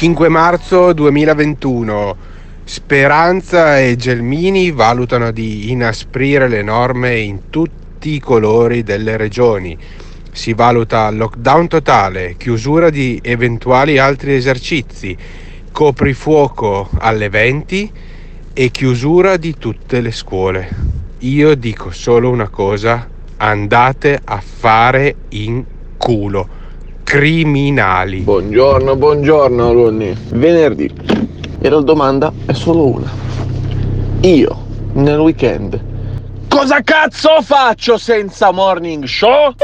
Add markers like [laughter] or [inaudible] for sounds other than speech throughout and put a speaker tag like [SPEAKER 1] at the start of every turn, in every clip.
[SPEAKER 1] 5 marzo 2021. Speranza e Gelmini valutano di inasprire le norme in tutti i colori delle regioni. Si valuta lockdown totale, chiusura di eventuali altri esercizi, coprifuoco alle 20 e chiusura di tutte le scuole. Io dico solo una cosa, andate a fare in culo. Criminali.
[SPEAKER 2] Buongiorno, buongiorno alunni. Venerdì. E la domanda è solo una. Io, nel weekend, cosa cazzo faccio senza morning show?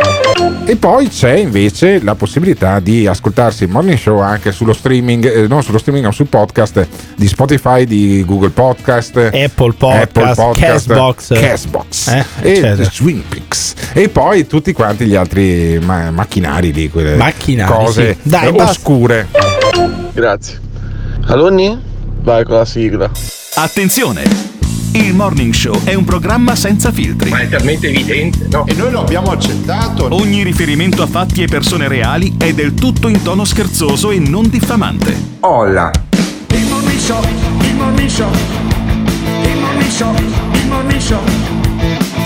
[SPEAKER 3] E poi c'è invece la possibilità di ascoltarsi il morning show anche sullo streaming, eh, non sullo streaming, ma sul podcast di Spotify, di Google Podcast,
[SPEAKER 4] Apple Podcast,
[SPEAKER 3] Apple Podcast
[SPEAKER 4] Castbox,
[SPEAKER 3] Castbox
[SPEAKER 4] eh,
[SPEAKER 3] e. Swingpix. E poi tutti quanti gli altri ma- macchinari lì, quelle
[SPEAKER 4] Macchinari,
[SPEAKER 3] cose
[SPEAKER 4] sì. Dai, basta.
[SPEAKER 3] oscure.
[SPEAKER 2] Grazie. Alunni? Vai con la sigla.
[SPEAKER 5] Attenzione! Il Morning Show è un programma senza filtri.
[SPEAKER 1] è talmente evidente, no?
[SPEAKER 6] E noi lo abbiamo accettato.
[SPEAKER 5] Ogni riferimento a fatti e persone reali è del tutto in tono scherzoso e non diffamante.
[SPEAKER 3] Olla.
[SPEAKER 7] Il morning show, il morning show, il morning show, il morning show,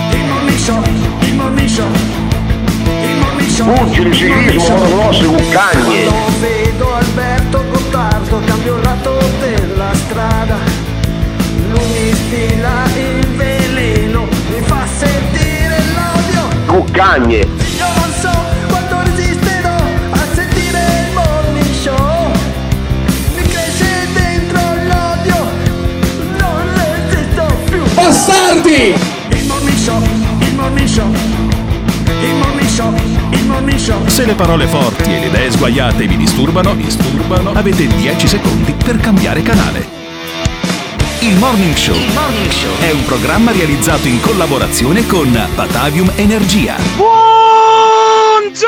[SPEAKER 7] il morning show, il morning show, il morning show.
[SPEAKER 2] Fuggi il civismo, monoglossi, cuccagne.
[SPEAKER 7] Quando vedo Alberto Gottardo della strada. Lui mi stila il veleno, mi fa sentire l'odio.
[SPEAKER 2] Cuccagne.
[SPEAKER 7] Io non so quanto resisterò a sentire il morning show. Mi cresce dentro l'odio, non resisto più.
[SPEAKER 6] Bastardi!
[SPEAKER 7] Il morning show, il morning show, il morning show, il morning show.
[SPEAKER 5] Se le parole forti e le idee sguaiate vi disturbano, disturbano, avete 10 secondi per cambiare canale. Il Morning Show è un programma realizzato in collaborazione con Batavium Energia.
[SPEAKER 8] Buongiorno!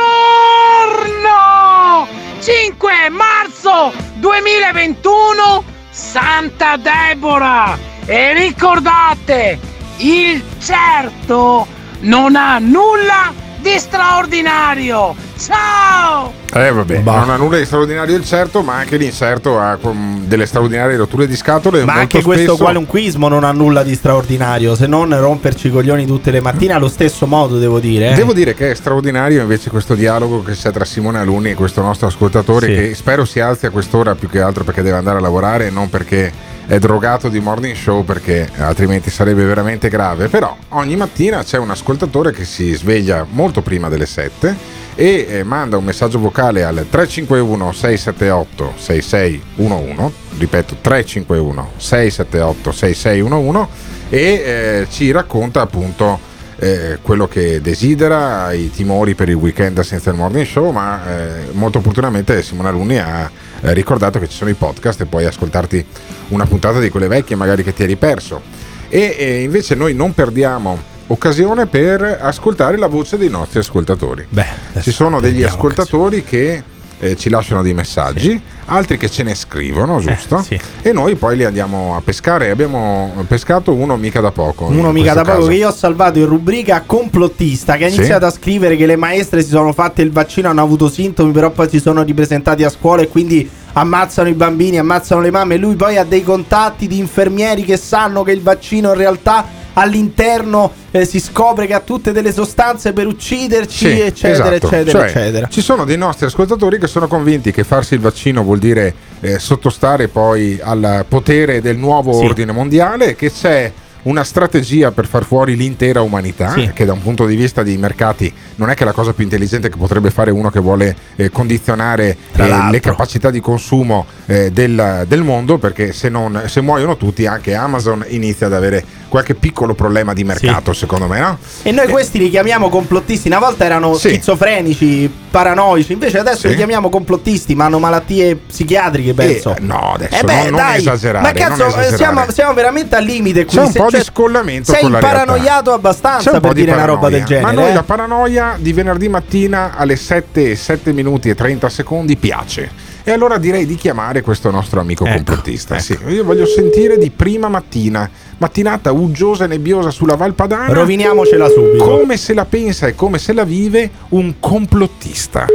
[SPEAKER 8] 5 marzo 2021 Santa Deborah e ricordate il certo non ha nulla di straordinario ciao
[SPEAKER 3] Eh vabbè,
[SPEAKER 4] Bah.
[SPEAKER 3] non ha nulla di straordinario il certo, ma anche l'inserto ha delle straordinarie rotture di scatole.
[SPEAKER 4] Ma
[SPEAKER 3] molto
[SPEAKER 4] anche questo
[SPEAKER 3] spesso-
[SPEAKER 4] qualunquismo non ha nulla di straordinario, se non romperci i coglioni tutte le mattine allo stesso modo, devo dire. eh.
[SPEAKER 3] Devo dire che è straordinario invece questo dialogo che c'è tra Simone Alunni e questo nostro ascoltatore
[SPEAKER 4] Sì.
[SPEAKER 3] che spero si alzi a quest'ora più che altro perché deve andare a lavorare e non perché è drogato di morning show perché altrimenti sarebbe veramente grave. Però ogni mattina c'è un ascoltatore che si sveglia molto prima delle 7 e eh, manda un messaggio vocale al 351 678 6611 ripeto 351 678 6611 e eh, ci racconta appunto eh, quello che desidera, i timori per il weekend senza il morning show, ma eh, molto opportunamente Simone Alunni ha eh, ricordato che ci sono i podcast e puoi ascoltarti una puntata di quelle vecchie magari che ti eri perso. E eh, invece noi non perdiamo occasione per ascoltare la voce dei nostri ascoltatori.
[SPEAKER 4] Beh,
[SPEAKER 3] Ci sono degli ascoltatori che eh, ci lasciano dei messaggi, altri che ce ne scrivono, giusto?
[SPEAKER 4] sì.
[SPEAKER 3] E noi poi li andiamo a pescare. Abbiamo pescato uno mica da poco.
[SPEAKER 4] Uno mica da
[SPEAKER 3] questo
[SPEAKER 4] poco
[SPEAKER 3] caso.
[SPEAKER 4] che io ho salvato in rubrica complottista che ha
[SPEAKER 3] Sì.
[SPEAKER 4] iniziato a scrivere che le maestre si sono fatte il vaccino, hanno avuto sintomi, però poi si sono ripresentati a scuola e quindi ammazzano i bambini, ammazzano le mamme. Lui poi ha dei contatti di infermieri che sanno che il vaccino in realtà all'interno eh, si scopre che ha tutte delle sostanze per ucciderci,
[SPEAKER 3] Sì,
[SPEAKER 4] eccetera,
[SPEAKER 3] esatto.
[SPEAKER 4] eccetera,
[SPEAKER 3] Cioè,
[SPEAKER 4] eccetera.
[SPEAKER 3] Ci sono dei nostri ascoltatori che sono convinti che farsi il vaccino vuol dire eh, sottostare poi al potere del nuovo
[SPEAKER 4] Sì.
[SPEAKER 3] ordine mondiale che c'è una strategia per far fuori l'intera umanità,
[SPEAKER 4] Sì.
[SPEAKER 3] che da un punto di vista dei mercati non è che la cosa più intelligente che potrebbe fare uno che vuole eh, condizionare eh, le capacità di consumo eh, del, del mondo, perché se, non, se muoiono tutti anche Amazon inizia ad avere qualche piccolo problema di mercato, secondo me, no?
[SPEAKER 4] E noi questi li chiamiamo complottisti. Una volta erano
[SPEAKER 3] Sì.
[SPEAKER 4] schizofrenici, paranoici. Invece adesso
[SPEAKER 3] Sì.
[SPEAKER 4] li chiamiamo complottisti, ma hanno malattie psichiatriche, penso.
[SPEAKER 3] Eh, no, adesso
[SPEAKER 4] Eh beh,
[SPEAKER 3] non, non
[SPEAKER 4] dai,
[SPEAKER 3] esagerare.
[SPEAKER 4] Ma cazzo,
[SPEAKER 3] non
[SPEAKER 4] eh,
[SPEAKER 3] esagerare.
[SPEAKER 4] siamo, siamo veramente al limite qui.
[SPEAKER 3] C'è un
[SPEAKER 4] Se-
[SPEAKER 3] po'
[SPEAKER 4] cioè,
[SPEAKER 3] di scollamento
[SPEAKER 4] Sei paranoiato abbastanza
[SPEAKER 3] un
[SPEAKER 4] per
[SPEAKER 3] po' di
[SPEAKER 4] dire una roba
[SPEAKER 3] paranoia.
[SPEAKER 4] del genere.
[SPEAKER 3] Ma noi
[SPEAKER 4] eh?
[SPEAKER 3] la paranoia di venerdì mattina alle 7 e 7 minuti e 30 secondi piace. E allora direi di chiamare questo nostro amico
[SPEAKER 4] Ecco,
[SPEAKER 3] complottista.
[SPEAKER 4] ecco.
[SPEAKER 3] Sì, io voglio sentire di prima mattina, mattinata uggiosa e nebbiosa sulla Valpadana.
[SPEAKER 4] Roviniamocela subito.
[SPEAKER 3] Come se la pensa e come se la vive un complottista.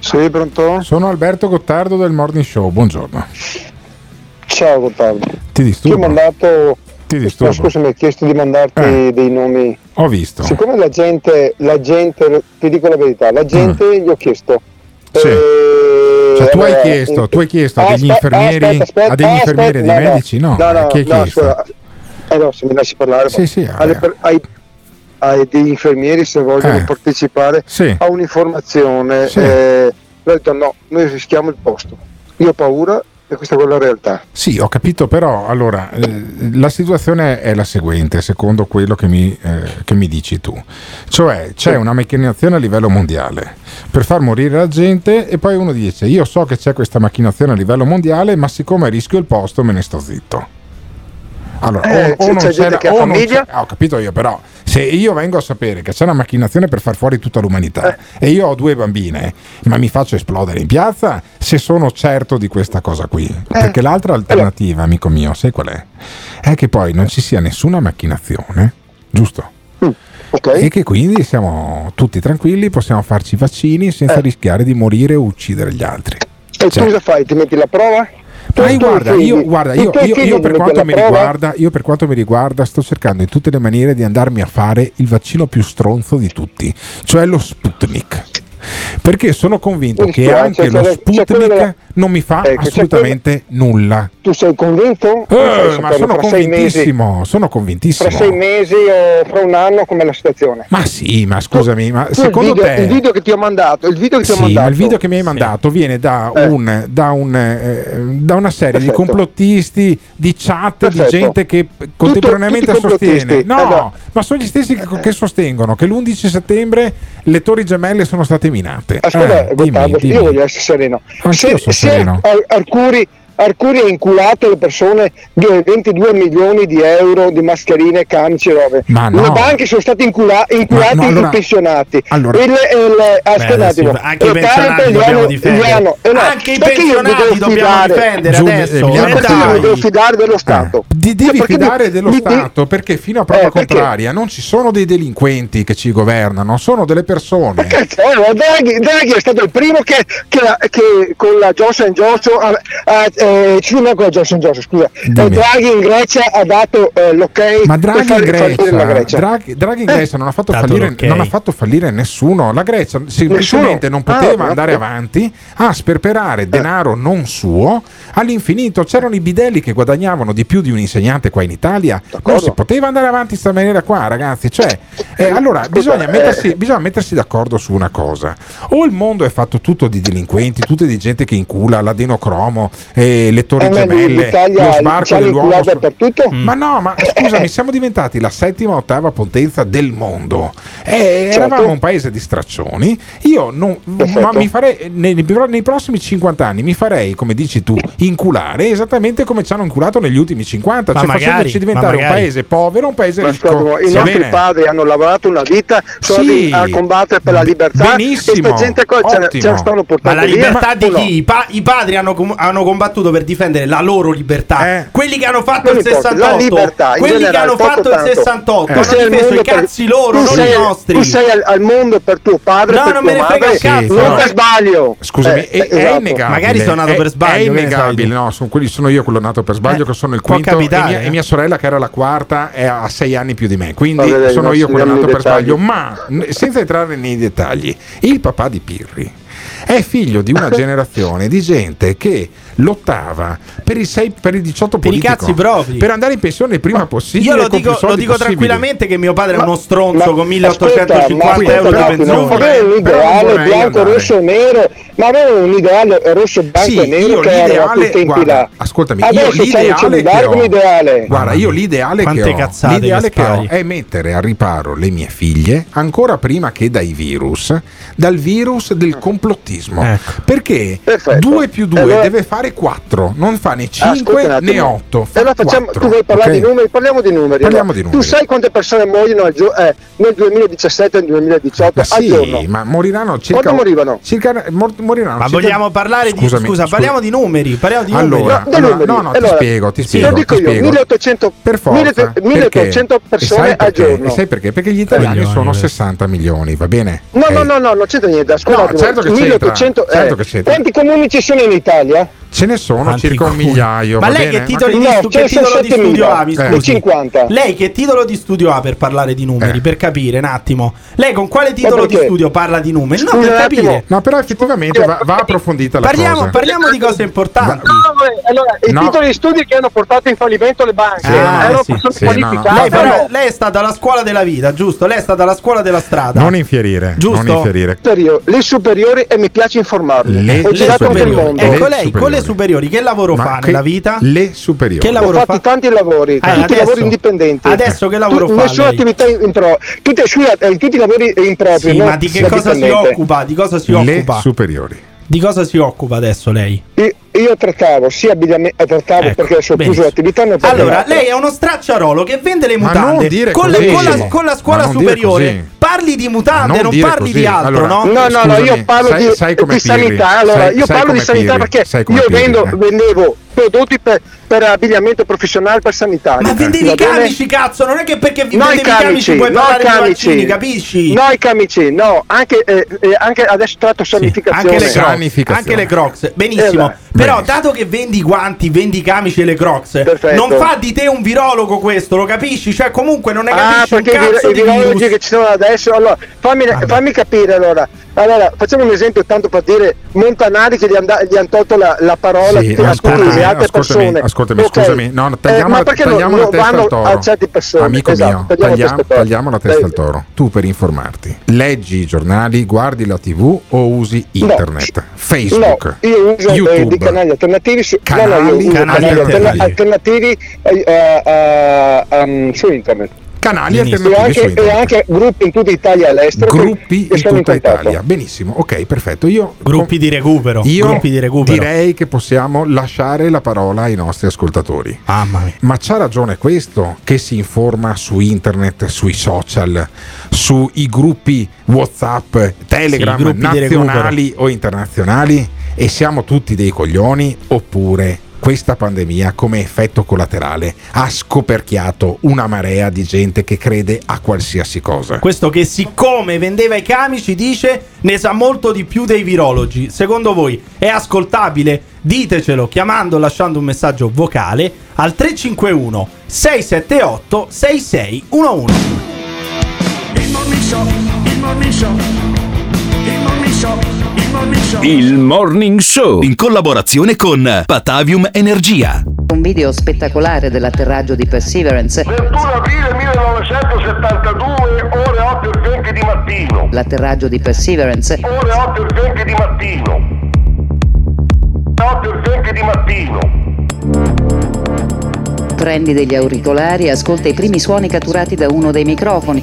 [SPEAKER 9] Sì, pronto?
[SPEAKER 3] Sono Alberto Gottardo del Morning Show, buongiorno.
[SPEAKER 9] Ciao Gottardo.
[SPEAKER 3] Ti
[SPEAKER 9] Ti ho
[SPEAKER 3] disturbo?
[SPEAKER 9] mandato.
[SPEAKER 3] Ti
[SPEAKER 9] No,
[SPEAKER 3] disturbo?
[SPEAKER 9] scusa, mi hai chiesto di mandarti
[SPEAKER 3] Eh.
[SPEAKER 9] dei nomi.
[SPEAKER 3] Ho visto.
[SPEAKER 9] Siccome la gente, la gente, ti dico la verità, la gente gli ho chiesto.
[SPEAKER 3] Mm. Sì.
[SPEAKER 9] eh,
[SPEAKER 3] Cioè, tu hai
[SPEAKER 9] allora,
[SPEAKER 3] chiesto,
[SPEAKER 9] eh,
[SPEAKER 3] tu hai chiesto a degli infermieri,
[SPEAKER 9] aspetta,
[SPEAKER 3] a degli infermieri e dei medici? No,
[SPEAKER 9] no, no,
[SPEAKER 3] chi
[SPEAKER 9] no,
[SPEAKER 3] chiesto?
[SPEAKER 9] scusa. Eh no, se mi lasci parlare.
[SPEAKER 3] Sì, sì, eh.
[SPEAKER 9] per- ai, ai degli infermieri se vogliono
[SPEAKER 3] Eh.
[SPEAKER 9] partecipare
[SPEAKER 3] Sì.
[SPEAKER 9] a un'informazione,
[SPEAKER 3] Sì.
[SPEAKER 9] eh, ho detto no, noi rischiamo il posto. Io ho paura e questa è la realtà.
[SPEAKER 3] Sì, ho capito, però allora eh, la situazione è la seguente, secondo quello che mi, eh, che mi dici tu. Cioè c'è una macchinazione a livello mondiale per far morire la gente e poi uno dice io so che c'è questa macchinazione a livello mondiale, ma siccome rischio il posto me ne sto zitto. Allora,
[SPEAKER 9] Eh,
[SPEAKER 3] o, o
[SPEAKER 9] c'è-
[SPEAKER 3] non
[SPEAKER 9] c'è gente che ha
[SPEAKER 3] o
[SPEAKER 9] famiglia.
[SPEAKER 3] ho capito io, però se io vengo a sapere che c'è una macchinazione per far fuori tutta l'umanità
[SPEAKER 9] Eh.
[SPEAKER 3] e io ho due bambine, ma mi faccio esplodere in piazza se sono certo di questa cosa qui.
[SPEAKER 9] Eh.
[SPEAKER 3] Perché l'altra alternativa, amico mio, sai qual è? È che poi non ci sia nessuna macchinazione, giusto?
[SPEAKER 9] Mm,
[SPEAKER 3] E che quindi siamo tutti tranquilli, possiamo farci i vaccini senza
[SPEAKER 9] Eh.
[SPEAKER 3] rischiare di morire o uccidere gli altri.
[SPEAKER 9] E
[SPEAKER 3] Cioè-
[SPEAKER 9] tu cosa fai? Ti metti la prova?
[SPEAKER 3] Ma io
[SPEAKER 9] tu
[SPEAKER 3] guarda, io, guarda, io, io- io per riguarda, io per quanto mi riguarda sto cercando in tutte le maniere di andarmi a fare il vaccino più stronzo di tutti, cioè lo Sputnik. Perché sono convinto che anche lo Sputnik non mi fa
[SPEAKER 9] Ecco,
[SPEAKER 3] assolutamente nulla.
[SPEAKER 9] Tu sei convinto?
[SPEAKER 3] Eh, ma sono convintissimo, sono convintissimo.
[SPEAKER 9] Fra sei mesi o fra un anno com'è la situazione?
[SPEAKER 3] Ma sì, ma scusami, ma
[SPEAKER 9] Tu
[SPEAKER 3] secondo
[SPEAKER 9] il video,
[SPEAKER 3] te
[SPEAKER 9] il video che ti ho mandato, il video che ti ho
[SPEAKER 3] Sì, ma
[SPEAKER 9] mandato.
[SPEAKER 3] il video che mi hai mandato viene da,
[SPEAKER 9] Eh.
[SPEAKER 3] un, da, un, eh, da una serie di
[SPEAKER 9] Perfetto.
[SPEAKER 3] complottisti, di chat,
[SPEAKER 9] Perfetto.
[SPEAKER 3] di gente che contemporaneamente
[SPEAKER 9] tutti
[SPEAKER 3] sostiene. No,
[SPEAKER 9] esatto.
[SPEAKER 3] ma sono gli stessi che, che sostengono che l'11 settembre le torri gemelle sono state minate.
[SPEAKER 9] Ascolta,
[SPEAKER 3] Eh, dimmi,
[SPEAKER 9] Gottardo,
[SPEAKER 3] dimmi.
[SPEAKER 9] io voglio essere sereno.
[SPEAKER 3] Anch'io sono sereno.
[SPEAKER 9] Ar- Arcuri, Arcuri ha inculato le persone di 22 milioni di euro di mascherine, camici e robe.
[SPEAKER 3] Ma no.
[SPEAKER 9] Le banche sono state incula- inculate
[SPEAKER 3] Ma no, allora-
[SPEAKER 9] i pensionati.
[SPEAKER 3] allora-
[SPEAKER 9] Il- il- aspetta un
[SPEAKER 4] Beh,
[SPEAKER 9] attimo.
[SPEAKER 4] anche i
[SPEAKER 9] Le
[SPEAKER 4] pensionati dobbiamo difendere.
[SPEAKER 9] eh no,
[SPEAKER 4] Anche i pensionati
[SPEAKER 9] devo
[SPEAKER 4] dobbiamo
[SPEAKER 9] fidare?
[SPEAKER 4] difendere
[SPEAKER 3] Giù,
[SPEAKER 4] adesso. Eh,
[SPEAKER 9] Perché io mi devo fidare dello Stato?
[SPEAKER 3] Ti devi
[SPEAKER 9] Perché
[SPEAKER 3] fidare dello
[SPEAKER 9] mi-
[SPEAKER 3] Stato perché fino a prova
[SPEAKER 9] Eh,
[SPEAKER 3] contraria non ci sono dei delinquenti che ci governano, sono delle persone.
[SPEAKER 9] Cazzo, eh, Draghi, Draghi è stato il primo che, che, che con la Johnson Johnson ha, ha, eh, sì, non con la Johnson Johnson, scusa. Eh,
[SPEAKER 3] Dimmi.
[SPEAKER 9] Draghi in Grecia ha dato eh, l'ok
[SPEAKER 3] Ma Draghi in Grecia,
[SPEAKER 9] Grecia.
[SPEAKER 3] Draghi, Draghi in
[SPEAKER 9] Eh,
[SPEAKER 3] Grecia non, ha fallire,
[SPEAKER 4] l'ok.
[SPEAKER 3] non ha fatto fallire nessuno. La Grecia semplicemente non
[SPEAKER 9] Ah,
[SPEAKER 3] poteva
[SPEAKER 9] no.
[SPEAKER 3] andare avanti a sperperare denaro non suo all'infinito. C'erano i bidelli che guadagnavano di più di un insegnante qua in Italia. Non
[SPEAKER 9] D'accordo.
[SPEAKER 3] si poteva andare avanti in questa maniera qua, ragazzi. Cioè, eh, allora
[SPEAKER 9] Scusa,
[SPEAKER 3] bisogna
[SPEAKER 9] eh,
[SPEAKER 3] mettersi, bisogna mettersi d'accordo su una cosa: o il mondo è fatto tutto di delinquenti, tutto di gente che incula l'adenocromo, eh, le torri
[SPEAKER 9] Eh, ma
[SPEAKER 3] gemelle, lo sbarco dell'uomo.
[SPEAKER 9] dappertutto?
[SPEAKER 3] Ma no, ma [laughs] scusami, siamo diventati la settima o ottava potenza del mondo. E
[SPEAKER 9] Certo.
[SPEAKER 3] eravamo un paese di straccioni. Io non, ma mi farei nei, nei prossimi 50 anni mi farei, come dici tu, inculare esattamente come ci hanno inculato negli ultimi 50,
[SPEAKER 4] Ma
[SPEAKER 3] cioè
[SPEAKER 4] magari,
[SPEAKER 3] facendoci diventare
[SPEAKER 4] ma
[SPEAKER 3] un paese povero, un paese
[SPEAKER 9] Ma
[SPEAKER 3] ricco.
[SPEAKER 9] ascolta, I nostri
[SPEAKER 3] bene?
[SPEAKER 9] padri hanno lavorato una vita sono
[SPEAKER 3] Sì.
[SPEAKER 9] a combattere per la libertà
[SPEAKER 3] Benissimo,
[SPEAKER 9] e gente qua ce, la- ce la stanno
[SPEAKER 4] Ma
[SPEAKER 9] portando
[SPEAKER 4] la
[SPEAKER 9] via,
[SPEAKER 4] libertà di
[SPEAKER 9] o no?
[SPEAKER 4] chi? I, pa- i padri hanno, com- hanno combattuto per difendere la loro libertà.
[SPEAKER 3] Eh.
[SPEAKER 4] Quelli che hanno fatto
[SPEAKER 9] Non
[SPEAKER 4] il
[SPEAKER 9] importa,
[SPEAKER 4] 68.
[SPEAKER 9] la libertà,
[SPEAKER 4] quelli che
[SPEAKER 9] generale,
[SPEAKER 4] hanno
[SPEAKER 9] poco
[SPEAKER 4] fatto il
[SPEAKER 9] tanto.
[SPEAKER 4] 68.
[SPEAKER 9] Tu
[SPEAKER 4] Hanno difeso i
[SPEAKER 9] per-
[SPEAKER 4] cazzi loro,
[SPEAKER 9] tu
[SPEAKER 4] non
[SPEAKER 9] sei,
[SPEAKER 4] i nostri.
[SPEAKER 9] Tu sei al, al mondo per tuo padre,
[SPEAKER 4] No,
[SPEAKER 9] per
[SPEAKER 4] non
[SPEAKER 9] tua
[SPEAKER 4] me ne frega
[SPEAKER 9] madre,
[SPEAKER 4] un cazzo,
[SPEAKER 9] non
[SPEAKER 3] no.
[SPEAKER 9] per sbaglio.
[SPEAKER 3] Scusami,
[SPEAKER 9] Eh,
[SPEAKER 3] è, è
[SPEAKER 9] esatto.
[SPEAKER 3] innegabile.
[SPEAKER 4] Magari sono nato
[SPEAKER 3] è-
[SPEAKER 4] per sbaglio,
[SPEAKER 3] È
[SPEAKER 4] che
[SPEAKER 3] innegabile, no, sono, quelli, sono io quello nato per sbaglio,
[SPEAKER 4] Eh,
[SPEAKER 3] che sono il quinto. e, mia,
[SPEAKER 4] eh.
[SPEAKER 3] e mia sorella, che era la quarta, è a sei anni più di me. Quindi
[SPEAKER 9] Vabbè,
[SPEAKER 3] sono io quello nato per sbaglio. Ma senza entrare nei dettagli, il papà di Pirri è figlio di una [laughs] generazione di gente che lottava per il, 6, per il 18
[SPEAKER 4] Per i
[SPEAKER 3] politico
[SPEAKER 4] cazzi propri.
[SPEAKER 3] per andare in pensione il prima possibile
[SPEAKER 4] Io lo dico, lo dico tranquillamente che mio padre è
[SPEAKER 9] Ma-
[SPEAKER 4] uno stronzo
[SPEAKER 9] ma-
[SPEAKER 4] con
[SPEAKER 9] aspetta,
[SPEAKER 4] 1850
[SPEAKER 9] ma
[SPEAKER 4] euro di
[SPEAKER 9] aspetta,
[SPEAKER 4] pensione.
[SPEAKER 3] non vorrei-
[SPEAKER 9] un ideale bianco,
[SPEAKER 3] andare.
[SPEAKER 9] rosso e nero, ma aveva un ideale rosso, bianco
[SPEAKER 3] Sì,
[SPEAKER 9] e nero che era quei tempi
[SPEAKER 3] guarda, ascoltami,
[SPEAKER 9] Adesso
[SPEAKER 3] io l'ideale che ho,
[SPEAKER 9] ideale.
[SPEAKER 3] guarda, io l'ideale
[SPEAKER 4] Quante
[SPEAKER 3] che ho, l'ideale
[SPEAKER 4] che
[SPEAKER 3] che ho è mettere a riparo le mie figlie ancora prima che dai virus, dal virus del complottismo.
[SPEAKER 4] Ecco.
[SPEAKER 3] Perché
[SPEAKER 9] Perfetto.
[SPEAKER 3] 2 più 2
[SPEAKER 9] Allora-
[SPEAKER 3] deve fare fare 4, non fa né
[SPEAKER 9] Ah,
[SPEAKER 3] 5
[SPEAKER 9] ascolta un
[SPEAKER 3] né
[SPEAKER 9] attimo.
[SPEAKER 3] 8.
[SPEAKER 9] E allora facciamo, tu vuoi parlare di numeri? Parliamo di numeri.
[SPEAKER 3] Parliamo
[SPEAKER 9] allora.
[SPEAKER 3] di numeri.
[SPEAKER 9] Tu sai quante persone muoiono al gio- eh, nel 2017 e nel 2018
[SPEAKER 3] Ma
[SPEAKER 9] al giorno?
[SPEAKER 3] sì, ma moriranno circa.
[SPEAKER 9] Quando morivano?
[SPEAKER 3] circa mor- moriranno
[SPEAKER 4] Ma
[SPEAKER 3] circa-
[SPEAKER 4] vogliamo parlare di.
[SPEAKER 3] Scusami,
[SPEAKER 4] scusa,
[SPEAKER 3] scusa.
[SPEAKER 4] parliamo di numeri. Parliamo di numeri.
[SPEAKER 3] Allora,
[SPEAKER 9] No, dei
[SPEAKER 3] allora,
[SPEAKER 9] numeri.
[SPEAKER 3] no, no, ti
[SPEAKER 9] Allora,
[SPEAKER 3] spiego, ti
[SPEAKER 9] sì,
[SPEAKER 3] spiego.
[SPEAKER 9] lo dico
[SPEAKER 3] ti
[SPEAKER 9] io,
[SPEAKER 3] spiego.
[SPEAKER 9] 1800
[SPEAKER 3] per forza,
[SPEAKER 9] 1800
[SPEAKER 3] perché?
[SPEAKER 9] persone al giorno.
[SPEAKER 3] E sai perché? Perché gli italiani
[SPEAKER 4] Milioni,
[SPEAKER 3] sono
[SPEAKER 4] questo.
[SPEAKER 3] 60 milioni, va bene?
[SPEAKER 9] No, no, no, no, non c'entra niente.
[SPEAKER 3] No,
[SPEAKER 9] attimo.
[SPEAKER 3] certo che c'entra,
[SPEAKER 9] 1800,
[SPEAKER 3] certo
[SPEAKER 9] eh,
[SPEAKER 3] che c'entra.
[SPEAKER 9] Quanti comuni ci sono in Italia?
[SPEAKER 3] Ce ne sono
[SPEAKER 4] Quanti
[SPEAKER 3] circa un migliaio.
[SPEAKER 4] Ma lei
[SPEAKER 3] bene?
[SPEAKER 4] che
[SPEAKER 9] Ma
[SPEAKER 4] di, stu-
[SPEAKER 9] no,
[SPEAKER 4] titolo di studio
[SPEAKER 9] 7000,
[SPEAKER 4] ha? Mi
[SPEAKER 3] eh,
[SPEAKER 4] scusi?
[SPEAKER 9] 50.
[SPEAKER 4] Lei che titolo di studio ha per parlare di numeri?
[SPEAKER 3] Eh.
[SPEAKER 4] Per capire un attimo. Lei con quale titolo di studio parla di numeri? No, per capire.
[SPEAKER 3] No, però effettivamente va, va approfondita la
[SPEAKER 4] Parliamo,
[SPEAKER 3] cosa.
[SPEAKER 4] parliamo di cose importanti.
[SPEAKER 9] No, eh, allora, i
[SPEAKER 3] No.
[SPEAKER 9] titoli di studi che hanno portato in fallimento le banche
[SPEAKER 4] Ah,
[SPEAKER 9] erano
[SPEAKER 4] sì,
[SPEAKER 3] sì, no, no.
[SPEAKER 4] Lei, però,
[SPEAKER 9] no.
[SPEAKER 4] lei è stata alla scuola della vita, giusto? Lei è stata alla scuola della strada.
[SPEAKER 3] Non infierire,
[SPEAKER 4] Giusto?
[SPEAKER 3] non infierire.
[SPEAKER 9] Le superiori e mi piace informarmi.
[SPEAKER 3] Le
[SPEAKER 9] Ho girato anche il mondo.
[SPEAKER 4] Ecco lei, con
[SPEAKER 3] superiori.
[SPEAKER 4] le superiori, che lavoro
[SPEAKER 3] Ma
[SPEAKER 4] fa
[SPEAKER 3] che-
[SPEAKER 4] nella vita?
[SPEAKER 3] Le superiori.
[SPEAKER 4] Che
[SPEAKER 9] Ho
[SPEAKER 4] lavoro
[SPEAKER 9] fatto
[SPEAKER 4] fa?
[SPEAKER 9] tanti lavori,
[SPEAKER 4] Eh,
[SPEAKER 9] tutti
[SPEAKER 4] adesso-
[SPEAKER 9] lavori indipendenti.
[SPEAKER 4] Adesso che lavoro
[SPEAKER 9] Tu-
[SPEAKER 4] fa
[SPEAKER 9] Nessuna
[SPEAKER 4] lei?
[SPEAKER 9] attività in pro, tutte, sui- eh, tutti i lavori in proprio.
[SPEAKER 4] Sì, ma di che cosa si occupa? Di cosa si
[SPEAKER 3] Le
[SPEAKER 4] occupa?
[SPEAKER 3] superiori.
[SPEAKER 4] Di cosa si occupa adesso lei?
[SPEAKER 9] Io, io trattavo sia abbigliamento, trattavo
[SPEAKER 4] Ecco,
[SPEAKER 9] perché adesso ho chiuso l'attività. ho
[SPEAKER 4] Allora, lei è uno stracciarolo che vende le mutande
[SPEAKER 3] non
[SPEAKER 4] con, le- con la, con la scuola
[SPEAKER 3] non
[SPEAKER 4] superiore. Parli di mutande,
[SPEAKER 3] Ma non
[SPEAKER 4] non, parli
[SPEAKER 3] così.
[SPEAKER 4] di altro,
[SPEAKER 3] Allora,
[SPEAKER 4] no?
[SPEAKER 9] No, no, no, io parlo
[SPEAKER 3] sai-
[SPEAKER 9] di,
[SPEAKER 3] sai
[SPEAKER 9] di sanità. Allora,
[SPEAKER 3] Sai-
[SPEAKER 9] io parlo di sanità
[SPEAKER 3] Pirri?
[SPEAKER 9] perché io vendo,
[SPEAKER 3] eh?
[SPEAKER 9] vendevo prodotti per, per abbigliamento professionale per sanità.
[SPEAKER 4] Ma vendevi i camici, cazzo, non è che perché vi
[SPEAKER 9] No, i
[SPEAKER 4] vendevi i camici
[SPEAKER 9] camici,
[SPEAKER 4] puoi
[SPEAKER 9] no, i
[SPEAKER 4] parlare di
[SPEAKER 9] camici.
[SPEAKER 4] vaccini, capisci?
[SPEAKER 9] No, i camici, no, anche, eh, eh, anche adesso tratto
[SPEAKER 4] Sì,
[SPEAKER 9] sanificazione.
[SPEAKER 4] anche le crocs,
[SPEAKER 3] Sanificazione.
[SPEAKER 4] anche le crocs, benissimo. Però, dato che vendi i guanti, vendi i camici e le crocs,
[SPEAKER 9] Perfetto.
[SPEAKER 4] non fa di te un virologo questo, lo capisci? Cioè, comunque non ne
[SPEAKER 9] Ah,
[SPEAKER 4] capisci un
[SPEAKER 9] perché i vir-
[SPEAKER 4] cazzo
[SPEAKER 9] i
[SPEAKER 4] di
[SPEAKER 9] virologi
[SPEAKER 4] virus.
[SPEAKER 9] che ci sono adesso, allora fammi, fammi capire allora. Allora, facciamo un esempio tanto per dire Montanari che gli hanno tolto la, la parola
[SPEAKER 3] Sì, ascoltami,
[SPEAKER 9] le altre
[SPEAKER 3] ascoltami,
[SPEAKER 9] persone.
[SPEAKER 3] ascoltami,
[SPEAKER 9] Ok.
[SPEAKER 3] scusami, no, no, tagliamo
[SPEAKER 9] Eh,
[SPEAKER 3] la- tagliamo
[SPEAKER 9] non,
[SPEAKER 3] la
[SPEAKER 9] non
[SPEAKER 3] testa al toro.
[SPEAKER 9] persone?
[SPEAKER 3] Amico
[SPEAKER 9] Esatto,
[SPEAKER 3] mio,
[SPEAKER 9] tagliamo la
[SPEAKER 3] tagliamo,
[SPEAKER 9] testa al toro.
[SPEAKER 3] tagliamo la testa
[SPEAKER 9] Dai.
[SPEAKER 3] al toro. Tu per informarti, leggi i giornali, guardi la tv o usi
[SPEAKER 9] No.
[SPEAKER 3] internet, Facebook,
[SPEAKER 9] No, io uso eh,
[SPEAKER 3] YouTube.
[SPEAKER 9] dei canali alternativi su,
[SPEAKER 3] Canali-
[SPEAKER 9] no, no,
[SPEAKER 3] canali
[SPEAKER 9] canali alterna-
[SPEAKER 3] alternativi.
[SPEAKER 9] alternativi eh, eh, eh, um, su internet.
[SPEAKER 3] Canali
[SPEAKER 4] Benissimo.
[SPEAKER 9] E
[SPEAKER 3] alternativi su
[SPEAKER 9] anche, e
[SPEAKER 3] internet.
[SPEAKER 9] anche gruppi in tutta Italia e all'estero.
[SPEAKER 3] Gruppi
[SPEAKER 9] che
[SPEAKER 3] in tutta
[SPEAKER 9] contatto.
[SPEAKER 3] Italia. Benissimo, ok, perfetto. Io
[SPEAKER 4] Gruppi di recupero.
[SPEAKER 3] Io
[SPEAKER 4] gruppi di recupero.
[SPEAKER 3] direi che possiamo lasciare la parola ai nostri ascoltatori.
[SPEAKER 4] Mia.
[SPEAKER 3] Ma c'ha ragione questo che si informa su internet, sui social, sui gruppi WhatsApp, Telegram,
[SPEAKER 4] Sì, gruppi
[SPEAKER 3] nazionali o internazionali e siamo tutti dei coglioni oppure questa pandemia come effetto collaterale ha scoperchiato una marea di gente che crede a qualsiasi cosa.
[SPEAKER 4] Questo che siccome vendeva i camici dice ne sa molto di più dei virologi. Secondo voi è ascoltabile? Ditecelo chiamando o lasciando un messaggio vocale al 351 678 6611.
[SPEAKER 7] Il morning show, il morning show, il morning show, il morning show.
[SPEAKER 5] Il Morning Show in collaborazione con Patavium Energia.
[SPEAKER 10] Un video spettacolare dell'atterraggio di Perseverance.
[SPEAKER 9] 21 aprile 1972, ore 8 e 20 di mattino.
[SPEAKER 10] L'atterraggio di Perseverance
[SPEAKER 9] Ore 8 e 20 di mattino. 8 e 20 di mattino.
[SPEAKER 10] prendi degli auricolari e ascolta i primi suoni catturati da uno dei microfoni.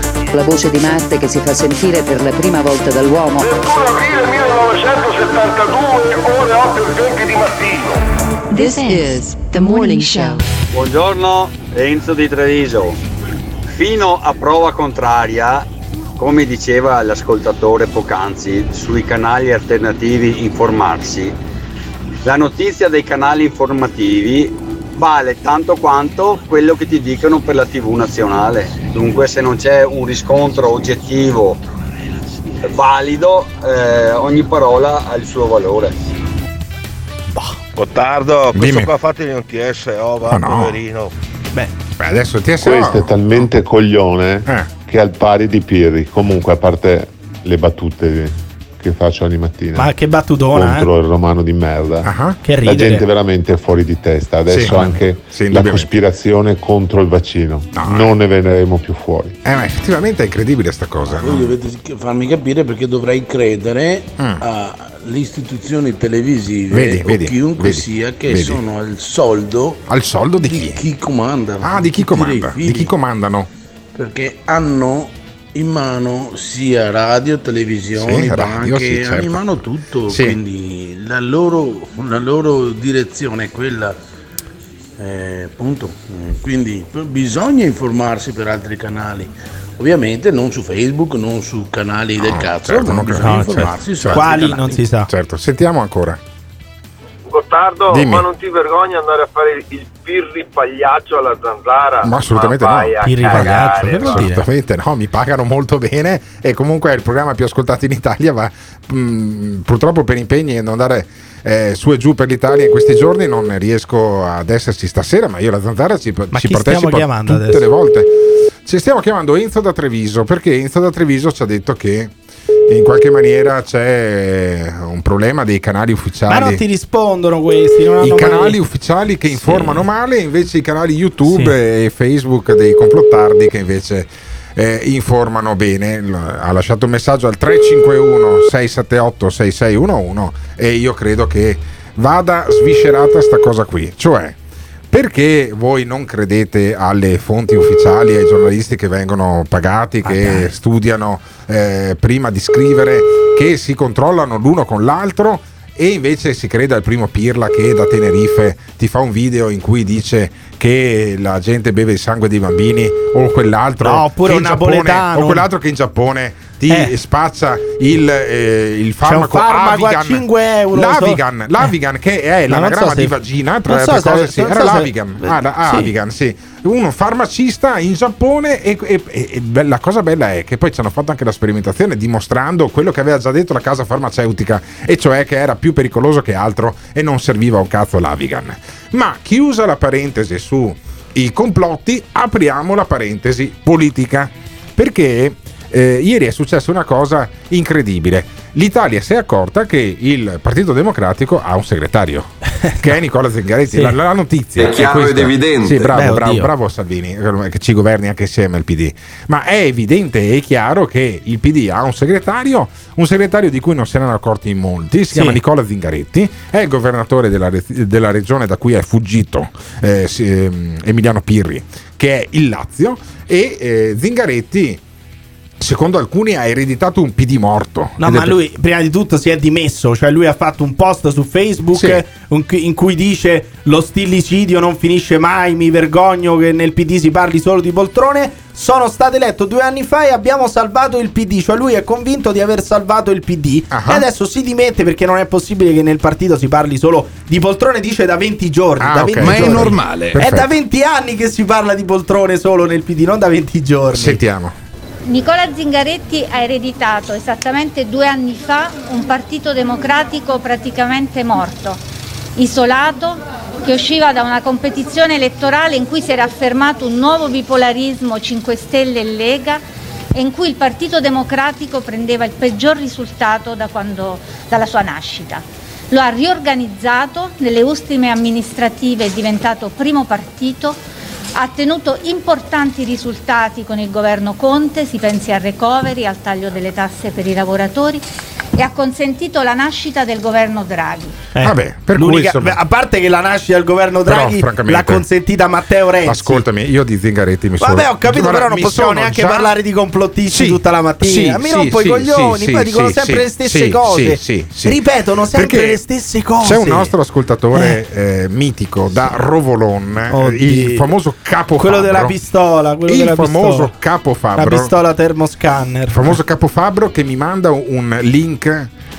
[SPEAKER 10] La voce di Marte che si fa sentire per la prima volta dall'uomo.
[SPEAKER 9] 21 aprile 1972, ore 8 e 20 di mattino.
[SPEAKER 11] This is the morning show.
[SPEAKER 12] Buongiorno, Enzo di Treviso. Fino a prova contraria, come diceva l'ascoltatore poc'anzi, sui canali alternativi informarsi, la notizia dei canali informativi vale tanto quanto quello che ti dicono per la TV nazionale. Dunque se non c'è un riscontro oggettivo valido, eh, ogni parola ha il suo valore.
[SPEAKER 13] Gottardo, questo
[SPEAKER 3] Dimmi.
[SPEAKER 13] qua fatemi un TSO, va,
[SPEAKER 3] Ma no.
[SPEAKER 13] poverino.
[SPEAKER 4] Beh,
[SPEAKER 3] Beh, adesso il TSO
[SPEAKER 14] Questo è talmente coglione
[SPEAKER 3] Eh.
[SPEAKER 14] che è al pari di Pirri. Comunque, a parte le battute che faccio ogni mattina.
[SPEAKER 4] Ma che battutona,
[SPEAKER 14] contro il romano di merda.
[SPEAKER 4] Ah, Che
[SPEAKER 14] La
[SPEAKER 4] ridere.
[SPEAKER 14] gente veramente è fuori di testa. Adesso
[SPEAKER 3] Sì,
[SPEAKER 14] anche
[SPEAKER 3] sì,
[SPEAKER 14] la cospirazione contro il vaccino. non ne vedremo più fuori.
[SPEAKER 3] Eh, ma effettivamente è incredibile sta cosa.
[SPEAKER 15] Voi
[SPEAKER 3] no?
[SPEAKER 15] dovete farmi capire perché dovrei credere alle istituzioni televisive
[SPEAKER 3] Mm. Vedi,
[SPEAKER 15] o
[SPEAKER 3] vedi,
[SPEAKER 15] chiunque
[SPEAKER 3] vedi,
[SPEAKER 15] sia che
[SPEAKER 3] vedi.
[SPEAKER 15] sono al soldo
[SPEAKER 3] Al soldo di chi?
[SPEAKER 15] comanda.
[SPEAKER 3] Ah, di chi comanda? Di chi comandano?
[SPEAKER 15] Perché hanno in mano sia radio, televisioni,
[SPEAKER 3] Sì, radio,
[SPEAKER 15] banche,
[SPEAKER 3] sì, certo.
[SPEAKER 15] hanno in mano tutto,
[SPEAKER 3] Sì.
[SPEAKER 15] quindi la loro, la loro direzione è quella. eh, punto. Eh, Quindi bisogna informarsi per altri canali. Ovviamente non su Facebook, non su canali del cazzo,
[SPEAKER 3] certo,
[SPEAKER 15] ma
[SPEAKER 3] non
[SPEAKER 15] bisogna
[SPEAKER 3] credo.
[SPEAKER 15] informarsi su altri canali.
[SPEAKER 4] sa.
[SPEAKER 3] Certo, sentiamo ancora.
[SPEAKER 16] Gottardo,
[SPEAKER 3] Dimmi.
[SPEAKER 16] ma non ti vergogni andare a fare il pirri pagliaccio alla zanzara?
[SPEAKER 3] Ma assolutamente
[SPEAKER 16] Ma
[SPEAKER 3] no. ripagaggio,
[SPEAKER 16] no?
[SPEAKER 3] assolutamente no, mi pagano molto bene e comunque è il programma più ascoltato in Italia, ma mh, purtroppo per impegni e non andare eh, su e giù per l'Italia in questi giorni non riesco ad esserci stasera, ma io la zanzara ci,
[SPEAKER 4] Ma
[SPEAKER 3] ci partecipo tutte
[SPEAKER 4] adesso?
[SPEAKER 3] le volte. Ci stiamo chiamando Enzo da Treviso perché Enzo da Treviso ci ha detto che in qualche maniera c'è un problema dei canali ufficiali.
[SPEAKER 4] Ma non ti rispondono questi.
[SPEAKER 3] I canali
[SPEAKER 4] mai-
[SPEAKER 3] ufficiali che informano male, invece i canali YouTube e Facebook dei complottardi che invece eh, informano bene. Ha lasciato un messaggio al 351 678 6611 e io credo che vada sviscerata sta cosa qui. Cioè, perché voi non credete alle fonti ufficiali, ai giornalisti che vengono pagati, che studiano eh, prima di scrivere, che si controllano l'uno con l'altro? E invece si crede al primo Pirla che da Tenerife ti fa un video in cui dice che la gente beve il sangue dei bambini o quell'altro,
[SPEAKER 4] No,
[SPEAKER 3] che in Giappone, o quell'altro che in Giappone ti
[SPEAKER 4] Eh.
[SPEAKER 3] spaccia il, eh, il farmaco,
[SPEAKER 4] farmaco a
[SPEAKER 3] Avigan.
[SPEAKER 4] 5 euro,
[SPEAKER 3] L'Avigan,
[SPEAKER 4] so-
[SPEAKER 3] l'Avigan che è
[SPEAKER 4] Ma
[SPEAKER 3] l'anagramma
[SPEAKER 4] so se-
[SPEAKER 3] di vagina, tra
[SPEAKER 4] non
[SPEAKER 3] le
[SPEAKER 4] so
[SPEAKER 3] altre
[SPEAKER 4] se-
[SPEAKER 3] cose, sì,
[SPEAKER 4] non
[SPEAKER 3] era
[SPEAKER 4] so se-
[SPEAKER 3] l'Avigan, ah,
[SPEAKER 4] sì.
[SPEAKER 3] Avigan, sì. Uno farmacista in Giappone e, e- e- e la cosa bella è che poi ci hanno fatto anche la sperimentazione dimostrando quello che aveva già detto la casa farmaceutica e cioè che era più pericoloso che altro e non serviva un cazzo l'Avigan. Ma chiusa la parentesi su i complotti, apriamo la parentesi politica perché eh, ieri è successa una cosa incredibile. L'Italia si è accorta che il Partito Democratico ha un segretario, [laughs] che è Nicola Zingaretti.
[SPEAKER 17] Sì.
[SPEAKER 3] La, la notizia
[SPEAKER 17] È chiaro
[SPEAKER 3] questa.
[SPEAKER 17] ed evidente.
[SPEAKER 3] Sì, bravo,
[SPEAKER 17] Beh,
[SPEAKER 3] bravo, bravo Salvini, che ci governi anche insieme al PD. Ma è evidente e chiaro che il PD ha un segretario, un segretario di cui non se ne hanno accorti in molti, si
[SPEAKER 4] Sì.
[SPEAKER 3] chiama Nicola Zingaretti, è il governatore della, re- della regione da cui è fuggito eh, si- ehm, Emiliano Pirri, che è il Lazio, e eh, Zingaretti secondo alcuni ha ereditato un PD morto.
[SPEAKER 4] No, ma
[SPEAKER 3] è-
[SPEAKER 4] lui prima di tutto si è dimesso, cioè lui ha fatto un post su Facebook
[SPEAKER 3] Sì.
[SPEAKER 4] in cui- dice lo stillicidio non finisce mai, mi vergogno che nel PD si parli solo di poltrone. Sono stato eletto due anni fa e abbiamo salvato il PD, cioè lui è convinto di aver salvato il PD
[SPEAKER 3] Ah.
[SPEAKER 4] e adesso si dimette perché non è possibile che nel partito si parli solo di poltrone, dice da 20 giorni.
[SPEAKER 3] Ah,
[SPEAKER 4] da
[SPEAKER 3] ok.
[SPEAKER 4] 20
[SPEAKER 3] Ma è normale.
[SPEAKER 4] È
[SPEAKER 3] Perfetto.
[SPEAKER 4] da 20 anni che si parla di poltrone solo nel PD, non da 20 giorni.
[SPEAKER 3] Sentiamo.
[SPEAKER 18] Nicola Zingaretti ha ereditato esattamente due anni fa un partito democratico praticamente morto, isolato, che usciva da una competizione elettorale in cui si era affermato un nuovo bipolarismo 5 Stelle e Lega e in cui il Partito Democratico prendeva il peggior risultato da quando- dalla sua nascita. Lo ha riorganizzato, nelle ultime amministrative è diventato primo partito, ha ottenuto importanti risultati con il governo Conte, si pensi al recovery, al taglio delle tasse per i lavoratori e ha consentito la nascita del governo Draghi.
[SPEAKER 4] Eh,
[SPEAKER 3] Vabbè, per cui, insomma-
[SPEAKER 4] a parte che la nascita del governo
[SPEAKER 3] Però,
[SPEAKER 4] Draghi
[SPEAKER 3] francamente-
[SPEAKER 4] l'ha consentita Matteo Renzi.
[SPEAKER 3] Ascoltami, io di Zingaretti mi sono.
[SPEAKER 4] Vabbè, ho capito, però non possiamo neanche
[SPEAKER 3] già-
[SPEAKER 4] parlare di complottisti
[SPEAKER 3] Sì,
[SPEAKER 4] tutta la mattina.
[SPEAKER 3] sì,
[SPEAKER 4] mi
[SPEAKER 3] sì,
[SPEAKER 4] rompo i
[SPEAKER 3] sì,
[SPEAKER 4] coglioni,
[SPEAKER 3] sì,
[SPEAKER 4] poi
[SPEAKER 3] sì,
[SPEAKER 4] dicono
[SPEAKER 3] sì,
[SPEAKER 4] sempre
[SPEAKER 3] sì,
[SPEAKER 4] le stesse
[SPEAKER 3] sì,
[SPEAKER 4] cose.
[SPEAKER 3] sì, sì, sì.
[SPEAKER 4] Ripetono sempre
[SPEAKER 3] Perché
[SPEAKER 4] le stesse cose.
[SPEAKER 3] C'è un nostro ascoltatore eh, mitico da Rovolon, eh,
[SPEAKER 4] Oddio.
[SPEAKER 3] il famoso capo
[SPEAKER 4] Quello della pistola, quello
[SPEAKER 3] il
[SPEAKER 4] della
[SPEAKER 3] famoso
[SPEAKER 4] pistola.
[SPEAKER 3] capo
[SPEAKER 4] La pistola termoscanner.
[SPEAKER 3] Il famoso capo Fabbro che mi manda un link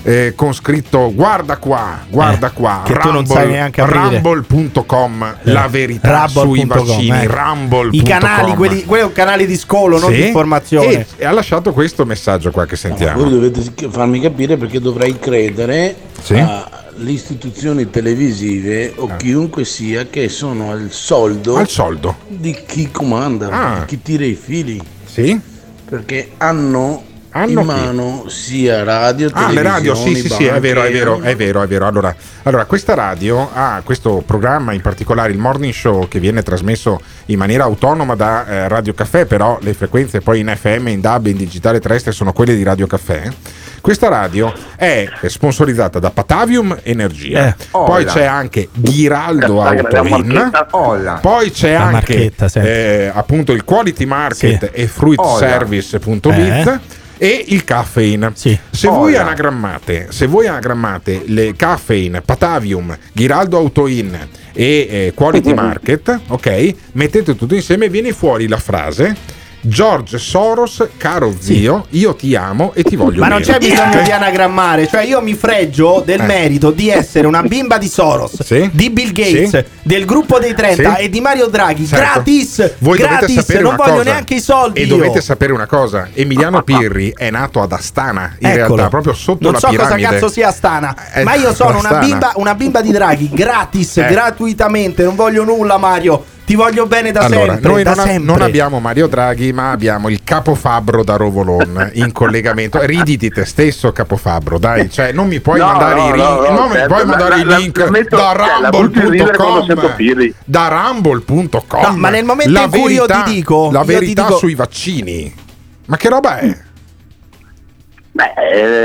[SPEAKER 3] eh, con scritto guarda qua, guarda qua,
[SPEAKER 4] che tu non sai neanche aprire.
[SPEAKER 3] rumble.com, la verità sui
[SPEAKER 4] Rumble.com,
[SPEAKER 3] vaccini,
[SPEAKER 4] eh.
[SPEAKER 3] rumble.com.
[SPEAKER 4] I canali, quelli, quelli sono canali di scolo, non
[SPEAKER 3] Sì.
[SPEAKER 4] di informazione.
[SPEAKER 3] E, e ha lasciato questo messaggio qua che sentiamo.
[SPEAKER 15] Voi dovete farmi capire perché dovrei credere
[SPEAKER 3] Sì.
[SPEAKER 15] alle istituzioni televisive o chiunque sia che sono al soldo,
[SPEAKER 3] Ah. Al soldo.
[SPEAKER 15] di chi comanda,
[SPEAKER 3] Ah.
[SPEAKER 15] di chi tira i fili.
[SPEAKER 3] Sì.
[SPEAKER 15] Perché hanno
[SPEAKER 3] Hanno
[SPEAKER 15] in mano sia radio,
[SPEAKER 3] Ah, le radio, sì, sì, sì, è vero, è vero, è vero, è vero. Allora, allora, questa radio ha questo programma, in particolare il Morning Show, che viene trasmesso in maniera autonoma da eh, Radio Caffè, però le frequenze poi in FM, in DAB, in digitale terrestre sono quelle di Radio Caffè. Questa radio è sponsorizzata da Patavium Energia,
[SPEAKER 4] Eh,
[SPEAKER 3] poi c'è anche Ghiraldo Autoin,
[SPEAKER 4] hola.
[SPEAKER 3] poi c'è
[SPEAKER 4] La
[SPEAKER 3] anche eh, appunto il Quality Market
[SPEAKER 4] Sì.
[SPEAKER 3] e fruitservice.biz
[SPEAKER 4] Eh.
[SPEAKER 3] E il caffeine. Se voi anagrammate, se voi anagrammate le caffeine, Patavium, Ghiraldo Autoin e eh, Quality [laughs] Market, ok? Mettete tutto insieme e viene fuori la frase George Soros, caro zio, io ti amo e ti voglio
[SPEAKER 4] Ma non
[SPEAKER 3] bene.
[SPEAKER 4] c'è bisogno di [laughs] anagrammare, cioè io mi freggio del
[SPEAKER 3] Eh.
[SPEAKER 4] merito di essere una bimba di Soros, di Bill Gates,
[SPEAKER 3] Sì.
[SPEAKER 4] del gruppo dei 30
[SPEAKER 3] Sì.
[SPEAKER 4] e di Mario Draghi,
[SPEAKER 3] Certo.
[SPEAKER 4] gratis,
[SPEAKER 3] Voi
[SPEAKER 4] gratis, non voglio
[SPEAKER 3] cosa.
[SPEAKER 4] neanche i soldi.
[SPEAKER 3] E
[SPEAKER 4] io.
[SPEAKER 3] dovete sapere una cosa: Emiliano Pirri è nato ad Astana, in
[SPEAKER 4] Eccolo.
[SPEAKER 3] realtà, proprio sotto
[SPEAKER 4] non
[SPEAKER 3] la
[SPEAKER 4] so
[SPEAKER 3] piramide.
[SPEAKER 4] cosa cazzo sia Astana,
[SPEAKER 3] Eh,
[SPEAKER 4] ma io [laughs] sono una bimba, una bimba di Draghi, gratis,
[SPEAKER 3] Eh.
[SPEAKER 4] gratuitamente, non voglio nulla Mario, ti voglio bene da
[SPEAKER 3] allora,
[SPEAKER 4] sempre,
[SPEAKER 3] noi
[SPEAKER 4] da
[SPEAKER 3] non, a-
[SPEAKER 4] sempre.
[SPEAKER 3] non abbiamo Mario Draghi, ma abbiamo il capofabbro da Rovolon in collegamento. [laughs] Ridi di te stesso, capofabbro, dai, cioè non mi puoi
[SPEAKER 16] No,
[SPEAKER 3] mandare
[SPEAKER 16] no,
[SPEAKER 3] i, ri-
[SPEAKER 16] no, no,
[SPEAKER 3] non mi puoi
[SPEAKER 16] la-
[SPEAKER 3] mandare i link
[SPEAKER 16] la metto-
[SPEAKER 3] da
[SPEAKER 16] cioè, sento
[SPEAKER 3] rumble.com. Da rumble.com.
[SPEAKER 4] No, ma nel momento
[SPEAKER 3] La
[SPEAKER 4] in cui io
[SPEAKER 3] verità-
[SPEAKER 4] ti dico-
[SPEAKER 3] la
[SPEAKER 4] io
[SPEAKER 3] verità
[SPEAKER 4] dico-
[SPEAKER 3] sui vaccini. Ma che roba è?
[SPEAKER 16] Beh,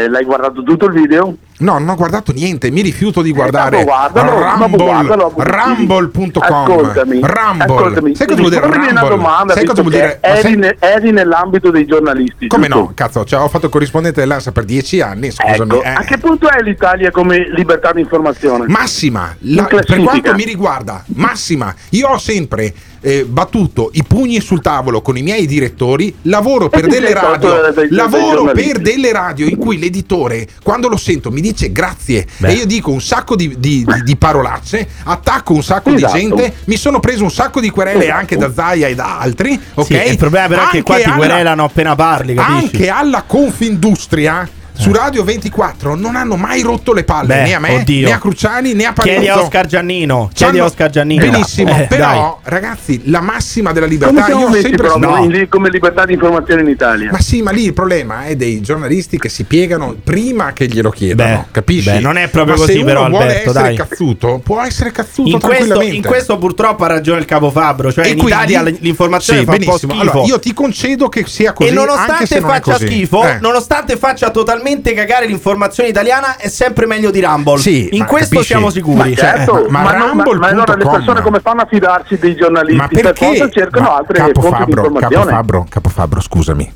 [SPEAKER 16] eh, l'hai guardato tutto il video?
[SPEAKER 3] No, non ho guardato niente, mi rifiuto di guardare
[SPEAKER 16] guardalo, dopo
[SPEAKER 3] Rumble, rumble.com.
[SPEAKER 16] Ascoltami,
[SPEAKER 3] Rumble.
[SPEAKER 16] ascoltami.
[SPEAKER 3] Sai cosa vuol dire
[SPEAKER 16] una
[SPEAKER 3] Rumble?
[SPEAKER 16] domanda,
[SPEAKER 3] Sai cosa vuol dire?
[SPEAKER 16] eri, ne- eri nell'ambito dei giornalisti.
[SPEAKER 3] Come
[SPEAKER 16] giusto?
[SPEAKER 3] no? Cazzo, cioè, ho fatto corrispondente dell'ANSA per dieci anni, scusami.
[SPEAKER 16] Ecco,
[SPEAKER 3] eh.
[SPEAKER 16] a che punto è l'Italia come libertà di informazione?
[SPEAKER 3] Massima, la- per quanto mi riguarda, massima. Io ho sempre eh, battuto i pugni sul tavolo con i miei direttori, lavoro per delle radio, lavoro per delle radio in cui l'editore, quando lo sento, mi dice grazie e io dico un sacco di, di- di- di parolacce, attacco un sacco
[SPEAKER 4] Esatto.
[SPEAKER 3] di gente, mi sono preso un sacco di querele
[SPEAKER 4] Esatto.
[SPEAKER 3] anche da Zaia e da altri, ok?
[SPEAKER 4] Sì, il problema però è che qua ti
[SPEAKER 3] alla-
[SPEAKER 4] querelano appena parli, capisci?
[SPEAKER 3] anche alla Confindustria su Radio 24 non hanno mai rotto le palle
[SPEAKER 4] Beh,
[SPEAKER 3] né a me,
[SPEAKER 4] oddio.
[SPEAKER 3] né a Cruciani, né a Parenzo.
[SPEAKER 4] Chiedi a Oscar Giannino, chiedi a Oscar Giannino.
[SPEAKER 3] Benissimo,
[SPEAKER 4] Eh,
[SPEAKER 3] però ragazzi, la massima della libertà io ho
[SPEAKER 16] messi
[SPEAKER 3] sempre
[SPEAKER 16] però
[SPEAKER 3] no.
[SPEAKER 16] come libertà di informazione in Italia?
[SPEAKER 3] Ma sì, ma lì il problema è dei giornalisti che si piegano prima che glielo chiedano,
[SPEAKER 4] Beh,
[SPEAKER 3] capisci?
[SPEAKER 4] beh, non è proprio
[SPEAKER 3] Ma
[SPEAKER 4] così, però,
[SPEAKER 3] vuole
[SPEAKER 4] Alberto,
[SPEAKER 3] essere
[SPEAKER 4] dai.
[SPEAKER 3] cazzuto, può essere cazzuto
[SPEAKER 4] In questo,
[SPEAKER 3] tranquillamente.
[SPEAKER 4] in questo purtroppo ha ragione il capo Fabbro, cioè
[SPEAKER 3] E
[SPEAKER 4] in
[SPEAKER 3] quindi-
[SPEAKER 4] Italia l'informazione
[SPEAKER 3] Sì,
[SPEAKER 4] fa un po' schifo.
[SPEAKER 3] Allora, io ti concedo che sia così,
[SPEAKER 4] e
[SPEAKER 3] anche
[SPEAKER 4] nonostante
[SPEAKER 3] non
[SPEAKER 4] faccia
[SPEAKER 3] così.
[SPEAKER 4] schifo,
[SPEAKER 3] Eh.
[SPEAKER 4] nonostante faccia totalmente cagare l'informazione italiana, è sempre meglio di Rumble.
[SPEAKER 3] Sì,
[SPEAKER 4] in questo
[SPEAKER 3] capisci?
[SPEAKER 4] siamo sicuri.
[SPEAKER 16] Ma certo,
[SPEAKER 3] Eh, ma-
[SPEAKER 16] ma,
[SPEAKER 3] ma
[SPEAKER 16] non- ma- ma allora le persone come fanno a fidarsi dei giornalisti?
[SPEAKER 3] Ma
[SPEAKER 16] per
[SPEAKER 3] perché?
[SPEAKER 16] forza cercano
[SPEAKER 3] Ma
[SPEAKER 16] altre
[SPEAKER 3] Capo
[SPEAKER 16] fonti di informazione.
[SPEAKER 3] Capo Fabbro, Capo Fabbro, scusami.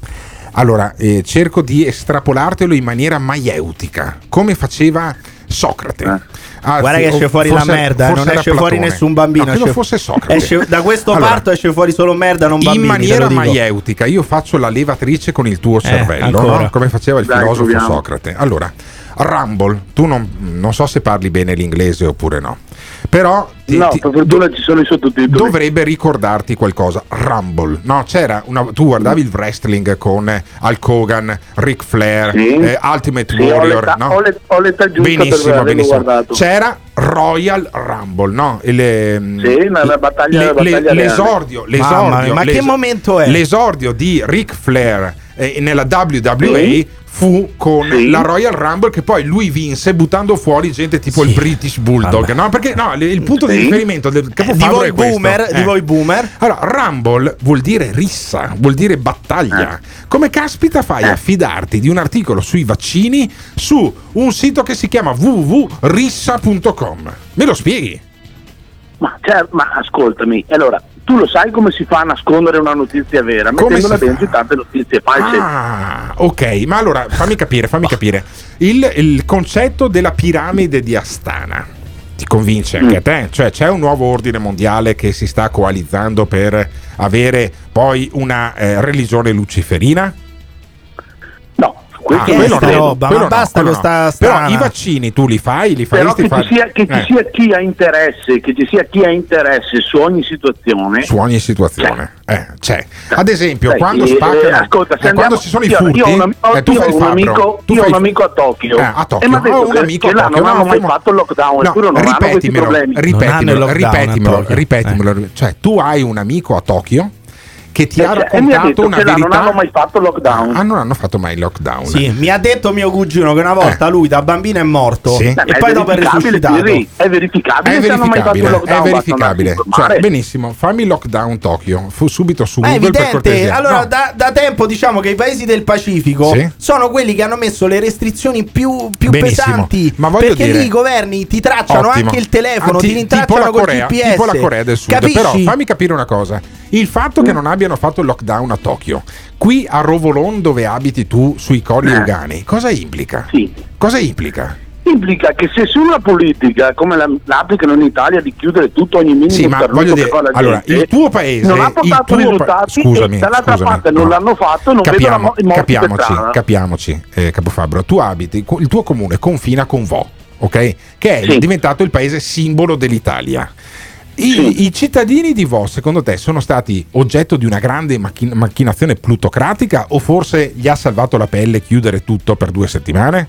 [SPEAKER 3] Allora, eh, cerco di estrapolartelo in maniera maieutica, come faceva Socrate. Anzi,
[SPEAKER 4] Guarda che esce fuori
[SPEAKER 3] forse-
[SPEAKER 4] la merda, eh, non esce fuori
[SPEAKER 3] Platone.
[SPEAKER 4] nessun bambino.
[SPEAKER 3] No, credo
[SPEAKER 4] esce-
[SPEAKER 3] fosse Socrate.
[SPEAKER 4] esce- da questo
[SPEAKER 3] Allora,
[SPEAKER 4] parto esce fuori solo merda, non bambini.
[SPEAKER 3] in maniera maieutica, io faccio la levatrice con il tuo cervello,
[SPEAKER 4] ancora.
[SPEAKER 3] no? come faceva il
[SPEAKER 16] Dai,
[SPEAKER 3] filosofo
[SPEAKER 16] proviamo.
[SPEAKER 3] Socrate. Allora, Rumble, tu non, non so se parli bene l'inglese oppure no, però ti-
[SPEAKER 16] No,
[SPEAKER 3] ti-
[SPEAKER 16] per fortuna ci sono i sottotitoli.
[SPEAKER 3] dovrebbe ricordarti qualcosa. Rumble, no? C'era una, tu guardavi il wrestling con eh, Hulk Hogan, Ric Flair,
[SPEAKER 16] Sì.
[SPEAKER 3] eh, Ultimate
[SPEAKER 16] Sì, ho
[SPEAKER 3] Warrior,
[SPEAKER 16] l'età-
[SPEAKER 3] no?
[SPEAKER 16] ho l'et- ho l'età
[SPEAKER 3] benissimo, benissimo.
[SPEAKER 16] guardato.
[SPEAKER 3] C'era Royal Rumble, no? E le-
[SPEAKER 16] Sì, nella battaglia-
[SPEAKER 3] le-
[SPEAKER 16] la battaglia
[SPEAKER 3] le-
[SPEAKER 16] reale.
[SPEAKER 3] l'esordio,
[SPEAKER 4] Mamma
[SPEAKER 3] l'esordio,
[SPEAKER 4] ma che momento è?
[SPEAKER 3] L'esordio di Ric Flair eh, nella WWE fu con
[SPEAKER 16] Sì.
[SPEAKER 3] la Royal Rumble che poi lui vinse buttando fuori gente tipo il British Bulldog, no? Perché no, il punto di
[SPEAKER 16] Sì.
[SPEAKER 3] riferimento del
[SPEAKER 4] Di
[SPEAKER 3] capofabbro
[SPEAKER 4] voi
[SPEAKER 3] è questo.
[SPEAKER 4] boomer, di
[SPEAKER 3] Eh.
[SPEAKER 4] voi boomer.
[SPEAKER 3] Allora, Rumble vuol dire rissa, vuol dire battaglia. Come caspita fai a fidarti di un articolo sui vaccini su un sito che si chiama www.rissa.com? Me lo spieghi?
[SPEAKER 16] Ma, cioè, ma ascoltami, allora, tu lo sai come si fa a nascondere una notizia vera,
[SPEAKER 3] Come si
[SPEAKER 16] dentro tante notizie false.
[SPEAKER 3] Ah, ok, ma allora fammi capire, fammi capire. Il, il concetto della piramide di Astana ti convince anche a te? Cioè c'è un nuovo ordine mondiale che si sta coalizzando per avere poi una eh, religione luciferina?
[SPEAKER 16] No,
[SPEAKER 3] Ah,
[SPEAKER 4] Che è
[SPEAKER 3] quello no,
[SPEAKER 4] roba?
[SPEAKER 3] quello
[SPEAKER 4] Ma
[SPEAKER 3] no,
[SPEAKER 4] basta
[SPEAKER 3] quello
[SPEAKER 4] con sta
[SPEAKER 3] no.
[SPEAKER 4] strana.
[SPEAKER 3] Però i vaccini tu li fai, li
[SPEAKER 16] Però
[SPEAKER 3] faresti
[SPEAKER 16] che,
[SPEAKER 3] fare
[SPEAKER 16] ci sia, che ci
[SPEAKER 3] Eh,
[SPEAKER 16] sia chi ha interesse, che ci sia chi ha interesse su ogni situazione.
[SPEAKER 3] su ogni situazione. Eh, c'è. Ad esempio,
[SPEAKER 16] Sai,
[SPEAKER 3] quando
[SPEAKER 16] eh,
[SPEAKER 3] spaccano,
[SPEAKER 16] ascolta, se
[SPEAKER 3] eh,
[SPEAKER 16] andiamo-
[SPEAKER 3] quando ci sono i
[SPEAKER 16] io-
[SPEAKER 3] furti,
[SPEAKER 16] io ho un, am- ho-
[SPEAKER 3] eh, tu fai
[SPEAKER 16] ho un amico,
[SPEAKER 3] Tu
[SPEAKER 16] io ho
[SPEAKER 3] fai
[SPEAKER 16] un amico a Tokyo,
[SPEAKER 3] Eh, a Tokyo.
[SPEAKER 16] e mi ha detto
[SPEAKER 3] Ho un
[SPEAKER 16] che,
[SPEAKER 3] amico
[SPEAKER 16] che
[SPEAKER 3] a Tokyo,
[SPEAKER 16] non
[SPEAKER 3] no,
[SPEAKER 16] hanno mai fatto il lockdown,
[SPEAKER 3] No,
[SPEAKER 16] eppure non hanno questi
[SPEAKER 3] ripetimelo, ripetimelo, ripetimelo, ripetimelo. Cioè, tu hai un amico a Tokyo che ti
[SPEAKER 16] Eh,
[SPEAKER 3] ha
[SPEAKER 16] cioè, ha
[SPEAKER 3] raccontato
[SPEAKER 16] detto
[SPEAKER 3] una verità.
[SPEAKER 16] non hanno mai fatto lockdown.
[SPEAKER 3] Ah, non hanno fatto mai il lockdown.
[SPEAKER 4] Sì, mi ha detto mio cugino che una volta lui da bambino è morto
[SPEAKER 3] Sì.
[SPEAKER 4] e
[SPEAKER 16] è
[SPEAKER 4] poi dopo è
[SPEAKER 16] verificabile,
[SPEAKER 4] risuscitato.
[SPEAKER 16] È verificabile
[SPEAKER 3] È
[SPEAKER 16] se hanno mai fatto il
[SPEAKER 3] verificabile,
[SPEAKER 16] lockdown.
[SPEAKER 3] è verificabile. Cioè, benissimo, fammi lockdown Tokyo, fu subito su
[SPEAKER 4] è
[SPEAKER 3] Google per
[SPEAKER 4] evidente,
[SPEAKER 3] cortesia.
[SPEAKER 4] allora
[SPEAKER 3] No.
[SPEAKER 4] da, da tempo diciamo che i paesi del Pacifico
[SPEAKER 3] Sì.
[SPEAKER 4] sono quelli che hanno messo le restrizioni più, più pesanti
[SPEAKER 3] ma voglio
[SPEAKER 4] perché
[SPEAKER 3] dire-
[SPEAKER 4] lì i governi ti tracciano
[SPEAKER 3] Ottimo.
[SPEAKER 4] anche il telefono,
[SPEAKER 3] Ah,
[SPEAKER 4] ti
[SPEAKER 3] ti-
[SPEAKER 4] rintracciano col
[SPEAKER 3] Corea,
[SPEAKER 4] GPS.
[SPEAKER 3] tipo la Corea del Sud.
[SPEAKER 4] Capisci?
[SPEAKER 3] Però fammi capire una cosa: il fatto che non abbiano fatto il lockdown a Tokyo, qui a Rovolon, dove abiti tu, sui Colli
[SPEAKER 16] Eh.
[SPEAKER 3] Ugani, cosa implica? Cosa implica?
[SPEAKER 16] Implica che se su una politica come la, l'applicano in Italia di chiudere tutto ogni minimo
[SPEAKER 3] Sì, ma voglio dire, allora,
[SPEAKER 16] gente,
[SPEAKER 3] il tuo paese,
[SPEAKER 16] non ha portato
[SPEAKER 3] tuo pa-
[SPEAKER 16] risultati
[SPEAKER 3] scusami,
[SPEAKER 16] dall'altra
[SPEAKER 3] scusami,
[SPEAKER 16] parte non
[SPEAKER 3] no.
[SPEAKER 16] l'hanno fatto non
[SPEAKER 3] Capiamo,
[SPEAKER 16] per
[SPEAKER 3] capiamoci, capiamoci eh, Capofabro, tu abiti, il tuo comune confina con Vo, ok? Che è diventato il paese simbolo dell'Italia. I, i cittadini di Vo, secondo te, sono stati oggetto di una grande machin- macchinazione plutocratica o forse gli ha salvato la pelle chiudere tutto per due settimane?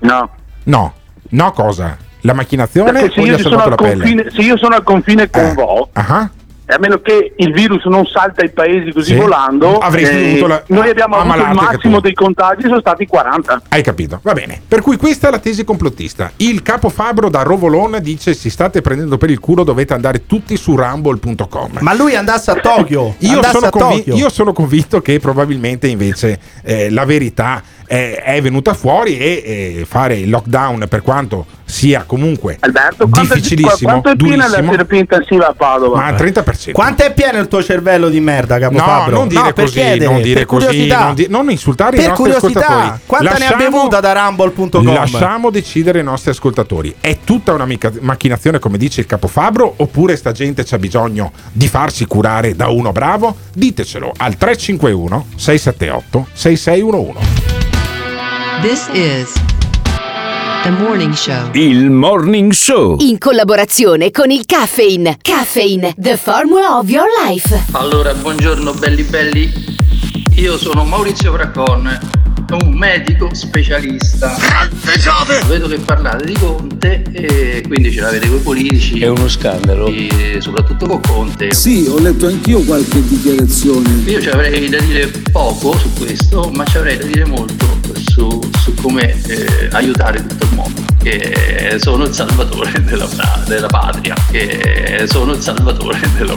[SPEAKER 16] No.
[SPEAKER 3] No, no cosa? La macchinazione
[SPEAKER 16] Perché se
[SPEAKER 3] o gli
[SPEAKER 16] io,
[SPEAKER 3] ha salvato
[SPEAKER 16] al
[SPEAKER 3] la pelle?
[SPEAKER 16] confine, se io sono al confine con Vo,
[SPEAKER 3] Ah,
[SPEAKER 16] e a meno che il virus non salta i paesi così
[SPEAKER 3] Sì.
[SPEAKER 16] volando,
[SPEAKER 3] Avresti
[SPEAKER 16] eh,
[SPEAKER 3] dovuto la-
[SPEAKER 16] noi abbiamo avuto il massimo dei contagi, sono stati 40.
[SPEAKER 3] Hai capito? Va bene. Per cui questa è la tesi complottista. Il capo Fabro da Rovolon dice: Si state prendendo per il culo, dovete andare tutti su rumble.com.
[SPEAKER 4] Ma lui andasse a Tokyo.
[SPEAKER 3] Io
[SPEAKER 4] andasse
[SPEAKER 3] sono,
[SPEAKER 4] a
[SPEAKER 3] convi-
[SPEAKER 4] Tokyo.
[SPEAKER 3] io sono convinto che probabilmente invece eh, la verità è, è venuta fuori e eh, fare il lockdown, per quanto sia comunque
[SPEAKER 16] Alberto,
[SPEAKER 3] difficilissimo,
[SPEAKER 16] quanto è piena la
[SPEAKER 3] durissimo,
[SPEAKER 16] terapia intensiva a Padova?
[SPEAKER 3] ma al 30%.
[SPEAKER 4] Quanto è pieno il tuo cervello di merda, capo
[SPEAKER 3] No,
[SPEAKER 4] Fabro?
[SPEAKER 3] non dire
[SPEAKER 4] No,
[SPEAKER 3] così,
[SPEAKER 4] chiedere,
[SPEAKER 3] non dire
[SPEAKER 4] per
[SPEAKER 3] così, non, di- non insultare i
[SPEAKER 4] Per
[SPEAKER 3] nostri
[SPEAKER 4] curiosità,
[SPEAKER 3] ascoltatori.
[SPEAKER 4] quanta ne ha
[SPEAKER 3] Lasciamo-
[SPEAKER 4] bevuta da rumble.com?
[SPEAKER 3] Lasciamo decidere i nostri ascoltatori. È tutta una mica- macchinazione, come dice il capo Fabro, oppure sta gente c'ha bisogno di farsi curare da uno bravo? Ditecelo al 351 678 6611.
[SPEAKER 11] This is the morning show.
[SPEAKER 5] Il Morning Show.
[SPEAKER 17] In collaborazione con il Caffeine. Caffeine, the formula of your life.
[SPEAKER 19] Allora, buongiorno belli belli. Io sono Maurizio Bracon, un medico specialista. Vedo che parlate di Conte e quindi ce l'avete con i politici. È uno scandalo. soprattutto con Conte.
[SPEAKER 20] Sì, ho letto anch'io qualche dichiarazione.
[SPEAKER 19] Io ci avrei da dire poco su questo, ma ci avrei da dire molto su, su come eh, aiutare tutto il mondo. Che sono il salvatore [laughs] della, della patria. Che sono il salvatore [laughs] della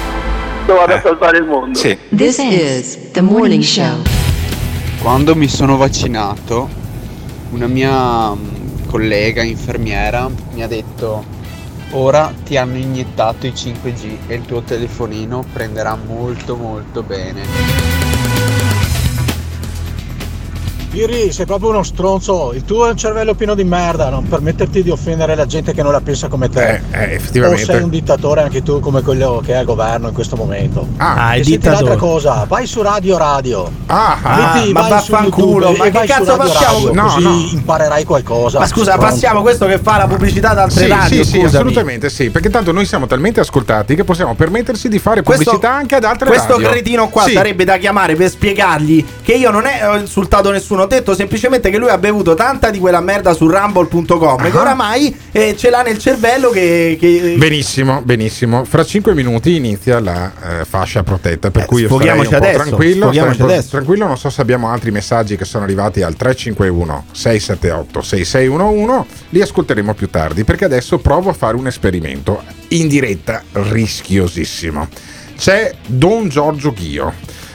[SPEAKER 21] Vado a salvare il mondo.
[SPEAKER 11] This is the morning show.
[SPEAKER 22] Quando mi sono vaccinato, una mia mm, collega infermiera mi ha detto ora ti hanno iniettato i 5G e il tuo telefonino prenderà molto molto bene.
[SPEAKER 23] Iri, sei proprio uno stronzo. Il tuo è un cervello pieno di merda. Non permetterti di offendere la gente che non la pensa come te.
[SPEAKER 3] Eh, eh, effettivamente.
[SPEAKER 23] O sei un dittatore anche tu, come quello che è al governo in questo momento.
[SPEAKER 3] Ah,
[SPEAKER 23] e
[SPEAKER 3] il
[SPEAKER 23] senti
[SPEAKER 3] dittatore.
[SPEAKER 23] l'altra cosa, vai su Radio Radio.
[SPEAKER 3] Ah,
[SPEAKER 23] Metti,
[SPEAKER 4] ma
[SPEAKER 23] vai su
[SPEAKER 4] vaffanculo, ma
[SPEAKER 23] e
[SPEAKER 4] che cazzo passiamo-
[SPEAKER 23] Radio,
[SPEAKER 4] No,
[SPEAKER 23] così
[SPEAKER 4] no.
[SPEAKER 23] imparerai qualcosa.
[SPEAKER 4] Ma scusa,
[SPEAKER 23] Stronzo.
[SPEAKER 4] passiamo questo che fa la pubblicità da altre
[SPEAKER 3] Sì,
[SPEAKER 4] radio.
[SPEAKER 3] sì, sì, assolutamente sì, perché tanto noi siamo talmente ascoltati che possiamo permettersi di fare
[SPEAKER 4] Questo-
[SPEAKER 3] pubblicità anche ad altre
[SPEAKER 4] Questo
[SPEAKER 3] radio.
[SPEAKER 4] cretino qua
[SPEAKER 3] Sì.
[SPEAKER 4] sarebbe da chiamare per spiegargli che io non è- ho insultato nessuno, ho detto semplicemente che lui ha bevuto tanta di quella merda su rumble.com e che
[SPEAKER 3] Ah.
[SPEAKER 4] oramai eh, ce l'ha nel cervello che... che-
[SPEAKER 3] Benissimo, benissimo. Fra 5 minuti inizia la eh, fascia protetta, per cui io starei un
[SPEAKER 4] sfoghiamoci
[SPEAKER 3] po'
[SPEAKER 4] adesso,
[SPEAKER 3] tranquillo. starei po'
[SPEAKER 4] adesso.
[SPEAKER 3] tranquillo, non so se abbiamo altri messaggi che sono arrivati al 351 678 6611, li ascolteremo più tardi perché adesso provo a fare un esperimento in diretta rischiosissimo. C'è Don Giorgio Ghio.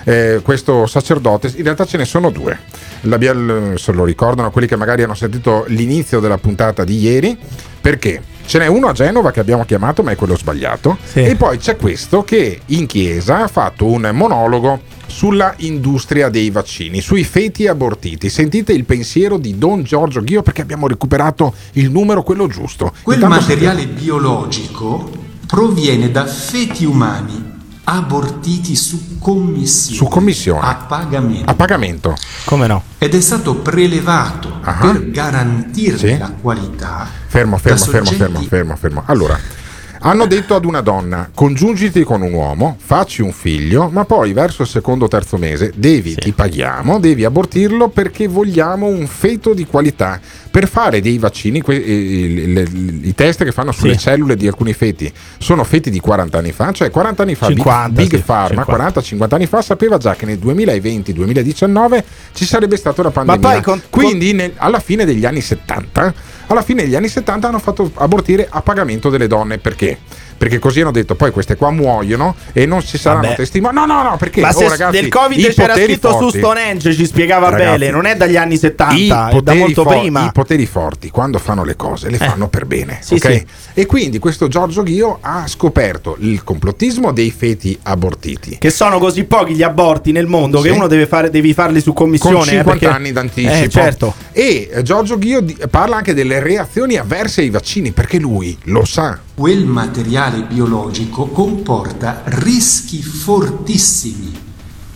[SPEAKER 3] Eh, questo sacerdote, in realtà ce ne sono due. L'abbia- se lo ricordano quelli che magari hanno sentito l'inizio della puntata di ieri, perché Ce n'è uno a Genova che abbiamo chiamato, ma è quello sbagliato. E poi c'è questo che in chiesa ha fatto un monologo sulla industria dei vaccini, sui feti abortiti. Sentite il pensiero di Don Giorgio Ghio perché abbiamo recuperato il numero quello giusto.
[SPEAKER 24] Quel
[SPEAKER 3] Intanto
[SPEAKER 24] materiale biologico proviene da feti umani abortiti su commissione.
[SPEAKER 3] Su commissione.
[SPEAKER 24] A pagamento.
[SPEAKER 3] A pagamento.
[SPEAKER 4] Come no?
[SPEAKER 24] Ed è stato prelevato per garantirne
[SPEAKER 3] Sì.
[SPEAKER 24] la qualità.
[SPEAKER 3] Fermo, fermo, fermo, fermo, fermo, fermo. Allora, hanno detto ad una donna: congiungiti con un uomo, facci un figlio, ma poi verso il secondo o terzo mese devi, ti paghiamo, devi abortirlo perché vogliamo un feto di qualità. Per fare dei vaccini, que- eh, il- il- i test che fanno sulle
[SPEAKER 4] Sì.
[SPEAKER 3] cellule di alcuni feti sono feti di 40 anni fa, cioè 40 anni fa Big-
[SPEAKER 4] 50,
[SPEAKER 3] Big,
[SPEAKER 4] sì,
[SPEAKER 3] Pharma,
[SPEAKER 4] 50.
[SPEAKER 3] 40-50 anni fa, sapeva già che nel 2020-2019 ci sarebbe stata una pandemia.
[SPEAKER 4] poi con-
[SPEAKER 3] Quindi nel- alla fine degli anni 70, alla fine degli anni 70 hanno fatto abortire a pagamento delle donne. Perché? Perché così hanno detto poi queste qua muoiono e non ci saranno testimoni. No, no, no, perché
[SPEAKER 4] Ma
[SPEAKER 3] oh,
[SPEAKER 4] se
[SPEAKER 3] ragazzi,
[SPEAKER 4] del Covid c'era scritto su
[SPEAKER 3] forti-
[SPEAKER 4] Stonehenge, ci spiegava
[SPEAKER 3] Ragazzi,
[SPEAKER 4] bene, non è dagli anni
[SPEAKER 3] i
[SPEAKER 4] 70, è da molto
[SPEAKER 3] for-
[SPEAKER 4] prima.
[SPEAKER 3] I poteri forti, quando fanno le cose, le
[SPEAKER 4] Eh.
[SPEAKER 3] fanno per bene.
[SPEAKER 4] Sì,
[SPEAKER 3] ok?
[SPEAKER 4] sì.
[SPEAKER 3] E quindi questo Giorgio Ghio ha scoperto il complottismo dei feti abortiti.
[SPEAKER 4] Che sono così pochi gli aborti nel mondo che
[SPEAKER 3] Sì.
[SPEAKER 4] uno deve fare, devi farli su commissione.
[SPEAKER 3] con
[SPEAKER 4] eh,
[SPEAKER 3] 50
[SPEAKER 4] perché-
[SPEAKER 3] anni d'anticipo.
[SPEAKER 4] Eh, certo.
[SPEAKER 3] E eh, Giorgio Ghio di- parla anche delle reazioni avverse ai vaccini, perché lui lo sa.
[SPEAKER 24] Quel materiale biologico comporta rischi fortissimi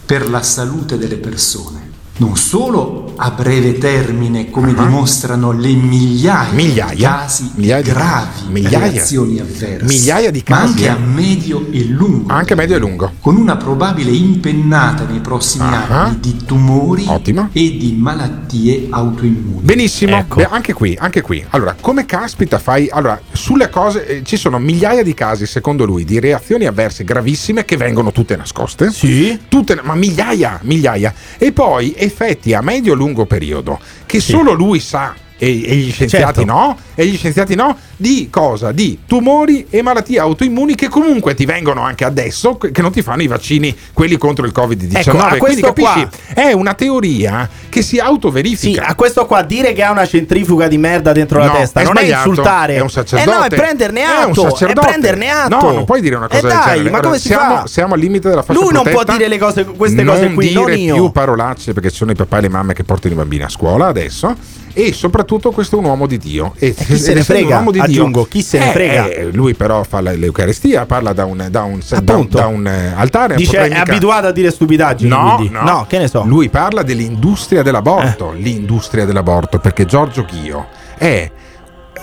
[SPEAKER 24] per la salute delle persone. Non solo a breve termine, come dimostrano le migliaia, di
[SPEAKER 3] Migliaia?
[SPEAKER 24] casi
[SPEAKER 3] Migliaia di-
[SPEAKER 24] gravi,
[SPEAKER 3] migliaia?
[SPEAKER 24] reazioni avverse,
[SPEAKER 3] Migliaia di
[SPEAKER 24] ma
[SPEAKER 3] casi,
[SPEAKER 24] anche
[SPEAKER 3] eh?
[SPEAKER 24] a medio e lungo,
[SPEAKER 3] Anche medio e lungo.
[SPEAKER 24] con una probabile impennata nei prossimi
[SPEAKER 3] Ah.
[SPEAKER 24] anni di tumori e di malattie autoimmuni.
[SPEAKER 3] Benissimo,
[SPEAKER 24] Ecco.
[SPEAKER 3] Beh, anche qui, anche qui. Allora, come caspita fai? Allora, sulle cose eh, ci sono migliaia di casi, secondo lui, di reazioni avverse gravissime che vengono tutte nascoste.
[SPEAKER 4] Sì.
[SPEAKER 3] Tutte, ma migliaia, migliaia. E poi effetti a medio-lungo periodo che solo lui sa. E, e gli scienziati
[SPEAKER 4] Certo.
[SPEAKER 3] no? E gli scienziati no? Di cosa? Di tumori e malattie autoimmuni che comunque ti vengono anche adesso, che non ti fanno i vaccini, quelli contro il Covid-19.
[SPEAKER 4] Ecco,
[SPEAKER 3] Quindi capisci?
[SPEAKER 4] qua-
[SPEAKER 3] È una teoria che si autoverifica.
[SPEAKER 4] Sì, a questo qua dire che ha una centrifuga di merda dentro la
[SPEAKER 3] No,
[SPEAKER 4] testa
[SPEAKER 3] è
[SPEAKER 4] non è insultare.
[SPEAKER 3] È un sacerdote.
[SPEAKER 4] Eh no, è prenderne
[SPEAKER 3] È
[SPEAKER 4] atto.
[SPEAKER 3] un
[SPEAKER 4] È,
[SPEAKER 3] sacerdote.
[SPEAKER 4] prenderne atto.
[SPEAKER 3] No, non puoi dire una cosa
[SPEAKER 4] Eh
[SPEAKER 3] del
[SPEAKER 4] dai,
[SPEAKER 3] genere.
[SPEAKER 4] ma come si
[SPEAKER 3] siamo,
[SPEAKER 4] fa?
[SPEAKER 3] siamo al limite della fascia
[SPEAKER 4] Lui non può
[SPEAKER 3] protetta.
[SPEAKER 4] dire le cose, queste
[SPEAKER 3] non
[SPEAKER 4] cose qui,
[SPEAKER 3] dire
[SPEAKER 4] non io.
[SPEAKER 3] più parolacce perché ci sono i papà e le mamme che portano i bambini a scuola adesso. E soprattutto questo è un uomo di Dio. E,
[SPEAKER 4] chi se ne frega?
[SPEAKER 3] un uomo di
[SPEAKER 4] Aggiungo,
[SPEAKER 3] Dio,
[SPEAKER 4] chi se ne
[SPEAKER 3] eh,
[SPEAKER 4] frega?
[SPEAKER 3] eh, lui però fa l'Eucaristia, parla da un, da un, da un- da un, eh, altare. non
[SPEAKER 4] Dice è
[SPEAKER 3] mica-
[SPEAKER 4] abituato a dire stupidaggini.
[SPEAKER 3] No,
[SPEAKER 4] quindi.
[SPEAKER 3] no.
[SPEAKER 4] che ne so.
[SPEAKER 3] Lui parla dell'industria dell'aborto,
[SPEAKER 4] Eh.
[SPEAKER 3] l'industria dell'aborto, perché Giorgio Ghio è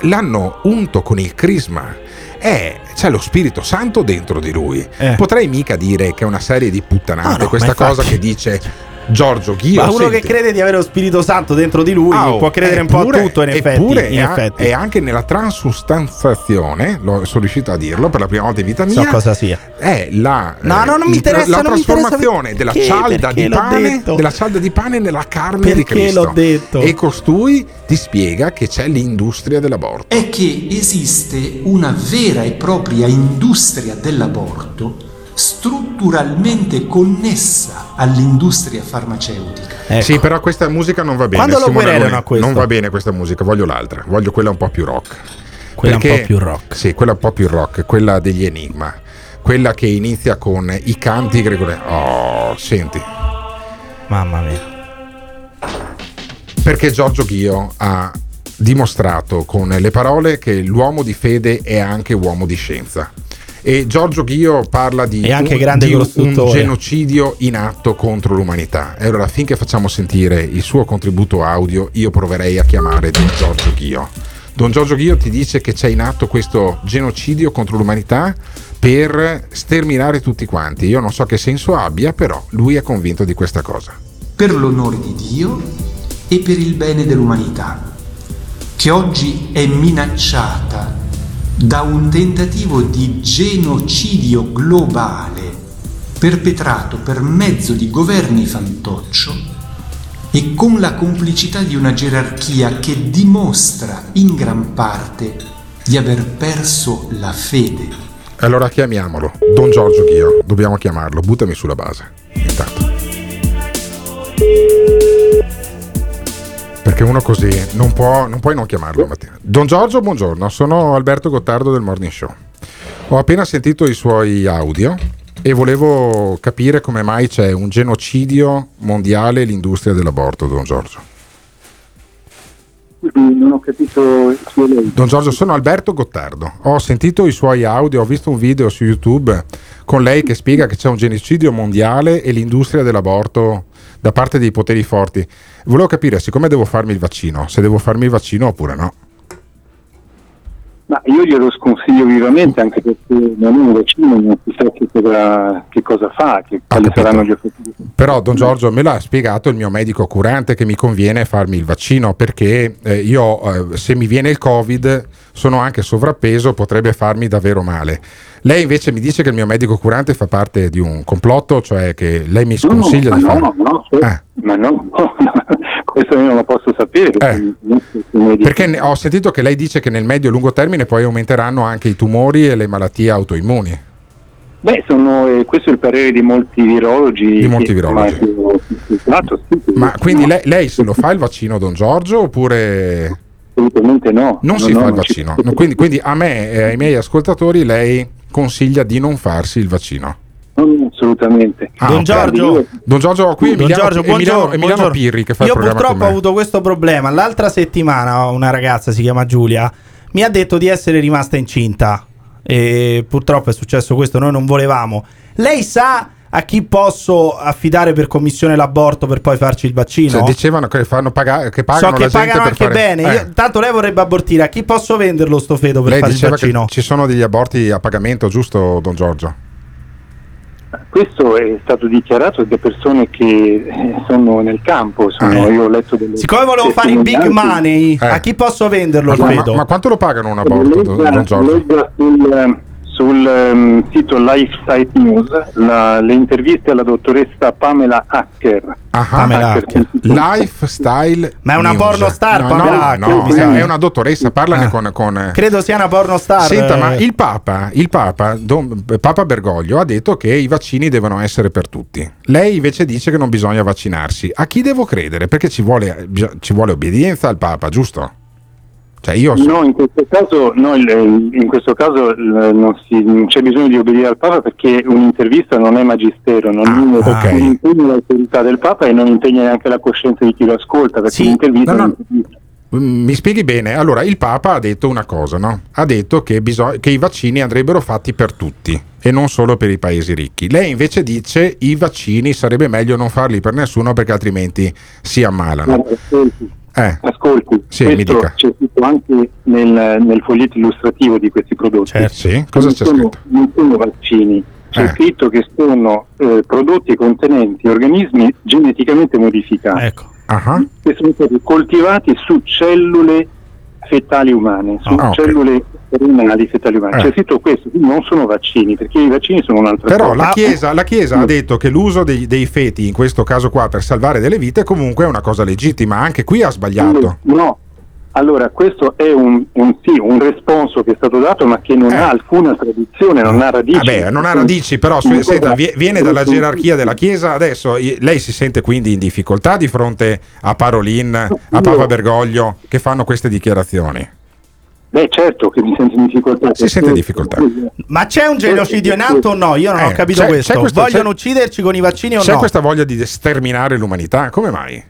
[SPEAKER 3] l'hanno unto con il crisma. È, c'è lo Spirito Santo dentro di lui.
[SPEAKER 4] Eh.
[SPEAKER 3] Potrei mica dire che è una serie di puttanate,
[SPEAKER 4] Ah, no,
[SPEAKER 3] questa
[SPEAKER 4] infatti-
[SPEAKER 3] cosa che dice Giorgio Ghio.
[SPEAKER 4] Ma uno
[SPEAKER 3] senti.
[SPEAKER 4] che crede di avere lo Spirito Santo dentro di lui
[SPEAKER 3] Ah, oh,
[SPEAKER 4] può credere un po'
[SPEAKER 3] eppure-
[SPEAKER 4] a tutto in effetti.
[SPEAKER 3] eppure
[SPEAKER 4] in effetti.
[SPEAKER 3] è anche nella transustanzazione, lo, sono riuscito a dirlo per la prima volta in vita
[SPEAKER 4] So
[SPEAKER 3] mia.
[SPEAKER 4] cosa sia.
[SPEAKER 3] È la,
[SPEAKER 4] No,
[SPEAKER 3] eh,
[SPEAKER 4] no, non mi interessa,
[SPEAKER 3] la
[SPEAKER 4] non mi interessa
[SPEAKER 3] trasformazione della
[SPEAKER 4] perché,
[SPEAKER 3] cialda
[SPEAKER 4] perché
[SPEAKER 3] di pane della cialda di pane nella carne di
[SPEAKER 4] Perché
[SPEAKER 3] Cristo.
[SPEAKER 4] l'ho detto.
[SPEAKER 3] E costui ti spiega che c'è l'industria dell'aborto.
[SPEAKER 24] è che esiste una vera e propria industria dell'aborto strutturalmente connessa all'industria farmaceutica.
[SPEAKER 3] Sì, però questa musica non va bene.
[SPEAKER 4] Ecco. Quando lo querelano a questo?
[SPEAKER 3] Non va bene questa musica, voglio l'altra, voglio quella un po' più rock.
[SPEAKER 4] Quella un
[SPEAKER 3] Perché-
[SPEAKER 4] po' più rock.
[SPEAKER 3] Sì, quella un po' più rock, quella degli Enigma. Quella che inizia con i canti gregoriani. Oh, senti.
[SPEAKER 4] Mamma mia.
[SPEAKER 3] Perché Giorgio Ghio ha dimostrato con le parole che l'uomo di fede è anche uomo di scienza. E Giorgio Ghio parla di, un, di un genocidio in atto contro l'umanità. E allora, finché facciamo sentire il suo contributo audio, io proverei a chiamare Don Giorgio Ghio. Don Giorgio Ghio ti dice che c'è in atto questo genocidio contro l'umanità per sterminare tutti quanti. Io non so che senso abbia, però lui è convinto di questa cosa.
[SPEAKER 24] per l'onore di Dio e per il bene dell'umanità, che oggi è minacciata da un tentativo di genocidio globale perpetrato per mezzo di governi fantoccio e con la complicità di una gerarchia che dimostra in gran parte di aver perso la fede.
[SPEAKER 3] Allora chiamiamolo. Don Giorgio Ghio. Dobbiamo chiamarlo. Buttami sulla base. Intanto. Perché uno così non, può, non puoi non chiamarlo la mattina. Don Giorgio, buongiorno, sono Alberto Gottardo del Morning Show. Ho appena sentito i suoi audio e volevo capire come mai c'è un genocidio mondiale l'industria dell'aborto, Don Giorgio.
[SPEAKER 25] Non ho capito chi è lei.
[SPEAKER 3] Don Giorgio, sono Alberto Gottardo. Ho sentito i suoi audio, ho visto un video su YouTube con lei che spiega che c'è un genocidio mondiale e l'industria dell'aborto da parte dei poteri forti. Volevo capire siccome devo farmi il vaccino, se devo farmi il vaccino oppure no.
[SPEAKER 25] Ma io glielo sconsiglio vivamente anche perché non è un vaccino, non si sa che cosa, che cosa fa, che, quali saranno gli effetti.
[SPEAKER 3] Però Don Giorgio me l'ha spiegato il mio medico curante che mi conviene farmi il vaccino perché eh, io eh, se mi viene il Covid sono anche sovrappeso, potrebbe farmi davvero male. Lei invece mi dice che il mio medico curante fa parte di un complotto, cioè che lei mi sconsiglia
[SPEAKER 25] no,
[SPEAKER 3] di fare...
[SPEAKER 25] no, no, sì.
[SPEAKER 3] Eh.
[SPEAKER 25] ma no, no, questo io non lo posso sapere. se dice-
[SPEAKER 3] Perché ho sentito che lei dice che nel medio e lungo termine poi aumenteranno anche i tumori e le malattie autoimmuni.
[SPEAKER 25] Beh, sono, eh, questo è il parere di molti virologi.
[SPEAKER 3] Di molti virologi.
[SPEAKER 25] Ma
[SPEAKER 3] quindi lei, lei se lo fa il vaccino, Don Giorgio, oppure...
[SPEAKER 25] Assolutamente no.
[SPEAKER 3] Non
[SPEAKER 25] No,
[SPEAKER 3] si
[SPEAKER 25] no,
[SPEAKER 3] fa il
[SPEAKER 25] non ci-
[SPEAKER 3] vaccino. No, Quindi, quindi a me e ai miei ascoltatori lei consiglia di non farsi il vaccino.
[SPEAKER 25] No, assolutamente.
[SPEAKER 3] Ah,
[SPEAKER 4] Don. Giorgio,
[SPEAKER 3] Don Giorgio, qui
[SPEAKER 4] Don
[SPEAKER 3] Emiliano,
[SPEAKER 4] Giorgio,
[SPEAKER 3] Emiliano,
[SPEAKER 4] buongiorno,
[SPEAKER 3] Emiliano
[SPEAKER 4] buongiorno.
[SPEAKER 3] Pirri che fa
[SPEAKER 4] Io
[SPEAKER 3] il programma
[SPEAKER 4] purtroppo ho avuto questo problema. L'altra settimana una ragazza, si chiama Giulia, mi ha detto di essere rimasta incinta. E purtroppo è successo questo, noi non volevamo. Lei sa a chi posso affidare per commissione l'aborto per poi farci il vaccino?
[SPEAKER 3] Cioè, dicevano che, fanno pagare, che
[SPEAKER 4] so
[SPEAKER 3] pagano
[SPEAKER 4] che
[SPEAKER 3] la gente
[SPEAKER 4] pagano
[SPEAKER 3] per
[SPEAKER 4] anche
[SPEAKER 3] fare...
[SPEAKER 4] bene.
[SPEAKER 3] Eh.
[SPEAKER 4] Io- tanto lei vorrebbe abortire. A chi posso venderlo sto feto per
[SPEAKER 3] Lei
[SPEAKER 4] fare il
[SPEAKER 3] che
[SPEAKER 4] vaccino?
[SPEAKER 3] ci sono degli aborti a pagamento, giusto Don Giorgio?
[SPEAKER 25] Questo è stato dichiarato da persone che eh, sono nel campo. Sono, Io ho letto delle
[SPEAKER 4] Siccome volevo fare il big money,
[SPEAKER 3] Eh.
[SPEAKER 4] a chi posso venderlo il
[SPEAKER 3] Ma, ma-
[SPEAKER 4] feto?
[SPEAKER 3] ma quanto lo pagano un aborto, Don,
[SPEAKER 25] Legga-
[SPEAKER 3] Don Giorgio?
[SPEAKER 25] legga sul, sul ehm, sito Lifesite News la- le interviste alla dottoressa Pamela Hacker.
[SPEAKER 3] Ah,
[SPEAKER 4] Pamela
[SPEAKER 25] Hacker.
[SPEAKER 3] Lifestyle
[SPEAKER 4] Ma è una
[SPEAKER 3] News.
[SPEAKER 4] pornostar,
[SPEAKER 3] no,
[SPEAKER 4] Pamela
[SPEAKER 3] no,
[SPEAKER 4] Hacker,
[SPEAKER 3] no,
[SPEAKER 4] sa.
[SPEAKER 3] è una dottoressa, parlane
[SPEAKER 4] Ah.
[SPEAKER 3] con, con-
[SPEAKER 4] Credo sia una pornostar.
[SPEAKER 3] Senta,
[SPEAKER 4] eh.
[SPEAKER 3] ma il Papa, il Papa, Don- Papa Bergoglio ha detto che i vaccini devono essere per tutti. Lei invece dice che non bisogna vaccinarsi. A chi devo credere? Perché ci vuole, ci vuole obbedienza al Papa, giusto? Cioè io
[SPEAKER 25] No, in questo caso, no, in questo caso non, si- non c'è bisogno di obbedire al Papa perché un'intervista non è magistero, non,
[SPEAKER 3] Ah, ok.
[SPEAKER 25] non impegna l'autorità del Papa e non impegna neanche la coscienza di chi lo ascolta perché l'intervista
[SPEAKER 3] no, no.
[SPEAKER 25] è un'intervista.
[SPEAKER 3] Mm, Mi spieghi bene? Allora, il Papa ha detto una cosa, no? Ha detto che, biso- che i vaccini andrebbero fatti per tutti e non solo per i paesi ricchi. Lei invece dice i vaccini sarebbe meglio non farli per nessuno perché altrimenti si ammalano. Eh,
[SPEAKER 25] ascolti,
[SPEAKER 3] Sì, mi
[SPEAKER 25] questo
[SPEAKER 3] dica.
[SPEAKER 25] c'è scritto anche nel, nel foglietto illustrativo di questi prodotti.
[SPEAKER 3] Certo. Sì, cosa
[SPEAKER 25] non
[SPEAKER 3] c'è
[SPEAKER 25] sono,
[SPEAKER 3] scritto?
[SPEAKER 25] Non sono vaccini, c'è
[SPEAKER 3] Eh.
[SPEAKER 25] scritto che sono eh, prodotti contenenti organismi geneticamente modificati.
[SPEAKER 4] Ecco.
[SPEAKER 3] Ah,
[SPEAKER 25] che sono stati coltivati su cellule fetali umane, su
[SPEAKER 3] ok.
[SPEAKER 25] cellule renali fetali umane.
[SPEAKER 3] Eh.
[SPEAKER 25] C'è scritto questo, quindi non sono vaccini, perché i vaccini sono un'altra
[SPEAKER 3] Però
[SPEAKER 25] cosa.
[SPEAKER 3] la Chiesa, la Chiesa ha detto che l'uso dei, dei feti, in questo caso qua, per salvare delle vite, comunque è una cosa legittima. Anche qui ha sbagliato.
[SPEAKER 25] No, allora questo è un, un, sì, un responso che è stato dato, ma che non ha alcuna tradizione, non ha radici.
[SPEAKER 3] Vabbè, non ha radici, però su- senta, vie- viene dalla gerarchia della Chiesa. Adesso lei si sente quindi in difficoltà di fronte a Parolin, a Papa Bergoglio, che fanno queste dichiarazioni.
[SPEAKER 25] Beh, certo che mi sento in difficoltà.
[SPEAKER 3] Si sente in difficoltà.
[SPEAKER 4] Ma c'è un genocidio in atto o no? Io non ho
[SPEAKER 3] Eh,
[SPEAKER 4] capito
[SPEAKER 3] c'è-
[SPEAKER 4] questo.
[SPEAKER 3] c'è questo-
[SPEAKER 4] Vogliono
[SPEAKER 3] c'è-
[SPEAKER 4] ucciderci con i vaccini o
[SPEAKER 3] C'è
[SPEAKER 4] no?
[SPEAKER 3] questa voglia di sterminare l'umanità? Come mai?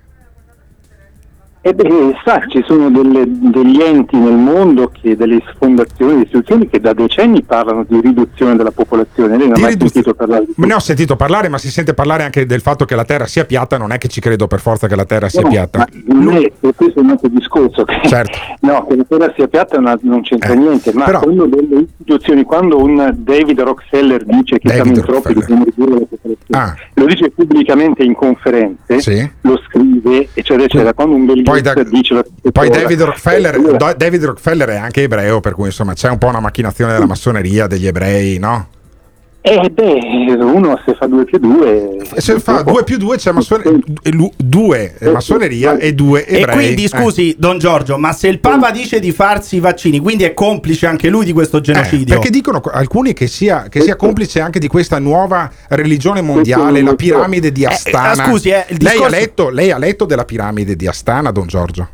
[SPEAKER 25] E beh, sa, ci sono delle- degli enti nel mondo, che, delle fondazioni, delle istituzioni che da decenni parlano di riduzione della popolazione. Lei non
[SPEAKER 3] Di
[SPEAKER 25] ha mai
[SPEAKER 3] riduz-
[SPEAKER 25] sentito parlare di
[SPEAKER 3] Ne ho sentito parlare, ma si sente parlare anche del fatto che la Terra sia piatta. Non è che ci credo per forza che la Terra sia
[SPEAKER 25] No,
[SPEAKER 3] piatta.
[SPEAKER 25] ma non è, questo è un altro discorso. Che,
[SPEAKER 3] Certo. [laughs]
[SPEAKER 25] No, che la terra sia piatta non, non c'entra
[SPEAKER 3] Eh,
[SPEAKER 25] niente, ma
[SPEAKER 3] però-
[SPEAKER 25] quando delle istituzioni, quando un David Rockefeller dice che
[SPEAKER 3] David
[SPEAKER 25] siamo in troppi dobbiamo ridurre la popolazione,
[SPEAKER 3] Ah.
[SPEAKER 25] lo dice pubblicamente in conferenze,
[SPEAKER 3] Sì.
[SPEAKER 25] lo scrive, eccetera, eccetera. Quando un Bill
[SPEAKER 3] Poi, da- poi David, Rockefeller,
[SPEAKER 25] eh,
[SPEAKER 3] David Rockefeller è anche ebreo, per cui insomma c'è un po' una macchinazione della massoneria, degli ebrei, no?
[SPEAKER 25] Eh beh, uno se fa 2 più 2...
[SPEAKER 3] Se fa 2 più 2 c'è massone- 2 massoneria e 2
[SPEAKER 4] E
[SPEAKER 3] ebrei.
[SPEAKER 4] quindi,
[SPEAKER 3] Eh.
[SPEAKER 4] scusi, Don Giorgio, ma se il Papa dice di farsi i vaccini, quindi è complice anche lui di questo genocidio?
[SPEAKER 3] Eh, perché dicono co- alcuni che sia, che sia complice anche di questa nuova religione mondiale, la piramide di Astana.
[SPEAKER 4] eh, scusi, eh, il
[SPEAKER 3] lei,
[SPEAKER 4] discorso-
[SPEAKER 3] ha letto, lei ha letto della piramide di Astana, Don Giorgio?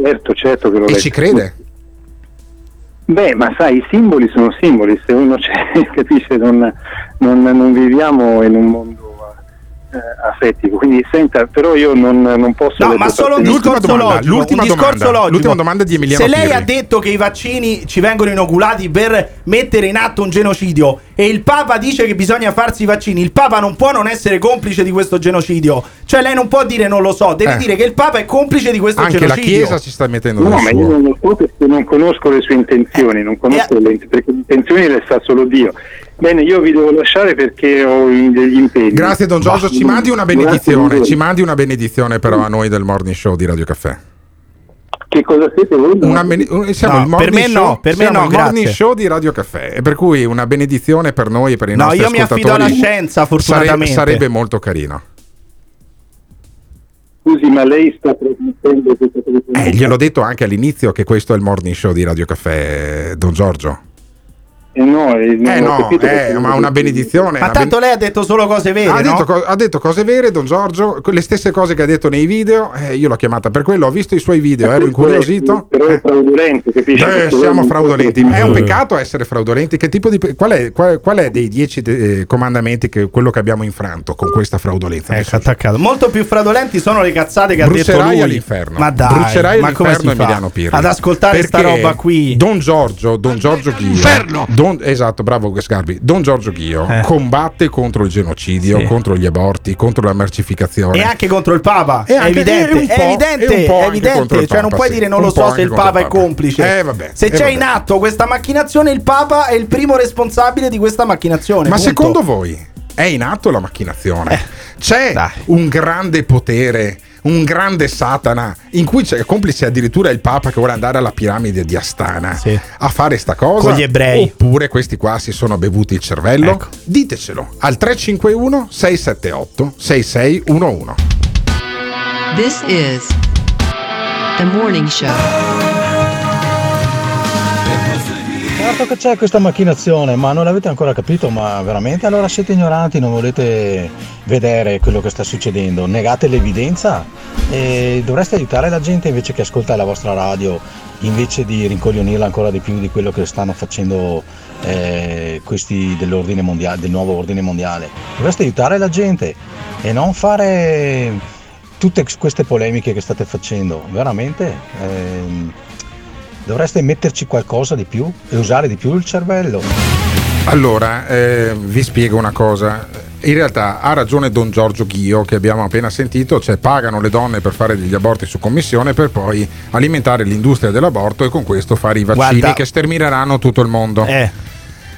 [SPEAKER 25] Certo, certo che lo
[SPEAKER 3] E
[SPEAKER 25] leggo.
[SPEAKER 3] ci crede?
[SPEAKER 25] Beh, ma sai, i simboli sono simboli, se uno [laughs] c'è, capisce, non, non- non viviamo in un mondo asettico, quindi senta, però io non, non posso...
[SPEAKER 4] No, ma solo un
[SPEAKER 3] L'ultima
[SPEAKER 4] discorso
[SPEAKER 3] domanda,
[SPEAKER 4] logico.
[SPEAKER 3] l'ultima
[SPEAKER 4] un discorso
[SPEAKER 3] domanda,
[SPEAKER 4] logico.
[SPEAKER 3] l'ultima domanda di Emiliano
[SPEAKER 4] Se lei
[SPEAKER 3] Pirri.
[SPEAKER 4] ha detto che i vaccini ci vengono inoculati per mettere in atto un genocidio e il Papa dice che bisogna farsi i vaccini, il Papa non può non essere complice di questo genocidio. Cioè lei non può dire non lo so, deve
[SPEAKER 3] Eh.
[SPEAKER 4] dire che il Papa è complice di questo
[SPEAKER 3] Anche la
[SPEAKER 4] genocidio.
[SPEAKER 3] Chiesa ci sta mettendo
[SPEAKER 25] No, ma io
[SPEAKER 3] suo.
[SPEAKER 25] non lo so perché non conosco le sue intenzioni, non conosco perché le intenzioni le sa solo Dio. Bene, io vi devo lasciare perché ho degli impegni.
[SPEAKER 3] Grazie Don Giorgio, ci mandi una benedizione, ci mandi una benedizione però a noi del Morning Show di Radio Caffè.
[SPEAKER 25] Che cosa siete voi?
[SPEAKER 3] Bene- un- siamo
[SPEAKER 4] No,
[SPEAKER 3] il morning
[SPEAKER 4] per me
[SPEAKER 3] show,
[SPEAKER 4] no, per me no,
[SPEAKER 3] il morning
[SPEAKER 4] grazie.
[SPEAKER 3] show di Radio Caffè, e per cui una benedizione per noi e per i
[SPEAKER 4] No,
[SPEAKER 3] nostri
[SPEAKER 4] io mi affido alla
[SPEAKER 3] ascoltatori
[SPEAKER 4] scienza,
[SPEAKER 3] sare-
[SPEAKER 4] fortunatamente.
[SPEAKER 3] sarebbe molto carino.
[SPEAKER 25] Scusi, ma lei sta trasmettendo questa telefonata?
[SPEAKER 3] Eh, gliel'ho detto anche all'inizio che questo è il morning show di Radio Caffè, Don Giorgio.
[SPEAKER 25] Eh no, eh, non
[SPEAKER 3] Eh no,
[SPEAKER 25] capito
[SPEAKER 3] eh, ma una benedizione.
[SPEAKER 4] Ma
[SPEAKER 3] una
[SPEAKER 4] tanto lei ha detto solo cose vere,
[SPEAKER 3] ha,
[SPEAKER 4] no?
[SPEAKER 3] detto co- ha detto cose vere, Don Giorgio, le stesse cose che ha detto nei video. eh, io l'ho chiamata per quello, ho visto i suoi video, ero incuriosito.
[SPEAKER 25] Però è fraudolento, capisci?
[SPEAKER 3] Eh, siamo fraudolenti. È un peccato essere fraudolenti. Che tipo di, qual, è, qual, qual è dei dieci eh, comandamenti che quello che abbiamo infranto con questa fraudolenza?
[SPEAKER 4] Ecco, attaccato. Molto più fraudolenti sono le cazzate che ha detto
[SPEAKER 3] Brucerai
[SPEAKER 4] lui.
[SPEAKER 3] all'inferno.
[SPEAKER 4] Ma dai,
[SPEAKER 3] Brucerai
[SPEAKER 4] ma come
[SPEAKER 3] all'inferno
[SPEAKER 4] si fa
[SPEAKER 3] Emiliano Pirri.
[SPEAKER 4] ad ascoltare sta
[SPEAKER 3] Perché
[SPEAKER 4] roba qui?
[SPEAKER 3] Don Giorgio, Don Giorgio Ghio.
[SPEAKER 4] Inferno!
[SPEAKER 3] Don- esatto, bravo Sgarbi. Don Giorgio Ghio
[SPEAKER 4] Eh.
[SPEAKER 3] combatte contro il genocidio,
[SPEAKER 4] Sì.
[SPEAKER 3] contro gli aborti, contro la mercificazione.
[SPEAKER 4] E anche contro il Papa. È evidente, è evidente, è evidente. Cioè, non puoi
[SPEAKER 3] sì.
[SPEAKER 4] dire non
[SPEAKER 3] Un
[SPEAKER 4] lo so se il Papa
[SPEAKER 3] il
[SPEAKER 4] è complice.
[SPEAKER 3] Eh, vabbè,
[SPEAKER 4] se
[SPEAKER 3] eh,
[SPEAKER 4] c'è
[SPEAKER 3] vabbè.
[SPEAKER 4] in atto questa macchinazione, il Papa è il primo responsabile di questa macchinazione.
[SPEAKER 3] Ma
[SPEAKER 4] punto.
[SPEAKER 3] secondo voi è in atto la macchinazione?
[SPEAKER 4] Eh,
[SPEAKER 3] c'è un grande potere, un grande Satana, in cui c'è complice addirittura il Papa che vuole andare alla piramide di Astana a fare sta cosa?
[SPEAKER 4] Con gli ebrei.
[SPEAKER 3] Oppure questi qua si sono bevuti il cervello?
[SPEAKER 4] Ecco.
[SPEAKER 3] Ditecelo al 351 678 6611.
[SPEAKER 11] This is The Morning Show.
[SPEAKER 23] Certo che c'è questa macchinazione, ma non l'avete ancora capito, ma veramente allora siete ignoranti, non volete vedere quello che sta succedendo, negate l'evidenza e dovreste aiutare la gente invece che ascolta la vostra radio, invece di rincoglionirla ancora di più di quello che stanno facendo eh, questi dell'ordine mondiale, del nuovo ordine mondiale. Dovreste aiutare la gente e non fare tutte queste polemiche che state facendo, veramente. ehm, dovreste metterci qualcosa di più e usare di più il cervello.
[SPEAKER 3] Allora, eh, vi spiego una cosa. In realtà ha ragione Don Giorgio Ghio che abbiamo appena sentito, cioè pagano le donne per fare degli aborti su commissione per poi alimentare l'industria dell'aborto e con questo fare i vaccini
[SPEAKER 4] Guarda.
[SPEAKER 3] che stermineranno tutto il mondo.
[SPEAKER 4] Eh.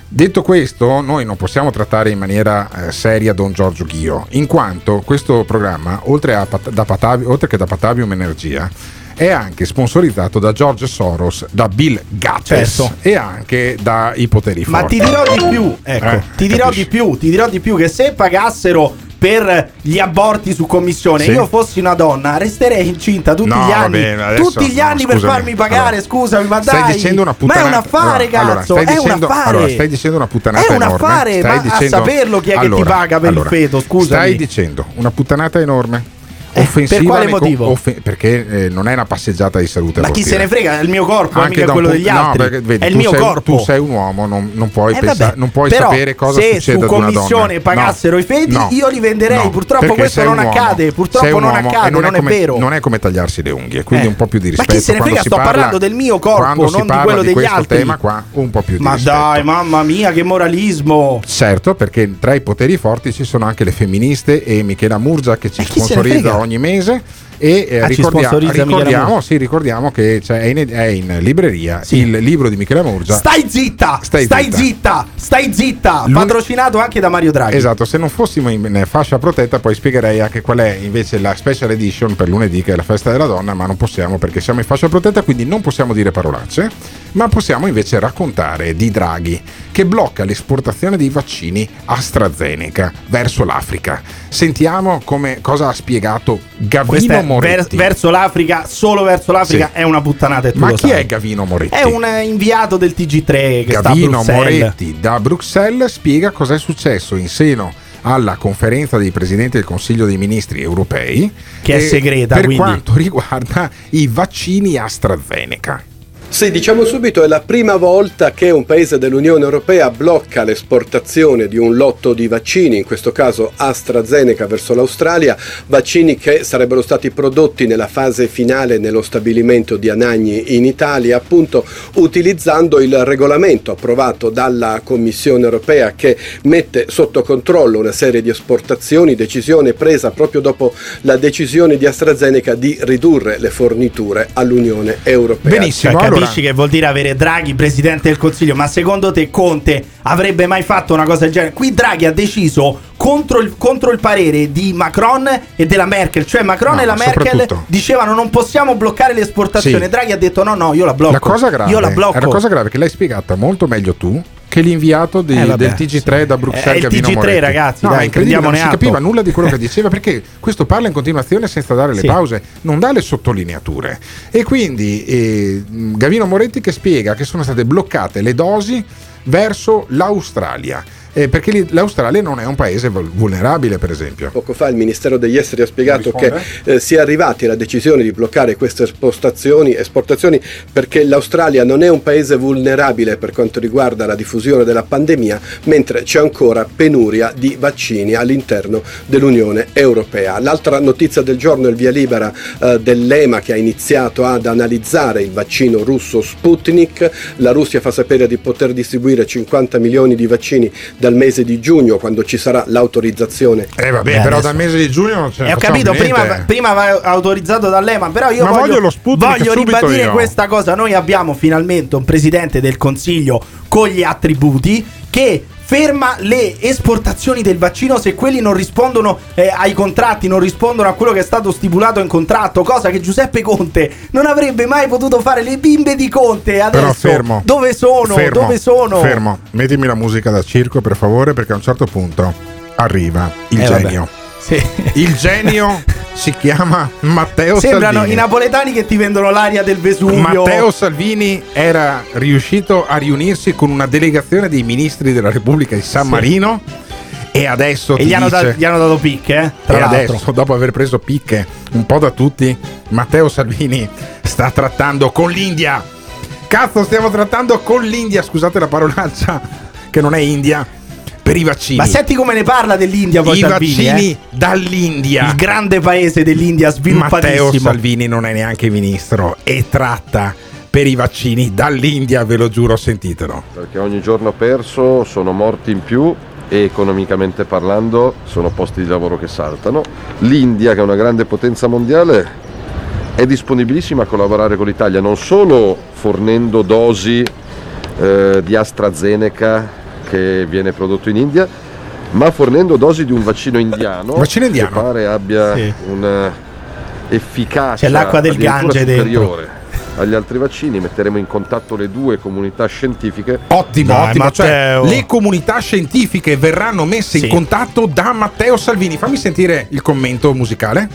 [SPEAKER 3] Detto questo, noi non possiamo trattare in maniera eh, seria Don Giorgio Ghio, in quanto questo programma, oltre, a Pat- da Patavi- oltre che da Patavium Energia, è anche sponsorizzato da George Soros, da Bill Gates
[SPEAKER 4] Certo.
[SPEAKER 3] e anche dai poteri
[SPEAKER 4] Ma
[SPEAKER 3] forti.
[SPEAKER 4] ti dirò di più, ecco,
[SPEAKER 3] Eh,
[SPEAKER 4] ti dirò
[SPEAKER 3] capisci?
[SPEAKER 4] di più, ti dirò di più che se pagassero per gli aborti su commissione,
[SPEAKER 3] Sì.
[SPEAKER 4] io fossi una donna, resterei incinta tutti
[SPEAKER 3] No,
[SPEAKER 4] gli anni,
[SPEAKER 3] bene,
[SPEAKER 4] tutti gli anni per farmi pagare,
[SPEAKER 3] Allora,
[SPEAKER 4] scusami, ma
[SPEAKER 3] stai
[SPEAKER 4] dai.
[SPEAKER 3] dicendo una
[SPEAKER 4] ma è un affare,
[SPEAKER 3] allora, allora,
[SPEAKER 4] cazzo,
[SPEAKER 3] stai
[SPEAKER 4] è
[SPEAKER 3] dicendo,
[SPEAKER 4] un affare.
[SPEAKER 3] allora, stai dicendo una puttanata
[SPEAKER 4] È un
[SPEAKER 3] enorme
[SPEAKER 4] affare,
[SPEAKER 3] stai
[SPEAKER 4] ma a
[SPEAKER 3] dicendo,
[SPEAKER 4] saperlo chi è che ti
[SPEAKER 3] Allora,
[SPEAKER 4] paga per
[SPEAKER 3] allora,
[SPEAKER 4] il feto, scusami.
[SPEAKER 3] stai dicendo una puttanata enorme offensiva
[SPEAKER 4] per quale motivo?
[SPEAKER 3] offen- perché eh, non è una passeggiata di salute
[SPEAKER 4] Ma chi se ne frega, è il mio corpo,
[SPEAKER 3] Anche
[SPEAKER 4] mica quello
[SPEAKER 3] pu-
[SPEAKER 4] degli
[SPEAKER 3] no,
[SPEAKER 4] altri.
[SPEAKER 3] perché, vedi,
[SPEAKER 4] è il
[SPEAKER 3] tu
[SPEAKER 4] mio
[SPEAKER 3] sei,
[SPEAKER 4] corpo.
[SPEAKER 3] Tu sei un uomo, non, non puoi,
[SPEAKER 4] Eh,
[SPEAKER 3] pensare- non puoi
[SPEAKER 4] però,
[SPEAKER 3] sapere cosa
[SPEAKER 4] se
[SPEAKER 3] succede
[SPEAKER 4] su
[SPEAKER 3] ad una donna.
[SPEAKER 4] commissione pagassero
[SPEAKER 3] No,
[SPEAKER 4] i feti,
[SPEAKER 3] no,
[SPEAKER 4] io li venderei. Purtroppo questo non accade. Purtroppo non accade, non è, vero.
[SPEAKER 3] Non è come tagliarsi le unghie, quindi
[SPEAKER 4] Eh.
[SPEAKER 3] un po' più di
[SPEAKER 4] Ma
[SPEAKER 3] rispetto.
[SPEAKER 4] chi se ne frega, sto
[SPEAKER 3] parla-
[SPEAKER 4] parlando del mio corpo, non di quello degli altri.
[SPEAKER 3] tema qua, un po' più di
[SPEAKER 4] Ma dai, mamma mia, che moralismo.
[SPEAKER 3] Certo, perché tra i poteri forti ci sono anche le femministe e Michela Murgia che ci
[SPEAKER 4] se
[SPEAKER 3] sponsorizza
[SPEAKER 4] frega?
[SPEAKER 3] Ogni mese. E eh,
[SPEAKER 4] Ah,
[SPEAKER 3] ricordiamo,
[SPEAKER 4] Murgia.
[SPEAKER 3] sì, ricordiamo che c'è- è, in, è in libreria il libro di Michela Murgia.
[SPEAKER 4] Stai zitta,
[SPEAKER 3] Stai
[SPEAKER 4] stai,
[SPEAKER 3] zitta.
[SPEAKER 4] zitta. stai zitta.
[SPEAKER 3] L'un-
[SPEAKER 4] Patrocinato anche da Mario Draghi.
[SPEAKER 3] Esatto, se non fossimo in fascia protetta poi spiegherei anche qual è invece la special edition per lunedì che è la festa della donna, ma non possiamo perché siamo in fascia protetta, quindi non possiamo dire parolacce, ma possiamo invece raccontare di Draghi che blocca l'esportazione dei vaccini AstraZeneca verso l'Africa. Sentiamo come, cosa ha spiegato Gavino
[SPEAKER 4] è ver-
[SPEAKER 3] Moretti.
[SPEAKER 4] verso l'Africa, solo verso l'Africa
[SPEAKER 3] Sì.
[SPEAKER 4] è una puttanata e tu
[SPEAKER 3] Ma chi
[SPEAKER 4] sai.
[SPEAKER 3] è Gavino Moretti?
[SPEAKER 4] È un eh, inviato del TG3 che
[SPEAKER 3] Gavino. Moretti da Bruxelles spiega cosa è successo in seno alla conferenza dei presidenti del Consiglio dei Ministri europei
[SPEAKER 4] Che è segreta,
[SPEAKER 3] per
[SPEAKER 4] quindi.
[SPEAKER 3] quanto [laughs] riguarda i vaccini AstraZeneca.
[SPEAKER 26] Sì, diciamo subito, è la prima volta che un paese dell'Unione Europea blocca l'esportazione di un lotto di vaccini, in questo caso AstraZeneca verso l'Australia, vaccini che sarebbero stati prodotti nella fase finale nello stabilimento di Anagni in Italia, appunto utilizzando il regolamento approvato dalla Commissione Europea che mette sotto controllo una serie di esportazioni, decisione presa proprio dopo la decisione di AstraZeneca di ridurre le forniture all'Unione Europea.
[SPEAKER 4] Cioè, capisci che vuol dire avere Draghi presidente del Consiglio? Ma secondo te Conte avrebbe mai fatto una cosa del genere? Qui Draghi ha deciso contro il, contro il parere di Macron e della Merkel. Cioè Macron
[SPEAKER 3] No,
[SPEAKER 4] e la Merkel dicevano non possiamo bloccare l'esportazione.
[SPEAKER 3] Sì.
[SPEAKER 4] Draghi ha detto no, no, io la blocco.
[SPEAKER 3] La cosa grave,
[SPEAKER 4] io la blocco.
[SPEAKER 3] è la cosa grave che l'hai spiegata molto meglio tu che l'inviato di-
[SPEAKER 4] Eh, vabbè,
[SPEAKER 3] del TG3 da Bruxelles
[SPEAKER 4] È il
[SPEAKER 3] Gavino
[SPEAKER 4] TG3,
[SPEAKER 3] Moretti.
[SPEAKER 4] ragazzi,
[SPEAKER 3] no,
[SPEAKER 4] dai,
[SPEAKER 3] è incredibile, non si
[SPEAKER 4] atto.
[SPEAKER 3] capiva nulla di quello che [laughs] diceva perché questo parla in continuazione senza dare le
[SPEAKER 4] Sì.
[SPEAKER 3] pause, non dà le sottolineature. E quindi eh, Gavino Moretti che spiega che sono state bloccate le dosi verso l'Australia. Eh, perché l'Australia non è un paese vul- vulnerabile, per esempio.
[SPEAKER 26] Poco fa il Ministero degli Esteri ha spiegato che eh, si è arrivati alla decisione di bloccare queste esportazioni, perché l'Australia non è un paese vulnerabile per quanto riguarda la diffusione della pandemia, mentre c'è ancora penuria di vaccini all'interno dell'Unione Europea. L'altra notizia del giorno è il via libera eh, dell'EMA che ha iniziato ad analizzare il vaccino russo Sputnik. La Russia fa sapere di poter distribuire 50 milioni di vaccini dal mese di giugno quando ci sarà l'autorizzazione.
[SPEAKER 3] Eh vabbè, però dal mese di giugno non ce ne
[SPEAKER 4] E ho capito, prima, prima va autorizzato dall'EMA, però io
[SPEAKER 3] Ma
[SPEAKER 4] voglio,
[SPEAKER 3] voglio lo Sputnik
[SPEAKER 4] voglio ribadire
[SPEAKER 3] io.
[SPEAKER 4] questa cosa. Noi abbiamo finalmente un presidente del Consiglio con gli attributi che ferma le esportazioni del vaccino se quelli non rispondono eh, ai contratti, non rispondono a quello che è stato stipulato in contratto, cosa che Giuseppe Conte non avrebbe mai potuto fare. Le bimbe di Conte adesso
[SPEAKER 3] Però fermo.
[SPEAKER 4] dove sono?
[SPEAKER 3] Fermo,
[SPEAKER 4] dove sono?
[SPEAKER 3] Fermo, mettimi la musica da circo per favore perché a un certo punto arriva il
[SPEAKER 4] Eh, vabbè. Sì. [laughs]
[SPEAKER 3] Il genio si chiama Matteo
[SPEAKER 4] Sembrano
[SPEAKER 3] Salvini.
[SPEAKER 4] i napoletani che ti vendono l'aria del Vesuvio.
[SPEAKER 3] Matteo Salvini era riuscito a riunirsi con una delegazione dei ministri della Repubblica di San
[SPEAKER 4] Sì.
[SPEAKER 3] Marino e adesso
[SPEAKER 4] E
[SPEAKER 3] ti
[SPEAKER 4] gli hanno,
[SPEAKER 3] dice-
[SPEAKER 4] da- gli hanno dato picche, eh? Tra
[SPEAKER 3] e
[SPEAKER 4] l'altro.
[SPEAKER 3] adesso, dopo aver preso picche un po' da tutti, Matteo Salvini sta trattando con l'India. Cazzo, stiamo trattando con l'India, scusate la parolaccia, che non è India, per i vaccini.
[SPEAKER 4] Ma senti come ne parla dell'India poi
[SPEAKER 3] I
[SPEAKER 4] Salvini,
[SPEAKER 3] vaccini
[SPEAKER 4] eh?
[SPEAKER 3] dall'India.
[SPEAKER 4] Il grande paese dell'India
[SPEAKER 3] Matteo
[SPEAKER 4] sviluppatissimo.
[SPEAKER 3] Salvini non è neanche ministro e tratta per i vaccini dall'India, ve lo giuro, sentitelo.
[SPEAKER 27] perché ogni giorno perso sono morti in più e economicamente parlando sono posti di lavoro che saltano. L'India, che è una grande potenza mondiale, è disponibilissima a collaborare con l'Italia, non solo fornendo dosi eh, di AstraZeneca che viene prodotto in India, ma fornendo dosi di un vaccino indiano,
[SPEAKER 3] Vaccino indiano.
[SPEAKER 27] che pare abbia
[SPEAKER 4] Sì.
[SPEAKER 27] una efficacia
[SPEAKER 4] C'è l'acqua del Gange dentro.
[SPEAKER 27] superiore agli altri vaccini, metteremo in contatto le due comunità scientifiche.
[SPEAKER 3] Ottimo,
[SPEAKER 27] Dai,
[SPEAKER 3] ottimo. Cioè, le comunità scientifiche verranno messe
[SPEAKER 27] Sì.
[SPEAKER 3] in contatto da Matteo Salvini. Fammi sentire il commento musicale.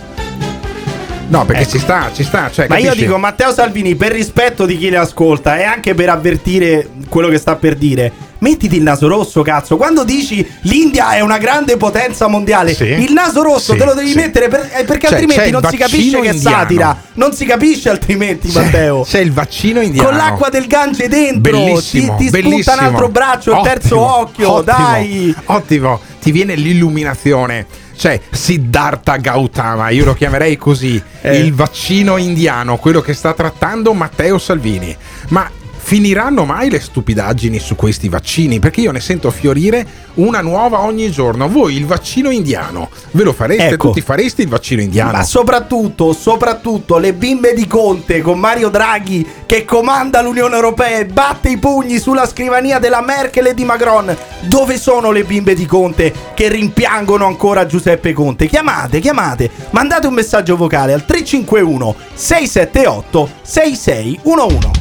[SPEAKER 3] No, perché
[SPEAKER 4] Ecco.
[SPEAKER 3] ci sta, ci sta. Cioè,
[SPEAKER 4] Ma io
[SPEAKER 3] capisci?
[SPEAKER 4] dico Matteo Salvini, per rispetto di chi le ascolta e anche per avvertire quello che sta per dire, mettiti il naso rosso, cazzo. Quando dici l'India è una grande potenza mondiale,
[SPEAKER 3] Sì.
[SPEAKER 4] il naso rosso
[SPEAKER 3] Sì,
[SPEAKER 4] te lo devi
[SPEAKER 3] sì.
[SPEAKER 4] mettere per- eh, perché
[SPEAKER 3] Cioè,
[SPEAKER 4] altrimenti
[SPEAKER 3] c'è
[SPEAKER 4] non si capisce
[SPEAKER 3] vaccino
[SPEAKER 4] che è
[SPEAKER 3] indiano.
[SPEAKER 4] satira. Non si capisce altrimenti, Matteo.
[SPEAKER 3] C'è il vaccino indiano.
[SPEAKER 4] Con l'acqua del Gange dentro,
[SPEAKER 3] Bellissimo,
[SPEAKER 4] ti, ti spunta un altro braccio, il terzo
[SPEAKER 3] Ottimo,
[SPEAKER 4] occhio,
[SPEAKER 3] ottimo,
[SPEAKER 4] dai.
[SPEAKER 3] Ottimo, ti viene l'illuminazione. Cioè, Siddhartha Gautama, io lo chiamerei così,
[SPEAKER 4] Eh.
[SPEAKER 3] il vaccino indiano, quello che sta trattando Matteo Salvini. Ma finiranno mai le stupidaggini su questi vaccini? Perché io ne sento fiorire una nuova ogni giorno. Voi il vaccino indiano, ve lo fareste?
[SPEAKER 4] Ecco.
[SPEAKER 3] Tu ti faresti il vaccino indiano?
[SPEAKER 4] Ma soprattutto, soprattutto le bimbe di Conte con Mario Draghi che comanda l'Unione Europea e batte i pugni sulla scrivania della Merkel e di Macron. Dove sono le bimbe di Conte che rimpiangono ancora Giuseppe Conte? Chiamate, chiamate, mandate un messaggio vocale al 351 678 6611.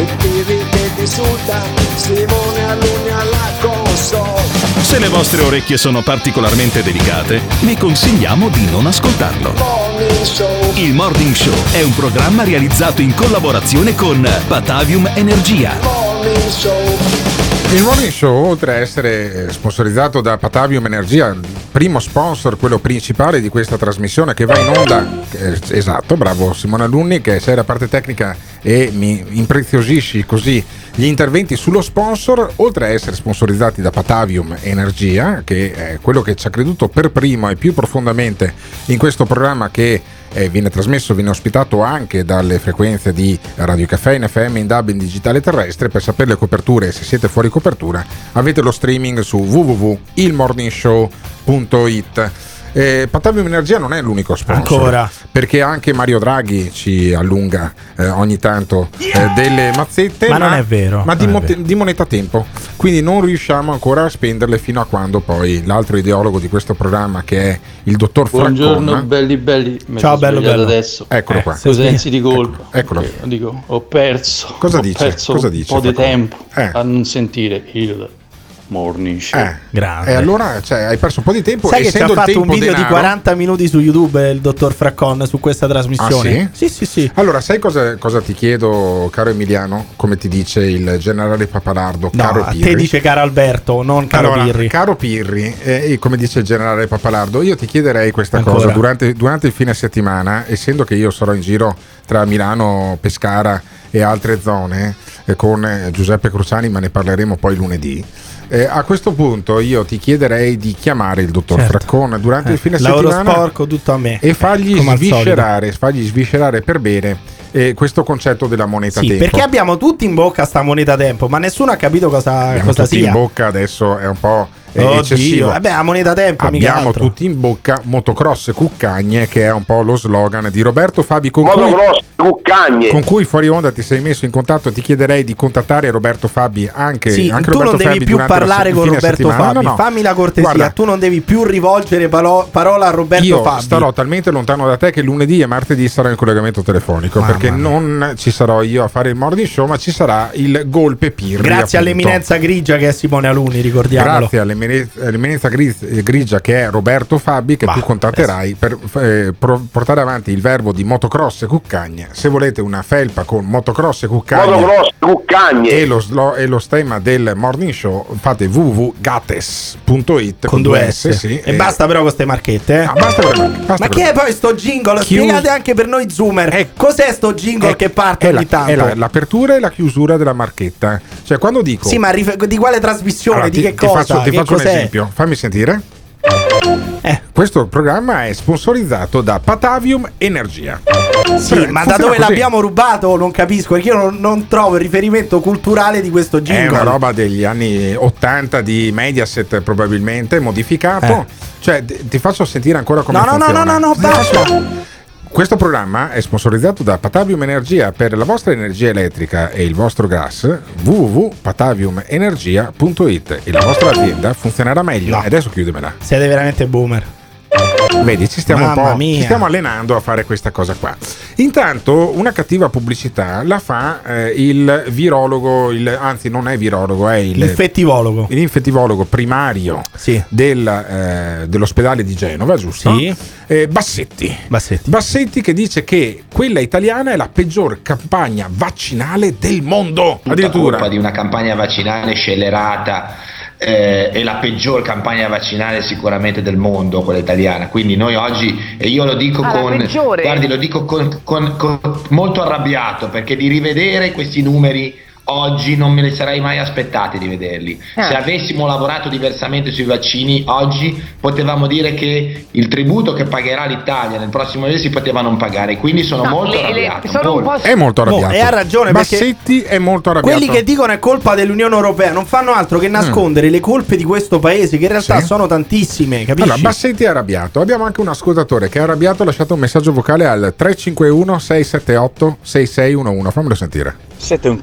[SPEAKER 28] in conduzione, il Pirri che ti insulta, Simone Alunni alla console.
[SPEAKER 5] Se le vostre orecchie sono particolarmente delicate, vi consigliamo di non ascoltarlo.
[SPEAKER 28] Morning Show.
[SPEAKER 5] Il Morning Show è un programma realizzato in collaborazione con Batavium Energia.
[SPEAKER 28] Morning Show.
[SPEAKER 3] Il Morning Show, oltre a essere sponsorizzato da Patavium Energia, primo sponsor, quello principale di questa trasmissione che va in onda, esatto, bravo Simone Alunni, che sei la parte tecnica e mi impreziosisci così gli interventi sullo sponsor, oltre a essere sponsorizzati da Patavium Energia, che è quello che ci ha creduto per primo e più profondamente in questo programma che eh, viene trasmesso, viene ospitato anche dalle frequenze di Radio Caffè in FM, in DAB, in digitale terrestre. Per sapere le coperture, se siete fuori copertura, avete lo streaming su www.ilmorningshow.it. Eh, Patavium Energia non è l'unico sponsor
[SPEAKER 4] Ancora.
[SPEAKER 3] perché anche Mario Draghi ci allunga eh, ogni tanto eh, delle mazzette
[SPEAKER 4] Ma non è vero,
[SPEAKER 3] ma di, mo- di moneta tempo quindi non riusciamo ancora a spenderle fino a quando poi l'altro ideologo di questo programma che è il dottor
[SPEAKER 19] Buongiorno
[SPEAKER 3] Fraccona
[SPEAKER 19] belli belli, mi
[SPEAKER 3] Ciao, bello, bello.
[SPEAKER 19] adesso.
[SPEAKER 3] Eccolo
[SPEAKER 19] Eh,
[SPEAKER 3] qua.
[SPEAKER 19] Sensi di colpa.
[SPEAKER 3] Eccolo.
[SPEAKER 19] Eh, Dico, ho perso.
[SPEAKER 3] Cosa
[SPEAKER 19] ho
[SPEAKER 3] dice?
[SPEAKER 19] perso
[SPEAKER 3] Cosa
[SPEAKER 19] un
[SPEAKER 3] dice,
[SPEAKER 19] po' di tempo
[SPEAKER 3] Eh.
[SPEAKER 19] a non sentire il morning show.
[SPEAKER 3] Eh, e allora cioè, hai perso un po' di tempo
[SPEAKER 4] Sai che ci ha fatto un video di
[SPEAKER 3] denaro-
[SPEAKER 4] 40 minuti su YouTube il dottor Fraccon su questa trasmissione?
[SPEAKER 3] Ah, sì?
[SPEAKER 4] sì, sì,
[SPEAKER 3] Allora, sai cosa, cosa ti chiedo, caro Emiliano? Come ti dice il generale Papalardo,
[SPEAKER 4] No,
[SPEAKER 3] caro
[SPEAKER 4] a
[SPEAKER 3] Pirri?
[SPEAKER 4] te dice caro Alberto, non caro
[SPEAKER 3] allora,
[SPEAKER 4] Pirri.
[SPEAKER 3] caro Pirri, eh, e come dice il generale Papalardo, io ti chiederei questa
[SPEAKER 4] Ancora?
[SPEAKER 3] cosa durante, durante il fine settimana, essendo che io sarò in giro tra Milano, Pescara e altre zone eh, con eh, Giuseppe Cruciani, ma ne parleremo poi lunedì. Eh, a questo punto io ti chiederei di chiamare il dottor
[SPEAKER 4] Certo.
[SPEAKER 3] Fraccone durante
[SPEAKER 4] Eh,
[SPEAKER 3] il fine
[SPEAKER 4] lavoro
[SPEAKER 3] settimana
[SPEAKER 4] sporco tutto a me.
[SPEAKER 3] e fargli
[SPEAKER 4] al
[SPEAKER 3] sviscerare, fargli sviscerare per bene eh, questo concetto della moneta
[SPEAKER 4] Sì,
[SPEAKER 3] tempo.
[SPEAKER 4] perché abbiamo tutti in bocca sta moneta tempo, ma nessuno ha capito cosa,
[SPEAKER 3] Abbiamo
[SPEAKER 4] cosa
[SPEAKER 3] tutti
[SPEAKER 4] sia.
[SPEAKER 3] in bocca adesso è un po' eh,
[SPEAKER 4] Oddio,
[SPEAKER 3] eccessivo.
[SPEAKER 4] vabbè, la moneta tempo,
[SPEAKER 3] Abbiamo tutti in bocca motocross cuccagne, che è un po' lo slogan di Roberto Fabi con cui,
[SPEAKER 21] Motocross, cuccagne.
[SPEAKER 3] con cui fuori onda ti sei messo in contatto. Ti chiederei di contattare Roberto Fabi anche,
[SPEAKER 4] Sì,
[SPEAKER 3] anche
[SPEAKER 4] tu
[SPEAKER 3] Roberto
[SPEAKER 4] non devi
[SPEAKER 3] Fabi
[SPEAKER 4] più parlare con Roberto. Fabi.
[SPEAKER 3] No, no.
[SPEAKER 4] Fammi la cortesia,
[SPEAKER 3] Guarda,
[SPEAKER 4] tu non devi più rivolgere palo- parola a Roberto
[SPEAKER 3] io
[SPEAKER 4] Fabi.
[SPEAKER 3] starò talmente lontano da te che lunedì e martedì sarò in collegamento telefonico
[SPEAKER 4] Mamma
[SPEAKER 3] perché non ci sarò io a fare il morning show, ma ci sarà il golpe Pirri.
[SPEAKER 4] Grazie
[SPEAKER 3] appunto.
[SPEAKER 4] all'eminenza grigia che è Simone Aluni, ricordiamolo.
[SPEAKER 3] Grazie all'eminenza all'eminenza gri- grigia che è Roberto Fabi che tu contatterai per eh, pro- portare avanti il verbo di motocross e cuccagne. Se volete una felpa con motocross e cuccagne
[SPEAKER 21] Motocross, cuccagne.
[SPEAKER 3] e lo, slo- e lo stemma del morning show fate www.gates.it
[SPEAKER 4] Con due S.
[SPEAKER 3] sì,
[SPEAKER 4] e basta però con queste marchette. Eh?
[SPEAKER 3] basta per basta
[SPEAKER 4] Ma
[SPEAKER 3] per
[SPEAKER 4] che è poi sto jingle?
[SPEAKER 3] Chius-
[SPEAKER 4] Spiegate anche per noi zoomer. Cos'è sto jingle che parte
[SPEAKER 3] è, la-
[SPEAKER 4] ogni tanto?
[SPEAKER 3] è la- l'apertura e la chiusura della marchetta. Cioè, quando dico.
[SPEAKER 4] Sì, ma rif- di quale trasmissione?
[SPEAKER 3] Allora,
[SPEAKER 4] di
[SPEAKER 3] ti,
[SPEAKER 4] che
[SPEAKER 3] ti
[SPEAKER 4] cosa?
[SPEAKER 3] faccio, ti
[SPEAKER 4] che
[SPEAKER 3] faccio un
[SPEAKER 4] cos'è?
[SPEAKER 3] esempio. Fammi sentire.
[SPEAKER 4] Eh.
[SPEAKER 3] Questo programma è sponsorizzato da Patavium Energia.
[SPEAKER 4] Sì,
[SPEAKER 3] Beh,
[SPEAKER 4] ma da
[SPEAKER 3] funziona
[SPEAKER 4] dove
[SPEAKER 3] così.
[SPEAKER 4] l'abbiamo rubato? Non capisco, perché io non, non trovo il riferimento culturale di questo
[SPEAKER 3] È
[SPEAKER 4] jingle.
[SPEAKER 3] una roba degli anni 80 di Mediaset, probabilmente modificato. Cioè, ti faccio sentire ancora come
[SPEAKER 4] Eh. No, no, no,
[SPEAKER 3] funziona.
[SPEAKER 4] no, no, no, basta.
[SPEAKER 3] Questo programma è sponsorizzato da Patavium Energia per la vostra energia elettrica e il vostro gas www.pataviumenergia.it e la vostra azienda funzionerà meglio.
[SPEAKER 4] No.
[SPEAKER 3] Adesso chiudemela.
[SPEAKER 4] Siete veramente boomer.
[SPEAKER 3] Vedi, ci stiamo, un po', ci stiamo allenando a fare questa cosa qua. Intanto, una cattiva pubblicità la fa eh, il virologo, il- anzi, non è virologo, è il,
[SPEAKER 4] L'infettivologo.
[SPEAKER 3] l'infettivologo primario del, eh, dell'ospedale di Genova, giusto?
[SPEAKER 4] Sì.
[SPEAKER 3] Eh, Bassetti.
[SPEAKER 4] Bassetti.
[SPEAKER 3] che dice che quella italiana è la peggior campagna vaccinale del mondo.
[SPEAKER 29] tutta
[SPEAKER 3] Addirittura.
[SPEAKER 29] colpa di una campagna vaccinale scellerata eh, è la peggior campagna vaccinale sicuramente del mondo quella italiana. Quindi noi oggi e io lo dico
[SPEAKER 30] Ah,
[SPEAKER 29] con guardi lo dico con, con- con- molto arrabbiato perché di rivedere questi numeri oggi non me li sarei mai aspettati di vederli.
[SPEAKER 31] Ah.
[SPEAKER 29] Se avessimo lavorato diversamente sui vaccini, oggi potevamo dire che il tributo che pagherà l'Italia nel prossimo mese si poteva non pagare. Quindi sono
[SPEAKER 31] No,
[SPEAKER 29] molto
[SPEAKER 31] le- le-
[SPEAKER 29] arrabbiato.
[SPEAKER 31] sono un
[SPEAKER 29] molto.
[SPEAKER 31] po'
[SPEAKER 3] È molto arrabbiato.
[SPEAKER 4] e ha ragione perché
[SPEAKER 3] Bassetti è molto arrabbiato.
[SPEAKER 4] Quelli che dicono è colpa dell'Unione Europea non fanno altro che nascondere le colpe di questo paese, che in realtà
[SPEAKER 3] Mm. Sì.
[SPEAKER 4] sono tantissime, capisci?
[SPEAKER 3] Allora, Bassetti è arrabbiato. Abbiamo anche un ascoltatore che è arrabbiato. Ha lasciato un messaggio vocale al 351 678 6611. Fammelo sentire.
[SPEAKER 32] Siete un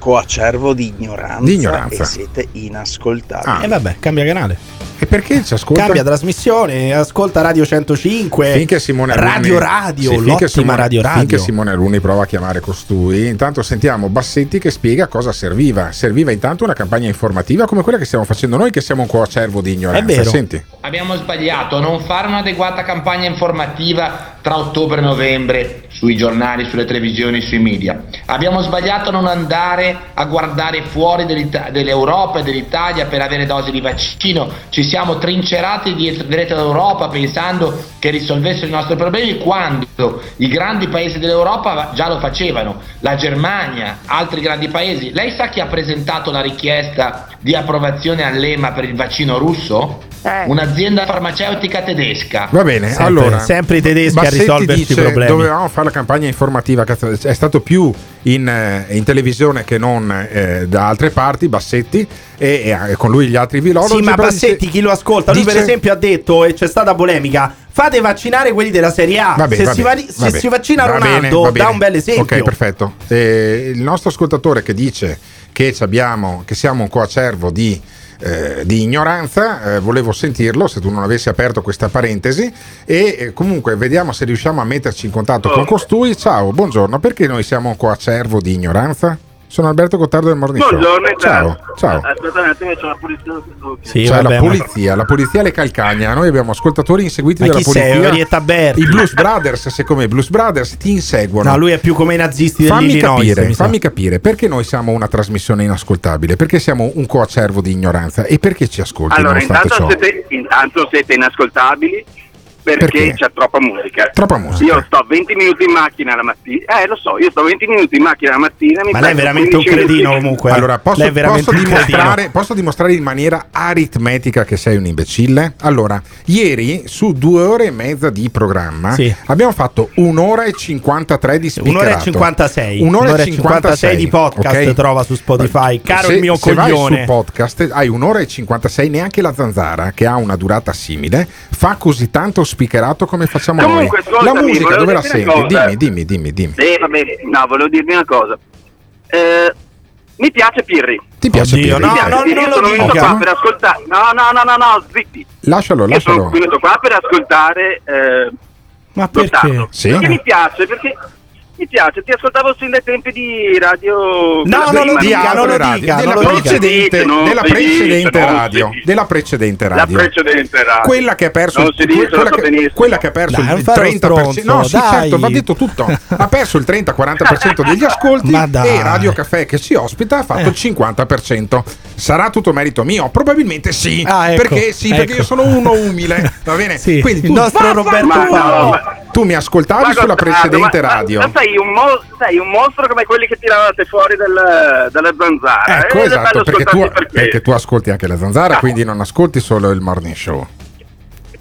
[SPEAKER 32] coacervo di ignoranza,
[SPEAKER 3] Di ignoranza.
[SPEAKER 32] e siete inascoltabili.
[SPEAKER 3] Ah.
[SPEAKER 4] E vabbè, cambia canale.
[SPEAKER 3] E perché ci ascolta?
[SPEAKER 4] Cambia trasmissione, ascolta Radio 105.
[SPEAKER 3] Finché Simone
[SPEAKER 4] Radio Radio,
[SPEAKER 3] Sì, finché
[SPEAKER 4] l'ottima
[SPEAKER 3] Simone-
[SPEAKER 4] Radio Radio.
[SPEAKER 3] Finché Simone Alunni prova a chiamare costui, intanto sentiamo Bassetti che spiega cosa serviva. Serviva intanto una campagna informativa come quella che stiamo facendo noi, che siamo un coacervo di ignoranza.
[SPEAKER 4] È vero.
[SPEAKER 3] Senti.
[SPEAKER 29] Abbiamo sbagliato a non fare un'adeguata campagna informativa tra ottobre e novembre sui giornali, sulle televisioni, sui media. Abbiamo sbagliato a non andare a guardare fuori dell'Europa e dell'Italia per avere dosi di vaccino. Ci siamo trincerati dietro all'Europa pensando che risolvessero i nostri problemi quando i grandi paesi dell'Europa già lo facevano. La Germania, altri grandi paesi. Lei sa chi ha presentato la richiesta di approvazione all'EMA per il vaccino russo? Un'azienda farmaceutica tedesca.
[SPEAKER 3] Va bene,
[SPEAKER 4] Sempre-
[SPEAKER 3] allora
[SPEAKER 4] sempre i tedeschi a
[SPEAKER 3] Bassetti
[SPEAKER 4] risolverci i problemi.
[SPEAKER 3] Dovevamo fare la campagna informativa, cazzo, è stato più in, eh, in televisione che non eh, da altre parti. Bassetti e, e con lui gli altri virologi.
[SPEAKER 4] Sì, ma Bassetti
[SPEAKER 3] dice-
[SPEAKER 4] chi lo ascolta? Lui, per esempio, ha detto, e c'è stata polemica. Fate vaccinare quelli della Serie A.
[SPEAKER 3] Vabbè,
[SPEAKER 4] se
[SPEAKER 3] vabbè,
[SPEAKER 4] si, vari- se
[SPEAKER 3] vabbè.
[SPEAKER 4] si vaccina
[SPEAKER 3] Va
[SPEAKER 4] Ronaldo,
[SPEAKER 3] bene, va
[SPEAKER 4] dà un bel esempio.
[SPEAKER 3] Ok, perfetto. Eh, il nostro ascoltatore che dice che, ci abbiamo, che siamo un coacervo di, eh, di ignoranza, eh, volevo sentirlo se tu non avessi aperto questa parentesi e eh, comunque vediamo se riusciamo a metterci in contatto con costui. Ciao, buongiorno, perché noi siamo un coacervo di ignoranza? Sono Alberto Cottardo del Morning Show.
[SPEAKER 30] Buongiorno,
[SPEAKER 3] Ciao,
[SPEAKER 30] intanto.
[SPEAKER 3] ciao.
[SPEAKER 30] Aspetta un attimo, c'è la polizia.
[SPEAKER 4] Sì,
[SPEAKER 3] C'è
[SPEAKER 4] vabbè,
[SPEAKER 3] la
[SPEAKER 4] ma-
[SPEAKER 3] polizia, la polizia le calcagna. Noi abbiamo ascoltatori inseguiti
[SPEAKER 4] Ma
[SPEAKER 3] dalla
[SPEAKER 4] chi sei,
[SPEAKER 3] polizia.
[SPEAKER 4] Berti?
[SPEAKER 3] I Blues Brothers, secondo me, i Blues Brothers ti inseguono.
[SPEAKER 4] No, lui è più come i nazisti
[SPEAKER 3] Fammi capire, fammi capire perché noi siamo una trasmissione inascoltabile, perché siamo un coacervo di ignoranza e perché ci ascolti
[SPEAKER 30] Allora,
[SPEAKER 3] nonostante
[SPEAKER 30] intanto
[SPEAKER 3] ciò.
[SPEAKER 30] siete, intanto siete inascoltabili perché,
[SPEAKER 3] Perché?
[SPEAKER 30] c'è troppa musica.
[SPEAKER 3] Troppa musica.
[SPEAKER 30] Io sto 20 minuti in macchina la mattina. Eh, lo so, io sto 20 minuti in macchina la mattina. mi
[SPEAKER 4] Ma lei è veramente un
[SPEAKER 30] 15 minuti-
[SPEAKER 4] cretino comunque. eh.
[SPEAKER 3] Allora, posso,
[SPEAKER 4] lei è veramente
[SPEAKER 3] posso dimostrare, posso dimostrare in maniera aritmetica che sei un imbecille? Allora, ieri su due ore e mezza di programma
[SPEAKER 4] Sì.
[SPEAKER 3] abbiamo fatto un'ora e 53 di speakerato.
[SPEAKER 4] Un'ora e 56.
[SPEAKER 3] Un'ora e 56
[SPEAKER 4] di podcast
[SPEAKER 3] ok?
[SPEAKER 4] trova su Spotify. Caro
[SPEAKER 3] se,
[SPEAKER 4] il mio
[SPEAKER 3] se vai
[SPEAKER 4] coglione.
[SPEAKER 3] sul podcast hai un'ora e 56, neanche la zanzara, che ha una durata simile, fa così tanto speakerato come facciamo
[SPEAKER 30] Comunque,
[SPEAKER 3] noi. La musica dove la senti? Dimmi, dimmi, dimmi, dimmi.
[SPEAKER 30] Eh, vabbè, no, volevo dirvi una cosa. Eh, mi piace Pirri.
[SPEAKER 3] Ti piace
[SPEAKER 4] Oddio,
[SPEAKER 3] Pirri?
[SPEAKER 4] no, no,
[SPEAKER 30] Pirri.
[SPEAKER 4] non
[SPEAKER 30] Io
[SPEAKER 4] lo
[SPEAKER 30] sono venuto qua per ascoltare. No, no, no, no, no, zitti.
[SPEAKER 3] Lascialo,
[SPEAKER 30] Io sono
[SPEAKER 3] lascialo.
[SPEAKER 30] venuto qua per ascoltare eh,
[SPEAKER 4] Ma perché?
[SPEAKER 3] Sì?
[SPEAKER 30] Perché mi piace, perché mi piace, ti ascoltavo sin dai tempi di radio.
[SPEAKER 4] No, non lo dica,
[SPEAKER 30] no?
[SPEAKER 4] non lo
[SPEAKER 3] radio,
[SPEAKER 4] dica,
[SPEAKER 3] della precedente,
[SPEAKER 30] Non
[SPEAKER 3] della
[SPEAKER 30] si dice,
[SPEAKER 3] precedente
[SPEAKER 30] si
[SPEAKER 3] radio, della precedente
[SPEAKER 30] La
[SPEAKER 3] radio.
[SPEAKER 30] precedente radio.
[SPEAKER 3] Quella che ha perso
[SPEAKER 30] Non si dice,
[SPEAKER 3] quella, che, quella che ha perso
[SPEAKER 4] Dai,
[SPEAKER 3] il
[SPEAKER 4] fare lo
[SPEAKER 3] 30%.
[SPEAKER 4] stronzo,
[SPEAKER 3] no, sì, certo, va detto tutto. [laughs] Ha perso il 30-40% degli ascolti [laughs] e Radio Caffè che ci ospita ha fatto
[SPEAKER 4] Eh.
[SPEAKER 3] il 50%. Sarà tutto merito mio? Probabilmente sì.
[SPEAKER 4] Ah, ecco,
[SPEAKER 3] perché sì, perché
[SPEAKER 4] ecco.
[SPEAKER 3] io sono uno [laughs] umile, va bene?
[SPEAKER 4] Sì,
[SPEAKER 3] Quindi
[SPEAKER 4] il
[SPEAKER 3] tu,
[SPEAKER 4] nostro Roberto
[SPEAKER 30] no,
[SPEAKER 3] tu mi ascoltavi sulla precedente
[SPEAKER 30] ma- ma-
[SPEAKER 3] radio.
[SPEAKER 30] Ma, sei, un mo- sei un mostro come quelli che tiravate fuori dal- dalla zanzara.
[SPEAKER 3] Ecco,
[SPEAKER 30] Ed è
[SPEAKER 3] esatto,
[SPEAKER 30] bello
[SPEAKER 3] perché tu,
[SPEAKER 30] per
[SPEAKER 3] perché tu ascolti anche la zanzara, quindi non ascolti solo il morning show.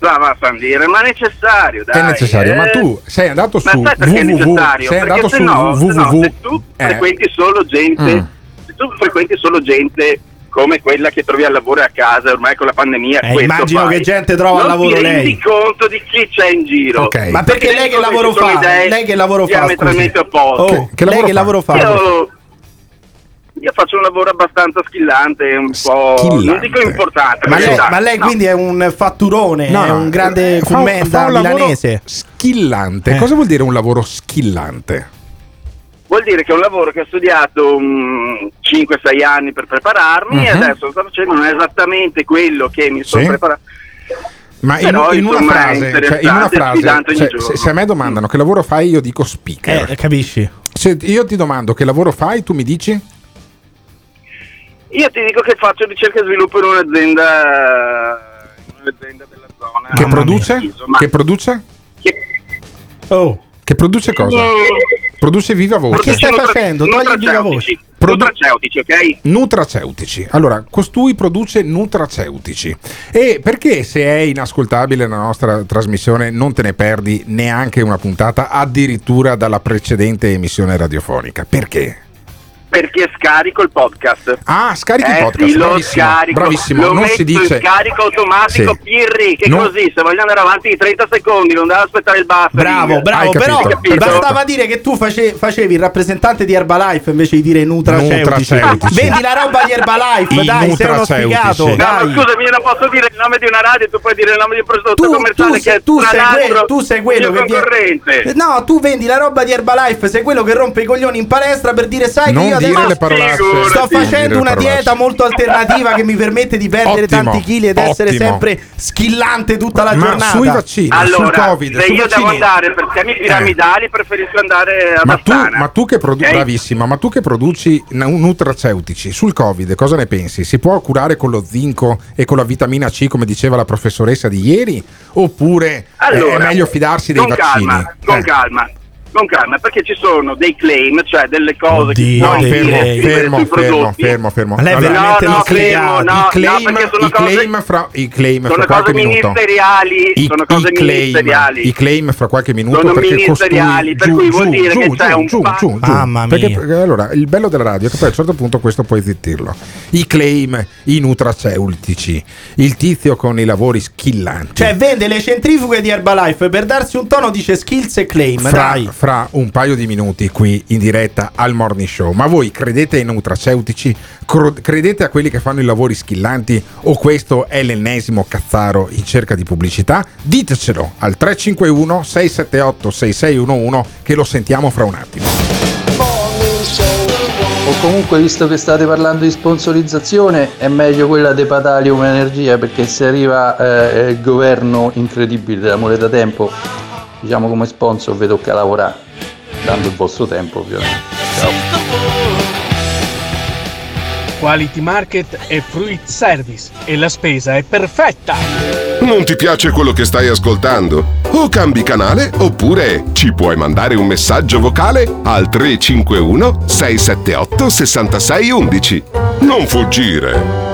[SPEAKER 30] Ma va a dire, ma è necessario, dai.
[SPEAKER 3] è necessario,
[SPEAKER 30] eh.
[SPEAKER 3] ma tu sei andato
[SPEAKER 30] Ma
[SPEAKER 3] su www, sei andato su
[SPEAKER 30] no, se no,
[SPEAKER 3] www.
[SPEAKER 30] se tu
[SPEAKER 3] eh,
[SPEAKER 30] frequenti solo gente,
[SPEAKER 3] Mm.
[SPEAKER 30] se tu frequenti solo gente come quella che trovi al lavoro a casa ormai con la pandemia,
[SPEAKER 4] Eh, immagino
[SPEAKER 30] fai.
[SPEAKER 4] che gente trova al
[SPEAKER 30] non
[SPEAKER 4] lavoro
[SPEAKER 30] ti rendi conto di chi c'è in giro.
[SPEAKER 3] Ok.
[SPEAKER 4] Ma perché lei che lavoro fa? Lei che lavoro fa? Oh,
[SPEAKER 3] Che- che
[SPEAKER 4] lei che
[SPEAKER 3] fa?
[SPEAKER 4] lavoro fa?
[SPEAKER 30] Io, io faccio un lavoro abbastanza schillante, un po'.
[SPEAKER 3] Schillante.
[SPEAKER 30] Non dico importante,
[SPEAKER 4] Ma
[SPEAKER 30] perché
[SPEAKER 4] lei, ma lei
[SPEAKER 30] no.
[SPEAKER 4] quindi è un fatturone,
[SPEAKER 3] no,
[SPEAKER 4] è un grande
[SPEAKER 3] un lavoro
[SPEAKER 4] milanese.
[SPEAKER 3] Schillante.
[SPEAKER 4] Eh.
[SPEAKER 3] Cosa vuol dire un lavoro schillante?
[SPEAKER 30] Vuol dire che è un lavoro che ho studiato mm, 5-6 anni per prepararmi e
[SPEAKER 3] Mhm.
[SPEAKER 30] adesso sto facendo non è esattamente quello che mi sono
[SPEAKER 3] Sì.
[SPEAKER 30] preparato.
[SPEAKER 3] Ma in,
[SPEAKER 30] Però,
[SPEAKER 3] in una
[SPEAKER 30] insomma, è
[SPEAKER 3] frase, cioè, in una frase cioè,
[SPEAKER 30] giorno.
[SPEAKER 3] se, se a me domandano che lavoro fai, io dico speaker.
[SPEAKER 4] Eh, capisci?
[SPEAKER 3] Se io ti domando che lavoro fai, tu mi dici?
[SPEAKER 30] Io ti dico che faccio ricerca e sviluppo in un'azienda, in un'azienda della zona.
[SPEAKER 3] Che produce?
[SPEAKER 30] mia.
[SPEAKER 3] Che produce?
[SPEAKER 30] Che-
[SPEAKER 4] Oh,
[SPEAKER 3] Che produce cosa? Produce viva
[SPEAKER 4] ma
[SPEAKER 3] voce.
[SPEAKER 4] che stai facendo? Togli viva voce.
[SPEAKER 3] Produ-
[SPEAKER 30] Nutraceutici, ok?
[SPEAKER 3] Nutraceutici. Allora, costui produce nutraceutici. E perché se è inascoltabile la nostra trasmissione non te ne perdi neanche una puntata, addirittura dalla precedente emissione radiofonica? Perché?
[SPEAKER 30] Perché scarico il podcast.
[SPEAKER 3] Ah, scarichi il
[SPEAKER 30] Eh
[SPEAKER 3] podcast,
[SPEAKER 30] sì, lo
[SPEAKER 3] bravissimo,
[SPEAKER 30] scarico.
[SPEAKER 3] bravissimo.
[SPEAKER 30] Lo
[SPEAKER 3] Non
[SPEAKER 30] metto
[SPEAKER 3] si dice-
[SPEAKER 30] in scarico automatico
[SPEAKER 3] Sì.
[SPEAKER 30] Pirri, che
[SPEAKER 3] Non-
[SPEAKER 30] così, se voglio andare avanti di 30 secondi, non devo aspettare il buffer.
[SPEAKER 4] Bravo, bravo, però bastava dire che tu face- facevi il rappresentante di Herbalife invece di dire nutraceutici.
[SPEAKER 3] Nutraceutici.
[SPEAKER 4] Vendi la roba di Herbalife,
[SPEAKER 3] I
[SPEAKER 4] dai, sei uno sfigato.
[SPEAKER 30] No, ma scusami, io non posso dire il nome di una radio, tu puoi dire il nome di un prodotto
[SPEAKER 4] Tu,
[SPEAKER 30] commerciale
[SPEAKER 4] tu
[SPEAKER 30] che
[SPEAKER 4] tu sei
[SPEAKER 30] l'altro
[SPEAKER 4] que- tu sei quello che viene-
[SPEAKER 30] concorrente.
[SPEAKER 4] No, tu vendi la roba di Herbalife, sei quello che rompe i coglioni in palestra per dire sai
[SPEAKER 3] Non
[SPEAKER 4] che io
[SPEAKER 3] dire le parolacce.
[SPEAKER 4] sto facendo una dieta molto alternativa che mi permette di perdere
[SPEAKER 3] Ottimo,
[SPEAKER 4] tanti chili ed essere
[SPEAKER 3] ottimo.
[SPEAKER 4] sempre schillante tutta la
[SPEAKER 3] Ma
[SPEAKER 4] giornata.
[SPEAKER 3] sui vaccini,
[SPEAKER 30] Allora,
[SPEAKER 3] sul Covid,
[SPEAKER 30] se
[SPEAKER 3] sui
[SPEAKER 30] io devo
[SPEAKER 3] vaccini-
[SPEAKER 30] andare per temi piramidali, preferisco andare a
[SPEAKER 3] Ma tu, ma tu che produci,
[SPEAKER 30] Ok?
[SPEAKER 3] bravissima, ma tu che produci na- nutraceutici sul Covid, cosa ne pensi? Si può curare con lo zinco e con la vitamina C, come diceva la professoressa di ieri? Oppure eh,
[SPEAKER 30] Allora,
[SPEAKER 3] è meglio fidarsi dei
[SPEAKER 30] con
[SPEAKER 3] vaccini?
[SPEAKER 30] Calma, con
[SPEAKER 3] Eh.
[SPEAKER 30] calma. Con calma, perché ci sono dei claim, cioè delle cose che
[SPEAKER 3] No,
[SPEAKER 30] puoi dire
[SPEAKER 3] fermo, fermo, fermo, fermo, fermo.
[SPEAKER 30] Lei è
[SPEAKER 3] Allora,
[SPEAKER 30] veramente no,
[SPEAKER 3] claim-
[SPEAKER 30] fermo, no,
[SPEAKER 3] i
[SPEAKER 30] no,
[SPEAKER 3] claim,
[SPEAKER 30] perché sono
[SPEAKER 3] i
[SPEAKER 30] cose-
[SPEAKER 3] claim fra, i claim
[SPEAKER 30] Sono
[SPEAKER 3] fra
[SPEAKER 30] cose
[SPEAKER 3] qualche minuto.
[SPEAKER 30] ministeriali,
[SPEAKER 3] I,
[SPEAKER 30] sono cose
[SPEAKER 3] i claim,
[SPEAKER 30] ministeriali.
[SPEAKER 3] i claim fra qualche minuto
[SPEAKER 30] Sono
[SPEAKER 3] perché
[SPEAKER 30] ministeriali,
[SPEAKER 3] costui
[SPEAKER 30] per
[SPEAKER 3] giù,
[SPEAKER 30] cui vuol dire
[SPEAKER 3] giù,
[SPEAKER 30] che
[SPEAKER 3] giù,
[SPEAKER 30] c'è un
[SPEAKER 3] giù, giù.
[SPEAKER 4] Mamma
[SPEAKER 3] Perché,
[SPEAKER 4] mia.
[SPEAKER 3] perché allora il bello della radio è che poi a un certo punto questo puoi zittirlo. I claim, i nutraceutici, il tizio con i lavori skillanti.
[SPEAKER 4] Cioè vende le centrifughe di Herbalife per darsi un tono dice skills e claim,
[SPEAKER 3] fra,
[SPEAKER 4] dai.
[SPEAKER 3] fra un paio di minuti qui in diretta al morning show. Ma voi credete ai nutraceutici? Credete a quelli che fanno i lavori skillanti? O questo è l'ennesimo cazzaro in cerca di pubblicità? Ditecelo al 351 678 6611 che lo sentiamo fra un attimo.
[SPEAKER 19] O comunque, visto che state parlando di sponsorizzazione, è meglio quella dei Patalium Energia perché se arriva eh, il governo incredibile dell'amore da tempo, diciamo come sponsor vi tocca lavorare, dando il vostro tempo ovviamente. Ciao.
[SPEAKER 32] Quality Market e Fruit Service e la spesa è perfetta!
[SPEAKER 33] Non ti piace quello che stai ascoltando? O cambi canale oppure ci puoi mandare un messaggio vocale al 351 678 6611. Non fuggire.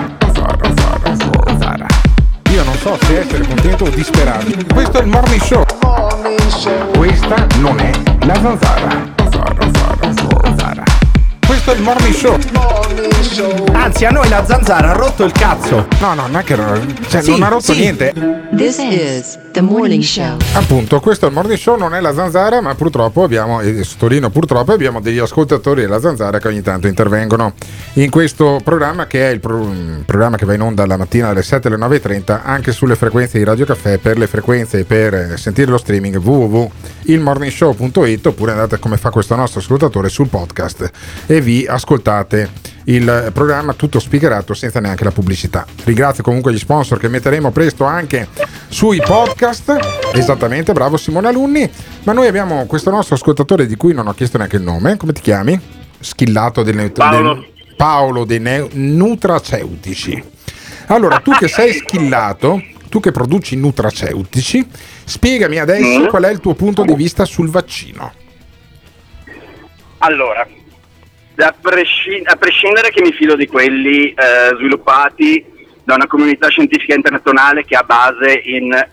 [SPEAKER 3] Io non so se essere contento o disperato. Questo è il morning show. Questa non è la. Zanzara, zanzara, zanzara. Questo è il morning show.
[SPEAKER 4] Anzi, a noi la zanzara ha rotto il cazzo.
[SPEAKER 3] No, no, non è che cioè,
[SPEAKER 4] Sì,
[SPEAKER 3] non ha rotto
[SPEAKER 4] sì.
[SPEAKER 3] niente.
[SPEAKER 11] This is the morning show.
[SPEAKER 3] Appunto, questo è il morning show, non è la zanzara, ma purtroppo abbiamo, e sottolineo purtroppo, abbiamo degli ascoltatori della zanzara che ogni tanto intervengono in questo programma che è il pro- un programma che va in onda la mattina alle 7 alle 9.30 anche sulle frequenze di Radio Caffè per le frequenze per eh, sentire lo streaming www.ilmorningshow.it oppure andate come fa questo nostro ascoltatore sul podcast e vi ascoltate il programma tutto speakerato senza neanche la pubblicità. Ringrazio comunque gli sponsor che metteremo presto anche sui podcast. Esattamente, bravo Simone Alunni. Ma noi abbiamo questo nostro ascoltatore di cui non ho chiesto neanche il nome. Come ti chiami? Schillato del,
[SPEAKER 30] Paolo.
[SPEAKER 3] del- Paolo dei ne- nutraceutici. Allora, tu che sei schillato, tu che produci nutraceutici, spiegami adesso
[SPEAKER 30] Mm.
[SPEAKER 3] qual è il tuo punto di vista sul vaccino.
[SPEAKER 30] Allora, a, presci- a prescindere che mi fido di quelli eh, sviluppati da una comunità scientifica internazionale che ha base in, eh,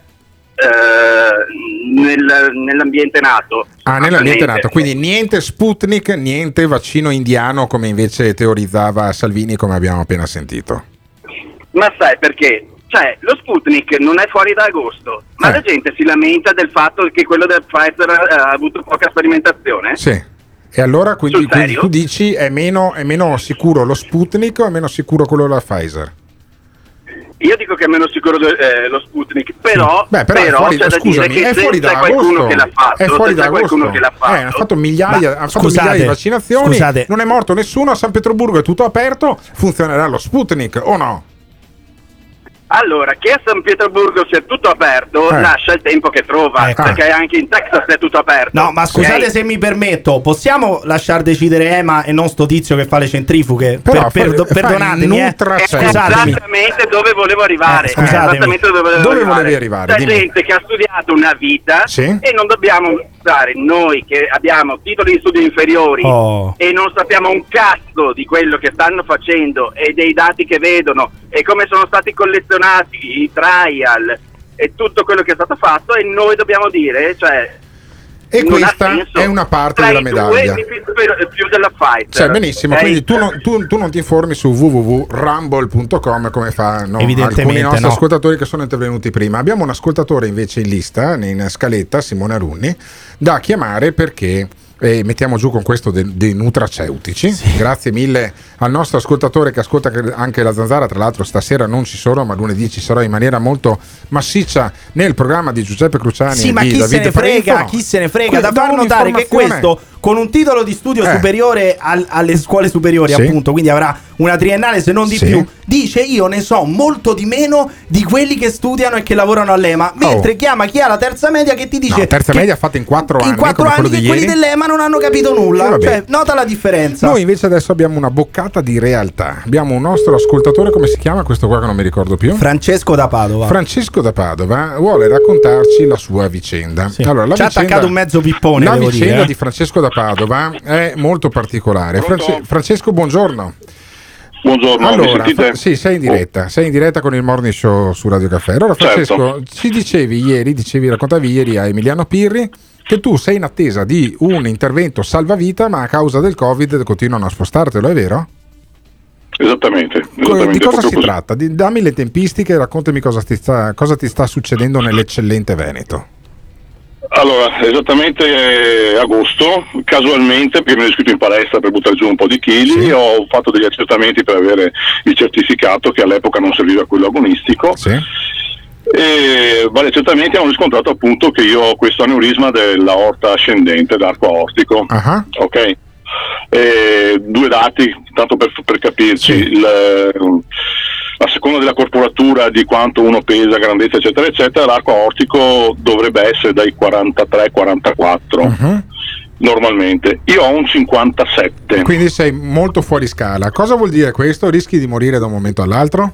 [SPEAKER 30] nel- nell'ambiente nato.
[SPEAKER 3] Ah, nell'ambiente nato, quindi niente Sputnik, niente vaccino indiano come invece teorizzava Salvini come abbiamo appena sentito.
[SPEAKER 30] Ma sai perché? Cioè, lo Sputnik non è fuori da agosto, ma
[SPEAKER 3] Eh.
[SPEAKER 30] la gente si lamenta del fatto che quello del Pfizer eh, ha avuto poca sperimentazione?
[SPEAKER 3] Sì. E allora quindi, quindi tu dici è meno, è meno sicuro lo Sputnik o è meno sicuro quello della Pfizer?
[SPEAKER 30] Io dico che è meno sicuro eh, lo Sputnik, però,
[SPEAKER 3] Beh, però, è fuori,
[SPEAKER 30] c'è da
[SPEAKER 3] scusami,
[SPEAKER 30] dire che
[SPEAKER 3] è fuori da agosto.
[SPEAKER 30] che l'ha fatto,
[SPEAKER 3] è fuori da agosto.
[SPEAKER 30] che l'ha fatto,
[SPEAKER 3] Eh, ha fatto migliaia,
[SPEAKER 4] Ma
[SPEAKER 3] ha fatto
[SPEAKER 4] scusate,
[SPEAKER 3] migliaia di vaccinazioni.
[SPEAKER 4] scusate.
[SPEAKER 3] Non è morto nessuno. A San Pietroburgo è tutto aperto. Funzionerà lo Sputnik o no?
[SPEAKER 30] Allora, che a San Pietroburgo sia tutto aperto,
[SPEAKER 3] Eh.
[SPEAKER 30] lascia il tempo che trova,
[SPEAKER 4] Ecco.
[SPEAKER 30] perché anche in Texas è tutto aperto.
[SPEAKER 4] No, ma scusate
[SPEAKER 30] Ok?
[SPEAKER 4] se mi permetto, possiamo lasciar decidere Ema e non sto tizio che fa le centrifughe?
[SPEAKER 3] Però
[SPEAKER 4] Per-
[SPEAKER 3] fa
[SPEAKER 4] perdonatemi, eh. Scusatemi.
[SPEAKER 30] esattamente dove volevo arrivare.
[SPEAKER 4] Eh,
[SPEAKER 30] esattamente dove volevo
[SPEAKER 3] Dove
[SPEAKER 30] arrivare.
[SPEAKER 3] volevi arrivare?
[SPEAKER 30] C'è
[SPEAKER 3] Dimmi.
[SPEAKER 30] gente che ha studiato una vita
[SPEAKER 3] Sì.
[SPEAKER 30] e non dobbiamo pensare noi che abbiamo titoli di studio inferiori
[SPEAKER 4] Oh.
[SPEAKER 30] e non sappiamo un cazzo di quello che stanno facendo e dei dati che vedono e come sono stati collezionati i trial e tutto quello che è stato fatto e noi dobbiamo dire, cioè
[SPEAKER 3] E questa è una parte della medaglia.
[SPEAKER 30] più della Pfizer.
[SPEAKER 3] Cioè, benissimo,
[SPEAKER 30] ok?
[SPEAKER 3] quindi tu, non- tu- tu non ti informi su www.rumble.com come fanno alcuni nostri
[SPEAKER 4] no.
[SPEAKER 3] ascoltatori che sono intervenuti prima. Abbiamo un ascoltatore invece in lista, in scaletta, Simone Arunni, da chiamare perché eh, mettiamo giù con questo dei, dei nutraceutici. Grazie mille al nostro ascoltatore che ascolta che- anche la zanzara. Tra l'altro, stasera non ci sono, ma lunedì ci sarà in maniera molto massiccia nel programma di Giuseppe Cruciani.
[SPEAKER 4] Sì,
[SPEAKER 3] e
[SPEAKER 4] ma chi se
[SPEAKER 3] Davide
[SPEAKER 4] ne frega, chi se ne frega. Da far notare che questo, con un titolo di studio
[SPEAKER 3] Eh.
[SPEAKER 4] superiore al- alle scuole superiori,
[SPEAKER 3] Sì.
[SPEAKER 4] appunto, quindi avrà una triennale se non di
[SPEAKER 3] Sì.
[SPEAKER 4] più, dice io ne so molto di meno di quelli che studiano e che lavorano all'EMA. Mentre chiama chi ha la terza media che ti dice
[SPEAKER 3] Oh. No, terza media fatta in quattro anni.
[SPEAKER 4] in quattro anni che quelli dell'EMA non hanno capito nulla.
[SPEAKER 3] Eh,
[SPEAKER 4] cioè, nota la differenza.
[SPEAKER 3] Noi invece adesso abbiamo una boccata di realtà. Abbiamo un nostro ascoltatore, come si chiama questo qua che non mi ricordo più?
[SPEAKER 4] Francesco da Padova.
[SPEAKER 3] Francesco da Padova vuole raccontarci la sua vicenda. Allora, la
[SPEAKER 4] Ci ha attaccato un mezzo pippone,
[SPEAKER 3] La vicenda
[SPEAKER 4] dire, eh.
[SPEAKER 3] di Francesco da Padova è molto particolare. France- Francesco, buongiorno.
[SPEAKER 34] Buongiorno,
[SPEAKER 3] Allora? Fra- sì, sei in diretta, sei in diretta con il morning show su Radio Caffè. Allora, Francesco,
[SPEAKER 34] Certo.
[SPEAKER 3] ci dicevi ieri, dicevi, raccontavi ieri a Emiliano Pirri che tu sei in attesa di un intervento salvavita, ma a causa del Covid continuano a spostartelo, è vero?
[SPEAKER 34] Esattamente, esattamente,
[SPEAKER 3] Di cosa si
[SPEAKER 34] così.
[SPEAKER 3] tratta? Dammi le tempistiche e raccontami cosa ti, sta, cosa ti sta succedendo nell'eccellente Veneto.
[SPEAKER 34] Allora, esattamente eh, agosto, casualmente, perché mi ero iscritto in palestra per buttare giù un po' di chili, ho fatto degli accertamenti per avere il certificato che all'epoca non serviva quello agonistico. E vari accertamenti hanno riscontrato appunto che io ho questo aneurisma dell'aorta ascendente d'arco aortico. Ok? E due dati, tanto per, per capirci, il, a seconda della corporatura di quanto uno pesa, grandezza eccetera eccetera, l'arco aortico dovrebbe essere dai 43-44 normalmente. Io ho un 57.
[SPEAKER 3] Quindi sei molto fuori scala. Cosa vuol dire questo? Rischi di morire da un momento all'altro?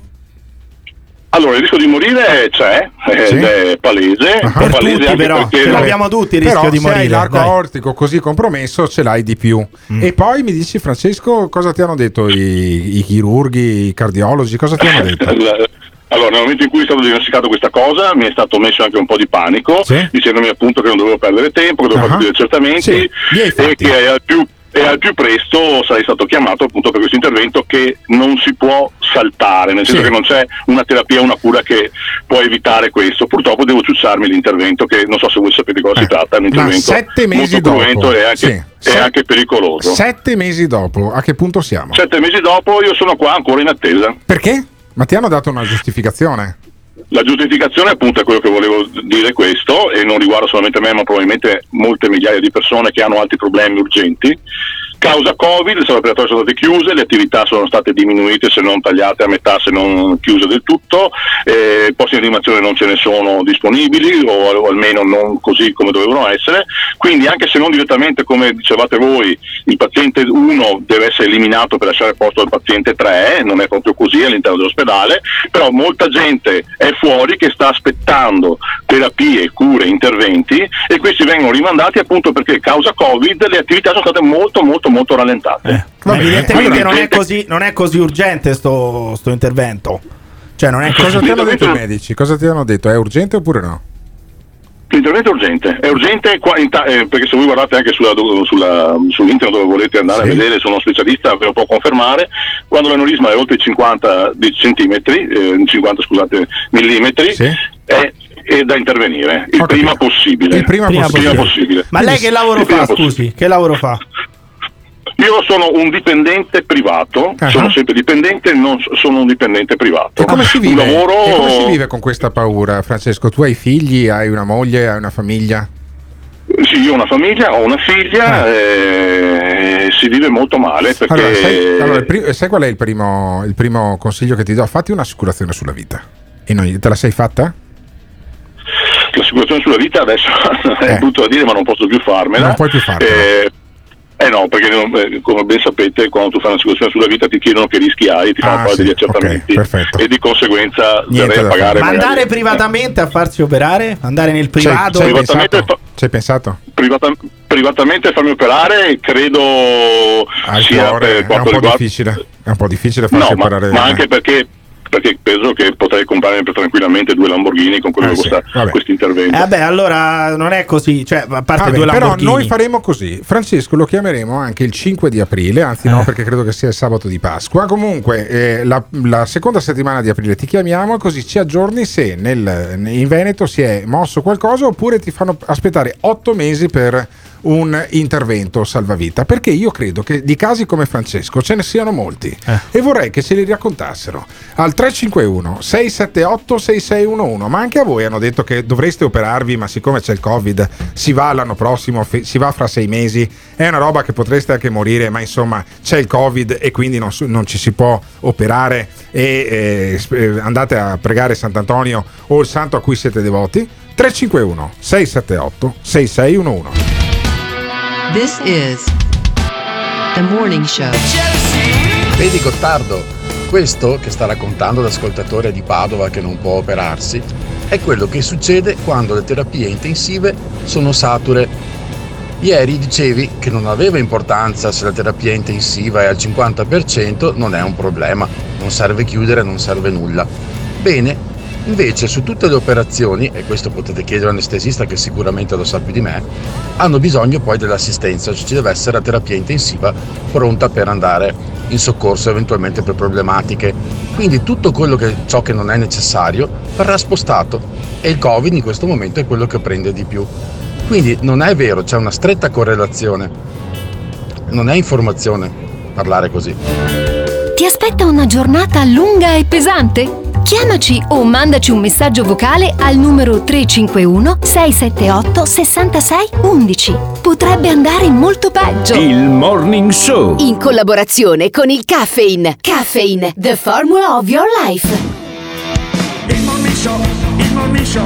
[SPEAKER 34] Allora, il rischio di morire c'è, ed
[SPEAKER 3] Sì.
[SPEAKER 34] è palese.
[SPEAKER 3] Ah.
[SPEAKER 34] è palese anche perché-
[SPEAKER 3] Però se hai l'arco aortico così compromesso ce l'hai di più.
[SPEAKER 34] Mm.
[SPEAKER 3] E poi mi dici Francesco cosa ti hanno detto i, i chirurghi, i cardiologi, cosa ti hanno [laughs] detto?
[SPEAKER 34] Allora, nel momento in cui è stato diagnosticato questa cosa, mi è stato messo anche un po' di panico, dicendomi appunto che non dovevo perdere tempo, che dovevo
[SPEAKER 3] Ah.
[SPEAKER 34] fare tutti gli accertamenti
[SPEAKER 3] Sì,
[SPEAKER 34] e che al più, e al più presto sarei stato chiamato appunto per questo intervento che non si può saltare, nel senso
[SPEAKER 3] Sì.
[SPEAKER 34] che non c'è una terapia, una cura che può evitare questo. Purtroppo devo ciucciarmi l'intervento che non so se voi sapete di cosa si tratta, è un
[SPEAKER 3] Eh,
[SPEAKER 34] intervento
[SPEAKER 3] sette mesi
[SPEAKER 34] molto cruento
[SPEAKER 3] dopo,
[SPEAKER 34] e anche,
[SPEAKER 3] sì, se-
[SPEAKER 34] anche pericoloso.
[SPEAKER 3] Sette mesi dopo, a che punto siamo?
[SPEAKER 34] Sette mesi dopo io sono qua ancora in attesa.
[SPEAKER 3] Perché? Ma ti hanno dato una giustificazione?
[SPEAKER 34] La giustificazione appunto è quello che volevo dire questo e non riguarda solamente me ma probabilmente molte migliaia di persone che hanno altri problemi urgenti. Causa Covid, le sale operatorie sono state chiuse, le attività sono state diminuite se non tagliate a metà, se non chiuse del tutto, eh, posti di animazione non ce ne sono disponibili o, o almeno non così come dovevano essere, quindi anche se non direttamente come dicevate voi il paziente 1 deve essere eliminato per lasciare posto al paziente 3, non è proprio così all'interno dell'ospedale, però molta gente è fuori che sta aspettando terapie, cure, interventi e questi vengono rimandati appunto perché causa Covid le attività sono state molto molto molto rallentate.
[SPEAKER 4] Ma evidentemente
[SPEAKER 34] Allora,
[SPEAKER 4] non è, così, non è così urgente sto, sto intervento. Cioè, non è così.
[SPEAKER 3] Cosa ti hanno detto i medici? Cosa ti hanno detto? È urgente oppure no?
[SPEAKER 34] L'intervento è urgente, è urgente qua in ta- eh, perché se voi guardate anche sulla, sulla, sull'internet dove volete andare a vedere, sono specialista, ve lo può confermare, quando l'aneurisma è oltre i 50 di centimetri, eh, 50 scusate, millimetri, è, è da intervenire il prima possibile.
[SPEAKER 3] Il prima
[SPEAKER 4] Prima
[SPEAKER 34] possibile.
[SPEAKER 4] possibile. Ma lei che lavoro
[SPEAKER 34] Il
[SPEAKER 4] fa, scusi? Che lavoro fa?
[SPEAKER 34] Io sono un dipendente privato,
[SPEAKER 3] Ah.
[SPEAKER 34] sono sempre dipendente, non sono un dipendente privato.
[SPEAKER 3] E come, si vive?
[SPEAKER 34] Lavoro...
[SPEAKER 3] e come si vive con questa paura, Francesco? Tu hai figli, hai una moglie, hai una famiglia?
[SPEAKER 34] Sì, io ho una famiglia, ho una figlia, e si vive molto male perché...
[SPEAKER 3] Ah. Allora, sai, allora, il pri- sai qual è il primo, il primo consiglio che ti do? Fatti un'assicurazione sulla vita. E non- te la sei fatta?
[SPEAKER 34] L'assicurazione sulla vita adesso [laughs] è brutto da dire ma non posso più farmela.
[SPEAKER 3] Non puoi più farmela.
[SPEAKER 34] Eh, eh no, perché non- eh, come ben sapete quando tu fai un'assicurazione sulla vita ti chiedono che rischi hai, ti fanno
[SPEAKER 3] Ah,
[SPEAKER 34] fare
[SPEAKER 3] sì,
[SPEAKER 34] degli accertamenti
[SPEAKER 3] perfetto.
[SPEAKER 34] e di conseguenza
[SPEAKER 3] Niente da
[SPEAKER 34] pagare
[SPEAKER 4] Ma
[SPEAKER 34] magari-
[SPEAKER 4] andare privatamente a farsi operare? Andare nel privato?
[SPEAKER 3] ci hai
[SPEAKER 34] Privatamente
[SPEAKER 3] pensato? Ci hai pensato?
[SPEAKER 34] privata- privatamente farmi operare credo
[SPEAKER 3] Al
[SPEAKER 34] sia
[SPEAKER 3] cuore,
[SPEAKER 34] per
[SPEAKER 3] è un po'
[SPEAKER 34] riguarda
[SPEAKER 3] difficile. È un po' difficile
[SPEAKER 34] No,
[SPEAKER 3] farsi
[SPEAKER 34] ma,
[SPEAKER 3] operare.
[SPEAKER 34] ma anche perché, perché penso che potrei comprare tranquillamente due Lamborghini con quello
[SPEAKER 3] Eh
[SPEAKER 34] che
[SPEAKER 3] sì,
[SPEAKER 34] costa
[SPEAKER 3] vabbè.
[SPEAKER 34] questo intervento.
[SPEAKER 4] Eh vabbè, allora non è così. Cioè, a parte
[SPEAKER 3] Ah,
[SPEAKER 4] due
[SPEAKER 3] beh, però
[SPEAKER 4] Lamborghini.
[SPEAKER 3] noi faremo così. Francesco lo chiameremo anche il 5 di aprile, anzi
[SPEAKER 4] Eh.
[SPEAKER 3] no perché credo che sia il sabato di Pasqua. Comunque eh, la, la seconda settimana di aprile ti chiamiamo così ci aggiorni se nel- in Veneto si è mosso qualcosa oppure ti fanno aspettare otto mesi per un intervento salvavita. Perché io credo che di casi come Francesco ce ne siano molti.
[SPEAKER 4] Eh.
[SPEAKER 3] e vorrei che se li raccontassero al 351 678 6611 ma anche a voi hanno detto che dovreste operarvi ma siccome c'è il covid si va l'anno prossimo si va fra sei mesi. È una roba che potreste anche morire ma insomma c'è il covid e quindi non, non ci si può operare. E eh, eh, andate a pregare Sant'Antonio o il santo a cui siete devoti. 351 678 6611
[SPEAKER 11] This is the morning show.
[SPEAKER 35] Vedi Gottardo, questo che sta raccontando l'ascoltatore di Padova che non può operarsi è quello che succede quando le terapie intensive sono sature. Ieri dicevi che non aveva importanza se la terapia intensiva è al 50%, non è un problema, non serve chiudere, non serve nulla. Bene, invece su tutte le operazioni, e questo potete chiedere all'anestesista che sicuramente lo sa più di me, hanno bisogno poi dell'assistenza, cioè ci deve essere la terapia intensiva pronta per andare in soccorso eventualmente per problematiche. Quindi tutto quello che ciò che non è necessario verrà spostato e il Covid in questo momento è quello che prende di più. Quindi non è vero, c'è una stretta correlazione. Non è informazione parlare così.
[SPEAKER 36] Ti aspetta una giornata lunga e pesante? Chiamaci o mandaci un messaggio vocale al numero 351 678 66 11. Potrebbe andare molto peggio.
[SPEAKER 5] Il Morning Show.
[SPEAKER 36] In collaborazione con il Caffeine. Caffeine, the formula of your life.
[SPEAKER 28] Il morning show, il morning show.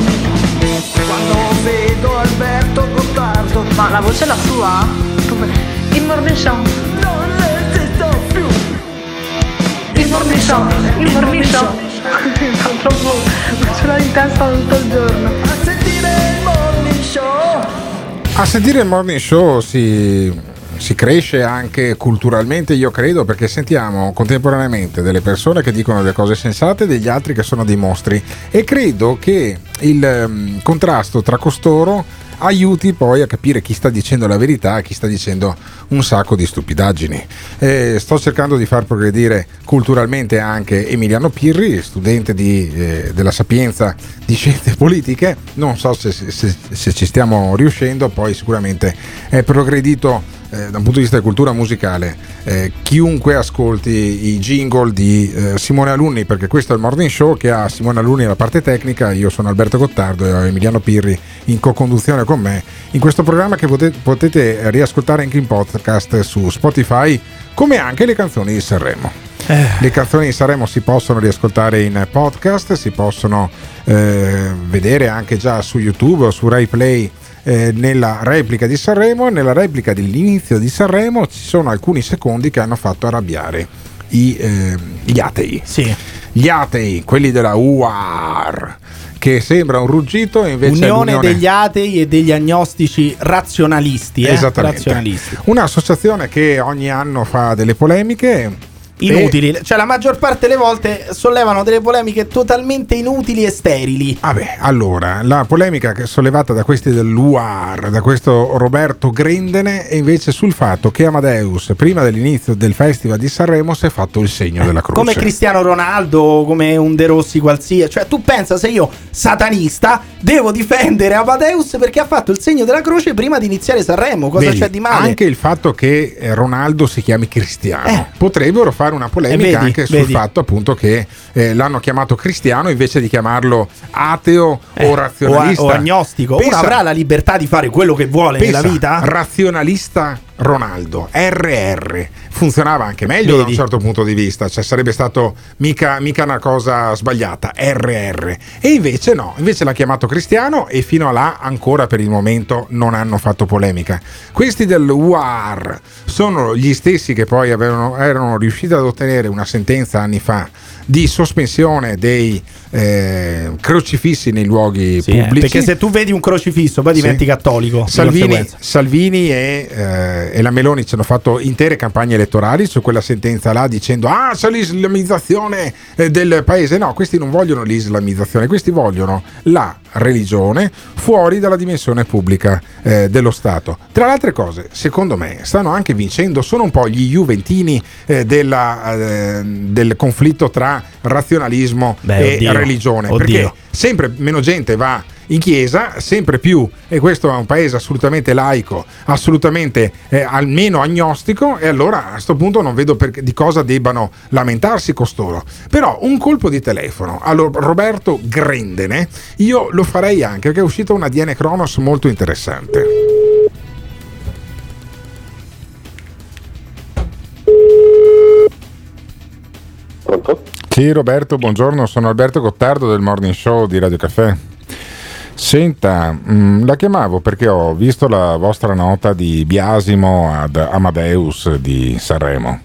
[SPEAKER 28] Quando vedo Alberto Gottardo. Ma la voce è la sua? Il morning show. Non resisto più. Il morning show, il morning show. Fa troppo, ce l'ho in testa tutto il giorno. A sentire il morning show.
[SPEAKER 3] A sentire il morning show si, si cresce anche culturalmente, io credo, perché sentiamo contemporaneamente delle persone che dicono delle cose sensate e degli altri che sono dei mostri. E credo che il ehm, contrasto tra costoro aiuti poi a capire chi sta dicendo la verità e chi sta dicendo un sacco di stupidaggini. Eh, sto cercando di far progredire culturalmente anche Emiliano Pirri, studente di, eh, della Sapienza di Scienze Politiche. Non so se, se- se ci stiamo riuscendo, poi sicuramente è progredito eh, da un punto di vista di cultura musicale. eh, chiunque ascolti i jingle di eh, Simone Alunni, perché questo è il morning show che ha Simone Alunni alla parte tecnica, io sono Alberto Gottardo e ho Emiliano Pirri in co-conduzione con me in questo programma che potete, potete riascoltare anche in podcast su Spotify, come anche le canzoni di Sanremo. Le canzoni di Sanremo si possono riascoltare in podcast, si possono eh, vedere anche già su YouTube o su Rai Play eh, nella replica di Sanremo. Nella replica dell'inizio di Sanremo ci sono alcuni secondi che hanno fatto arrabbiare i, eh, gli atei. Gli atei, quelli della UAR, che sembra un ruggito e invece
[SPEAKER 4] Unione
[SPEAKER 3] l'unione-
[SPEAKER 4] degli atei e degli agnostici razionalisti. Eh?
[SPEAKER 3] Esattamente.
[SPEAKER 4] Razionalisti.
[SPEAKER 3] Un'associazione che ogni anno fa delle polemiche
[SPEAKER 4] Inutili, cioè la maggior parte delle volte sollevano delle polemiche totalmente inutili e sterili.
[SPEAKER 3] Vabbè, allora, la polemica che è sollevata da questi dell'UAR, da questo Roberto Grendene, è invece sul fatto che Amadeus, prima dell'inizio del Festival di Sanremo, si è fatto il segno della croce.
[SPEAKER 4] Come Cristiano Ronaldo, come un De Rossi qualsiasi. Cioè, tu pensa se io, satanista, devo difendere Amadeus perché ha fatto il segno della croce prima di iniziare Sanremo. Cosa
[SPEAKER 3] Vedi,
[SPEAKER 4] c'è di male?
[SPEAKER 3] Anche il fatto che eh, Ronaldo si chiami Cristiano.
[SPEAKER 4] Eh.
[SPEAKER 3] Potrebbero fare una polemica
[SPEAKER 4] Eh, vedi,
[SPEAKER 3] anche sul
[SPEAKER 4] vedi.
[SPEAKER 3] fatto appunto che eh, l'hanno chiamato cristiano invece di chiamarlo ateo o razionalista.
[SPEAKER 4] Eh, o, a- o agnostico. Uno
[SPEAKER 3] Pensa-
[SPEAKER 4] avrà la libertà di fare quello che vuole
[SPEAKER 3] pensa,
[SPEAKER 4] nella vita?
[SPEAKER 3] Razionalista Ronaldo, RR, funzionava anche meglio da un
[SPEAKER 4] Vedi.
[SPEAKER 3] certo punto di vista, cioè sarebbe stato mica, mica una cosa sbagliata, RR. E invece no, invece l'ha chiamato Cristiano e fino a là ancora per il momento non hanno fatto polemica. Questi del UAR sono gli stessi che poi avevano- erano riusciti ad ottenere una sentenza anni fa di sospensione dei eh, crocifissi nei luoghi
[SPEAKER 4] Sì, eh,
[SPEAKER 3] pubblici.
[SPEAKER 4] perché se tu vedi un crocifisso poi
[SPEAKER 3] Sì.
[SPEAKER 4] diventi cattolico. di
[SPEAKER 3] Salvini. Salvini e, eh, e la Meloni ci hanno fatto intere campagne elettorali su quella sentenza là dicendo ah c'è l'islamizzazione eh, del paese no questi non vogliono l'islamizzazione questi vogliono la religione fuori dalla dimensione pubblica eh, dello Stato tra le altre cose secondo me stanno anche vincendo sono un po' gli juventini eh, della, eh, del conflitto tra razionalismo
[SPEAKER 4] Beh,
[SPEAKER 3] e
[SPEAKER 4] oddio,
[SPEAKER 3] religione
[SPEAKER 4] oddio.
[SPEAKER 3] perché sempre meno gente va in chiesa, sempre più, e questo è un paese assolutamente laico, assolutamente eh, almeno agnostico, e allora a questo punto non vedo perché- di cosa debbano lamentarsi costoro. Però un colpo di telefono a Roberto Grendene io lo farei anche perché è uscita una DN Kronos molto interessante.
[SPEAKER 27] Pronto?
[SPEAKER 3] Sì, Roberto, buongiorno, sono Alberto Gottardo del Morning Show di Radio Caffè. Senta, mh, la chiamavo perché ho visto la vostra nota di biasimo ad Amadeus di Sanremo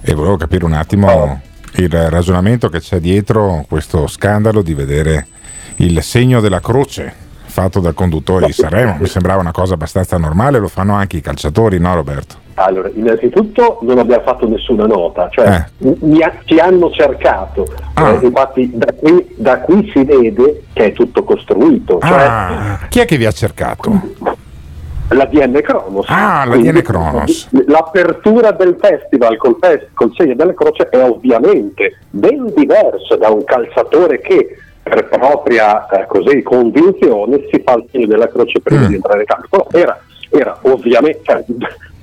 [SPEAKER 3] e volevo capire un attimo il ragionamento che c'è dietro questo scandalo di vedere il segno della croce fatto dal conduttore di Sanremo. Mi sembrava una cosa abbastanza normale, lo fanno anche i calciatori, no Roberto?
[SPEAKER 37] Allora, innanzitutto non abbiamo fatto nessuna nota, cioè mi ha- ci hanno cercato,
[SPEAKER 3] Ah.
[SPEAKER 37] Eh, infatti da qui, da qui si vede che è tutto costruito, cioè
[SPEAKER 3] Ah, chi è che vi ha cercato?
[SPEAKER 37] la DN Kronos.
[SPEAKER 3] Ah, la
[SPEAKER 37] Quindi,
[SPEAKER 3] DN Kronos.
[SPEAKER 37] L'apertura del festival col, fes- col segno della croce è ovviamente ben diversa da un calciatore che per propria eh, così, convinzione si fa il segno della croce prima
[SPEAKER 3] Mm.
[SPEAKER 37] di entrare in campo. Però era, era ovviamente, cioè,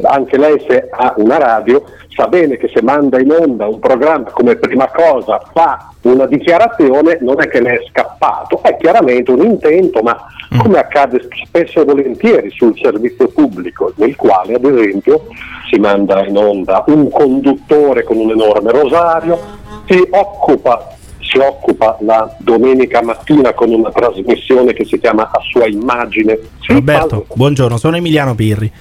[SPEAKER 37] anche lei se ha una radio sa bene che se manda in onda un programma come prima cosa fa una dichiarazione non è che ne è scappato, è chiaramente un intento, ma come accade spesso e volentieri sul servizio pubblico, nel quale ad esempio si manda in onda un conduttore con un enorme rosario, si occupa si occupa la domenica mattina con una trasmissione che si chiama A sua immagine. Si
[SPEAKER 4] Roberto, buongiorno, sono Emiliano Pirri.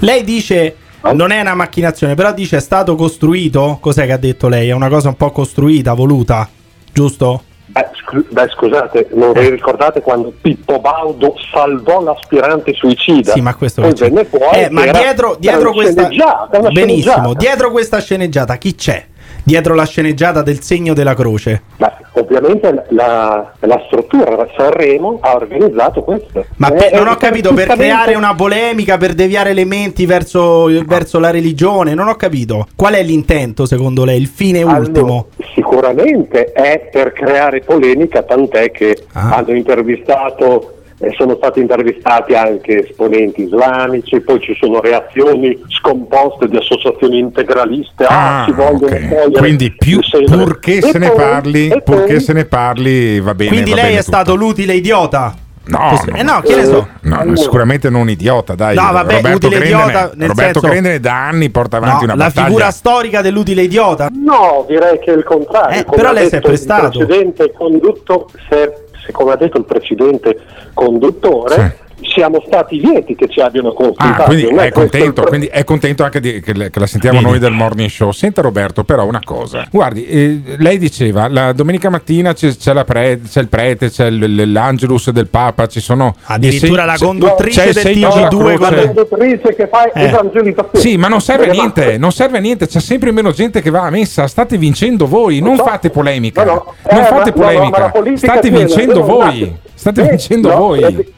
[SPEAKER 4] Lei dice non è una macchinazione, però dice è stato costruito. Cos'è che ha detto lei? È una cosa un po' costruita, voluta, giusto?
[SPEAKER 37] Beh, scu- beh, scusate, non vi ricordate quando Pippo Baudo salvò l'aspirante suicida?
[SPEAKER 4] Sì, ma questo
[SPEAKER 37] Poi venne fuori
[SPEAKER 4] Eh, ma dietro, dietro questa
[SPEAKER 37] sceneggiata,
[SPEAKER 4] Benissimo,
[SPEAKER 37] sceneggiata.
[SPEAKER 4] dietro questa sceneggiata chi c'è? Dietro la sceneggiata del segno della croce.
[SPEAKER 37] Ma ovviamente la, la struttura Sanremo ha organizzato questo.
[SPEAKER 4] Ma
[SPEAKER 37] Eh,
[SPEAKER 4] per- non
[SPEAKER 37] eh,
[SPEAKER 4] ho capito, per creare una polemica, per deviare elementi verso, verso la religione, non ho capito. Qual è l'intento secondo lei, il fine ultimo?
[SPEAKER 37] Sicuramente è per creare polemica, tant'è che
[SPEAKER 4] Ah.
[SPEAKER 37] hanno intervistato, eh, sono stati intervistati anche esponenti islamici, poi ci sono reazioni scomposte di associazioni integraliste, ah,
[SPEAKER 3] Ah,
[SPEAKER 37] si vogliono
[SPEAKER 3] ok.
[SPEAKER 37] togliere
[SPEAKER 3] Quindi più, purché se ne
[SPEAKER 37] poi-
[SPEAKER 3] parli, purché se ne parli va bene.
[SPEAKER 4] Quindi
[SPEAKER 3] va
[SPEAKER 4] lei
[SPEAKER 3] bene
[SPEAKER 4] è
[SPEAKER 3] tutto.
[SPEAKER 4] stato l'utile idiota?
[SPEAKER 3] No,
[SPEAKER 4] Così-
[SPEAKER 3] no,
[SPEAKER 4] eh no, che ne so.
[SPEAKER 3] No, sicuramente non idiota, dai.
[SPEAKER 4] No, vabbè,
[SPEAKER 3] Roberto
[SPEAKER 4] utile
[SPEAKER 3] Grendene,
[SPEAKER 4] idiota, nel
[SPEAKER 3] Roberto
[SPEAKER 4] senso-
[SPEAKER 3] Grendene da anni porta avanti
[SPEAKER 4] No,
[SPEAKER 3] una
[SPEAKER 4] la
[SPEAKER 3] battaglia.
[SPEAKER 4] figura storica dell'utile idiota?
[SPEAKER 37] No, direi che è il contrario.
[SPEAKER 4] Eh,
[SPEAKER 37] Come
[SPEAKER 4] però lei si è
[SPEAKER 37] detto il
[SPEAKER 4] prestato.
[SPEAKER 37] precedente condutto, se, se come ha detto il precedente conduttore, siamo stati lieti che ci abbiano consultato.
[SPEAKER 3] Ah, quindi
[SPEAKER 37] non
[SPEAKER 3] è, contento, quindi è contento anche di- che, che la sentiamo
[SPEAKER 4] Bene.
[SPEAKER 3] noi del morning show. Senta Roberto, però una cosa. Guardi, eh, lei diceva la domenica mattina c'è, c'è la pre- c'è il prete, c'è l'angelus del Papa, ci sono
[SPEAKER 4] Addirittura
[SPEAKER 3] i
[SPEAKER 4] la conduttrice
[SPEAKER 3] c'è
[SPEAKER 4] del
[SPEAKER 3] segno della
[SPEAKER 4] TG2
[SPEAKER 3] croce.
[SPEAKER 37] la conduttrice che fa
[SPEAKER 3] Eh.
[SPEAKER 37] evangelizzazione.
[SPEAKER 3] Sì, ma non serve a
[SPEAKER 37] Delle
[SPEAKER 3] niente, non serve a niente, c'è sempre meno gente che va a messa, state vincendo voi, non
[SPEAKER 37] so.
[SPEAKER 3] fate polemica.
[SPEAKER 37] No, no.
[SPEAKER 3] Non
[SPEAKER 37] Eh,
[SPEAKER 3] fate
[SPEAKER 37] ma- no, no, ma
[SPEAKER 3] polemica,
[SPEAKER 37] la politica
[SPEAKER 3] state vincendo
[SPEAKER 37] no,
[SPEAKER 3] voi.
[SPEAKER 37] no.
[SPEAKER 3] State
[SPEAKER 37] Eh,
[SPEAKER 3] vincendo
[SPEAKER 37] no,
[SPEAKER 3] voi.